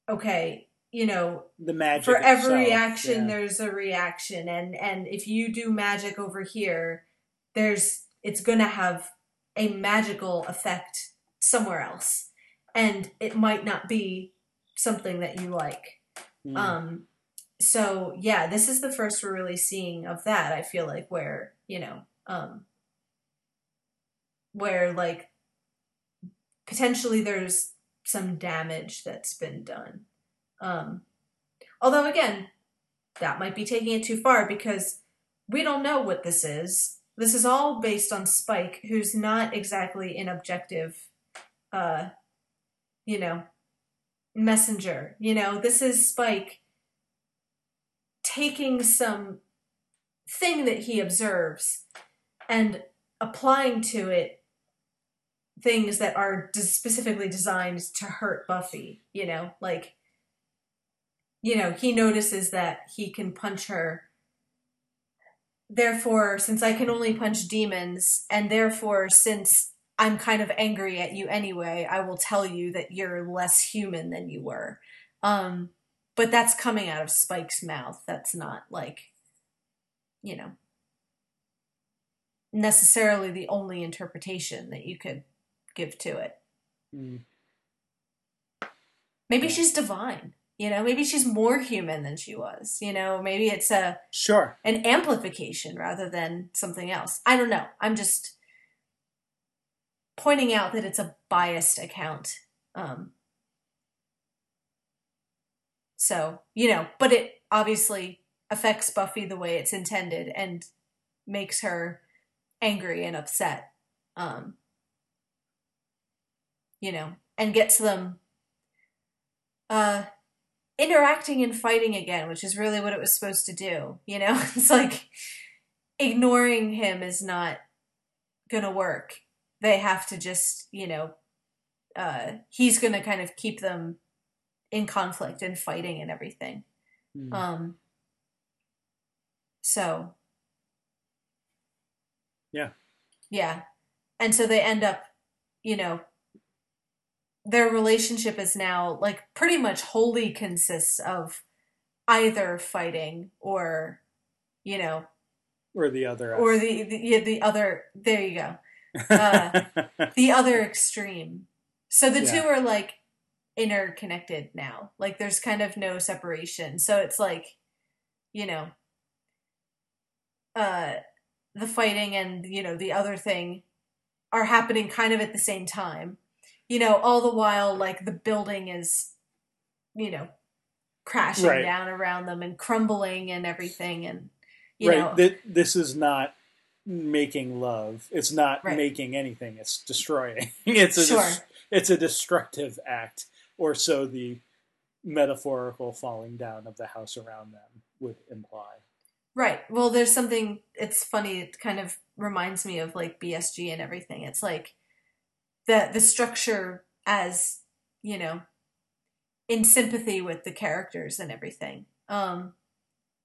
Speaker 1: okay, you know,
Speaker 3: The magic
Speaker 1: for every action
Speaker 3: yeah.
Speaker 1: there's a reaction, and and if you do magic over here, there's it's gonna have a magical effect somewhere else, and it might not be something that you like.
Speaker 3: Mm.
Speaker 1: Um, so yeah, this is the first we're really seeing of that. I feel like where you know, um, where like potentially there's some damage that's been done. Um, although again, that might be taking it too far because we don't know what this is. This is all based on Spike, who's not exactly an objective, uh, you know, messenger. You know, this is Spike taking some thing that he observes and applying to it things that are specifically designed to hurt Buffy, you know, like you know, he notices that he can punch her. Therefore, since I can only punch demons, and therefore, since I'm kind of angry at you anyway, I will tell you that you're less human than you were. Um, but that's coming out of Spike's mouth. That's not like, you know, necessarily the only interpretation that you could give to it.
Speaker 3: Mm.
Speaker 1: Maybe
Speaker 3: Yeah.
Speaker 1: she's divine. You know, maybe she's more human than she was. You know, maybe it's a
Speaker 3: Sure.
Speaker 1: an amplification rather than something else. I don't know. I'm just pointing out that it's a biased account. Um, so, you know, but it obviously affects Buffy the way it's intended and makes her angry and upset. Um, you know, and gets them uh interacting and fighting again, which is really what it was supposed to do. You know, it's like ignoring him is not gonna work. They have to just, you know, uh, he's gonna kind of keep them in conflict and fighting and everything.
Speaker 3: Mm.
Speaker 1: Um, so,
Speaker 3: Yeah.
Speaker 1: yeah, and so they end up, you know, their relationship is now like pretty much wholly consists of either fighting or, you know,
Speaker 3: or the other.
Speaker 1: or the the, yeah, the other. There you go, uh, the other extreme. So the
Speaker 3: Yeah.
Speaker 1: two are like interconnected now. Like there's kind of no separation. So it's like, you know, uh the fighting and you know the other thing are happening kind of at the same time. You know, all the while like the building is you know crashing
Speaker 3: Right.
Speaker 1: down around them and crumbling and everything and you
Speaker 3: right.
Speaker 1: know
Speaker 3: Th- this is not making love. It's not
Speaker 1: Right.
Speaker 3: making anything. It's destroying. it's a
Speaker 1: Sure.
Speaker 3: it's a destructive act, or so the metaphorical falling down of the house around them would imply.
Speaker 1: Right. Well, there's something. It's funny. It kind of reminds me of like BSG and everything. It's like the the structure as you know, in sympathy with the characters and everything. Um,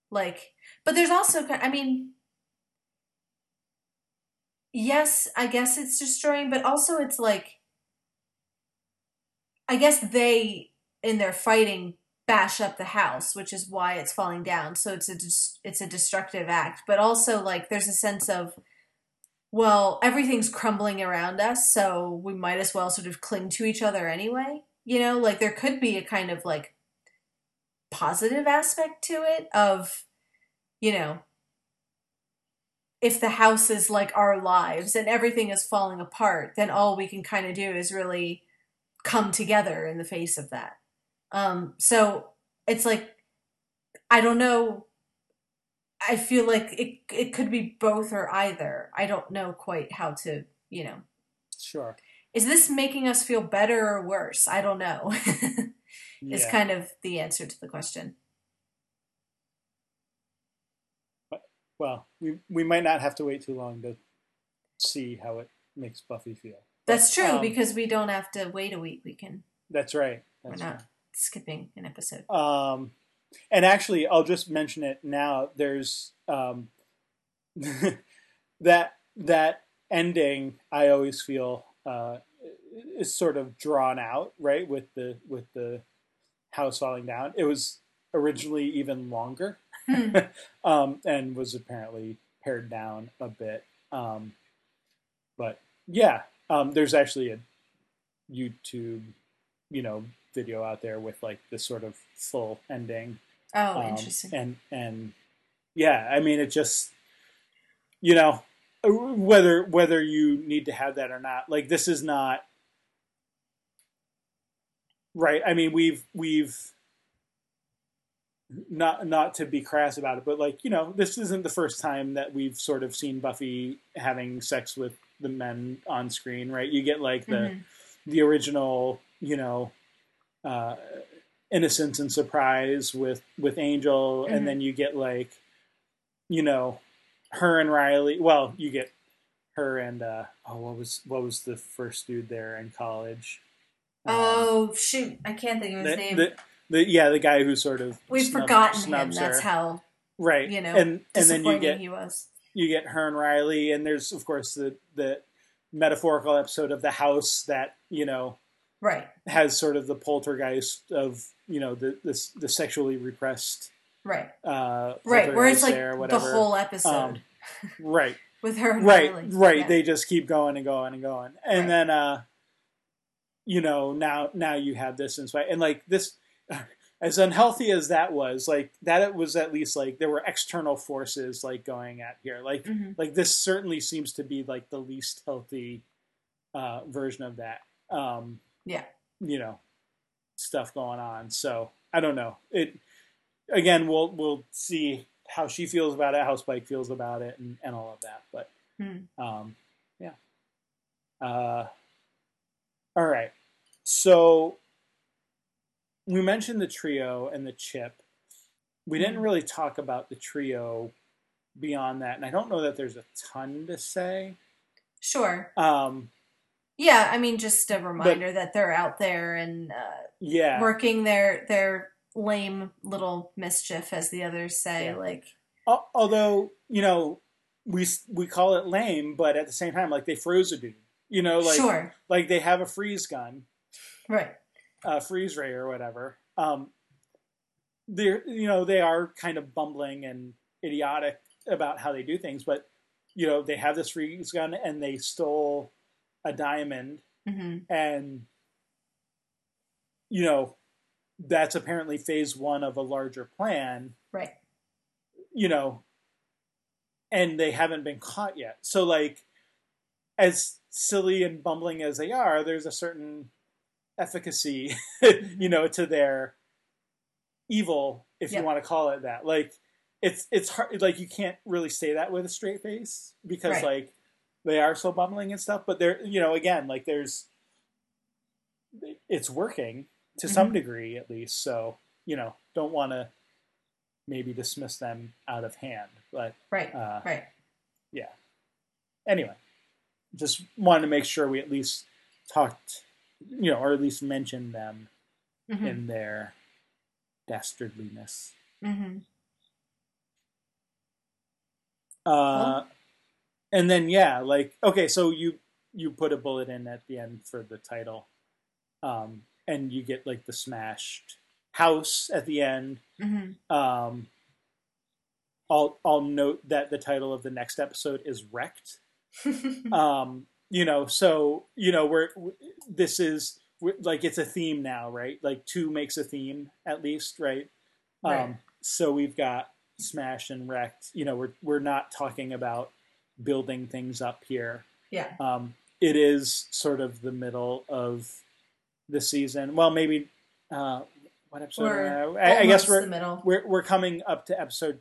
Speaker 1: like, but there's also. I mean, yes, I guess it's destroying, but also it's like. I guess they in their fighting bash up the house, which is why it's falling down. So it's a it's a destructive act, but also like there's a sense of well, everything's crumbling around us, so we might as well sort of cling to each other anyway. You know, like there could be a kind of like positive aspect to it of you know, if the house is like our lives and everything is falling apart, then all we can kind of do is really come together in the face of that. Um, so it's like, I don't know. I feel like it it could be both or either. I don't know quite how to, you know.
Speaker 3: Sure.
Speaker 1: Is this making us feel better or worse? I don't know. is kind of the answer to the question.
Speaker 3: Well, we we might not have to wait too long to see how it makes Buffy feel.
Speaker 1: That's true
Speaker 3: um,
Speaker 1: because we don't have to wait a week. We can.
Speaker 3: That's right.
Speaker 1: We're
Speaker 3: That's
Speaker 1: not skipping an episode.
Speaker 3: Um, and actually, I'll just mention it now. There's um, that that ending. I always feel uh, is sort of drawn out, right? With the with the house falling down. It was originally even longer.
Speaker 1: Hmm.
Speaker 3: um, and was apparently pared down a bit. Um, but yeah, um, there's actually a YouTube, you know, video out there with like this sort of full ending.
Speaker 1: Oh,
Speaker 3: Um,
Speaker 1: interesting.
Speaker 3: And and yeah, I mean, it just you know whether whether you need to have that or not. Like this is not right. I mean, we've we've not not to be crass about it, but like you know, this isn't the first time that we've sort of seen Buffy having sex with the men on screen, right? You get like the
Speaker 1: Mhm.
Speaker 3: the original, you know, uh, innocence and surprise with with Angel,
Speaker 1: Mhm.
Speaker 3: and then you get like, you know, her and Riley. Well, you get her and uh, oh, what was what was the first dude there in college? Um,
Speaker 1: Oh shoot! I can't think of his
Speaker 3: the,
Speaker 1: name.
Speaker 3: the, the yeah, the guy who sort of
Speaker 1: We've
Speaker 3: snub-
Speaker 1: forgotten him.
Speaker 3: snubs
Speaker 1: That's how
Speaker 3: right,
Speaker 1: you know
Speaker 3: and and then you get
Speaker 1: he was.
Speaker 3: you get her and Riley, and there's of course the the metaphorical episode of the house that you know
Speaker 1: Right,
Speaker 3: has sort of the poltergeist of you know the the, the sexually repressed
Speaker 1: right,
Speaker 3: uh,
Speaker 1: right. Where it's like
Speaker 3: there,
Speaker 1: the whole episode
Speaker 3: Um, right,
Speaker 1: with her. And
Speaker 3: right, right.
Speaker 1: Yeah.
Speaker 3: They just keep going and going and going, and
Speaker 1: Right.
Speaker 3: then uh, you know now now you have this in spite and like this. As unhealthy as that was, like that, it was at least like there were external forces like going at here. Like
Speaker 1: Mhm.
Speaker 3: like this certainly seems to be like the least healthy uh, version of that. Um,
Speaker 1: Yeah.
Speaker 3: you know, stuff going on. So I don't know. It again, we'll we'll see how she feels about it, how Spike feels about it, and, and all of that. But
Speaker 1: Hmm.
Speaker 3: um, yeah. Uh, all right. So we mentioned the trio and the chip. We didn't
Speaker 1: Mhm.
Speaker 3: really talk about the trio beyond that, and I don't know that there's a ton to say.
Speaker 1: Sure.
Speaker 3: Um,
Speaker 1: Yeah, I mean, just a reminder that they're out there and uh,
Speaker 3: yeah,
Speaker 1: working their their lame little mischief, as the others say.
Speaker 3: Yeah.
Speaker 1: Like,
Speaker 3: although you know we we call it lame, but at the same time, like they froze a dude. You know, like
Speaker 1: sure,
Speaker 3: like they have a freeze gun,
Speaker 1: right,
Speaker 3: uh, freeze ray or whatever. Um, they're you know they are kind of bumbling and idiotic about how they do things, but you know they have this freeze gun and they stole a diamond
Speaker 1: hmm
Speaker 3: and you know that's apparently phase one of a larger plan.
Speaker 1: Right,
Speaker 3: you know and they haven't been caught yet. So like as silly and bumbling as they are there's a certain efficacy you know to their evil if
Speaker 1: Yeah.
Speaker 3: you want to call it that. Like it's it's hard like you can't really say that with a straight face because
Speaker 1: Right.
Speaker 3: like they are so bumbling and stuff but they're you know again like there's it's working to some
Speaker 1: Mhm.
Speaker 3: degree at least so you know don't want to maybe dismiss them out of hand but
Speaker 1: right,
Speaker 3: uh,
Speaker 1: right.
Speaker 3: yeah anyway just wanted to make sure we at least talked you know or at least mentioned them
Speaker 1: hmm
Speaker 3: in their dastardliness
Speaker 1: hmm
Speaker 3: uh and then yeah like okay so you you put a bullet in at the end for the title um and you get like the smashed house at the end.
Speaker 1: Hmm
Speaker 3: um i'll i'll note that the title of the next episode is wrecked. Um you know so you know we're this is we're, like it's a theme now right? Like two makes a theme at least right? Um
Speaker 1: Right.
Speaker 3: so we've got smashed and wrecked. You know, we're we're not talking about building things up here.
Speaker 1: Yeah.
Speaker 3: Um, it is sort of the middle of the season. Well, maybe uh, what episode? I, I guess we're we're we're coming up to episode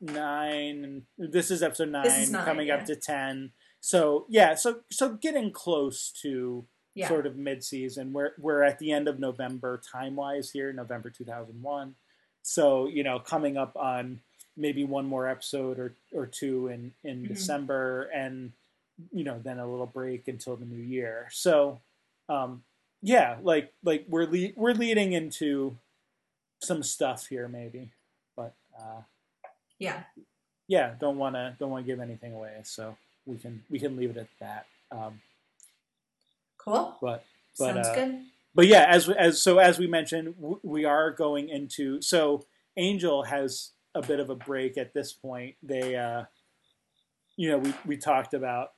Speaker 3: nine. This is episode nine,
Speaker 1: This is nine,
Speaker 3: coming
Speaker 1: yeah.
Speaker 3: up to ten. So yeah, so so getting close to
Speaker 1: Yeah.
Speaker 3: sort of mid season. We're we're at the end of November time wise here, November two thousand one. So you know, coming up on maybe one more episode or or two in in
Speaker 1: Mhm.
Speaker 3: December, and you know then a little break until the new year. So um, yeah, like like we're le- we're leading into some stuff here maybe, but uh,
Speaker 1: Yeah.
Speaker 3: yeah, don't want to don't want to give anything away. So we can we can leave it at that. Um,
Speaker 1: Cool.
Speaker 3: but but
Speaker 1: Sounds
Speaker 3: uh,
Speaker 1: good.
Speaker 3: but yeah, as as so as we mentioned, w- we are going into so Angel has a bit of a break at this point. They, uh, you know, we we talked about,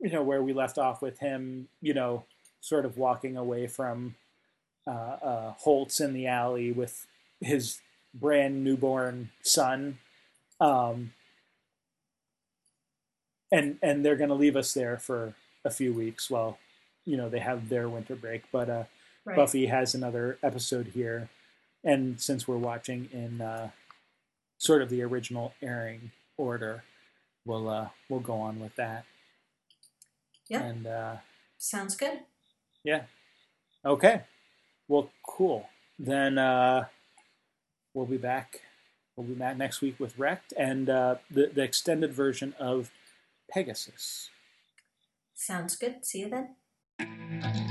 Speaker 3: you know, where we left off with him, you know, sort of walking away from uh, uh, Holtz in the alley with his brand newborn son, um, and and they're going to leave us there for a few weeks while you know they have their winter break but uh
Speaker 1: Right.
Speaker 3: buffy has another episode here and since we're watching in uh sort of the original airing order we'll uh we'll go on with that
Speaker 1: Yeah.
Speaker 3: and uh
Speaker 1: Sounds good.
Speaker 3: yeah okay well cool then uh we'll be back we'll be back next week with wrecked and uh the, the extended version of pegasus
Speaker 1: Sounds good. See you then.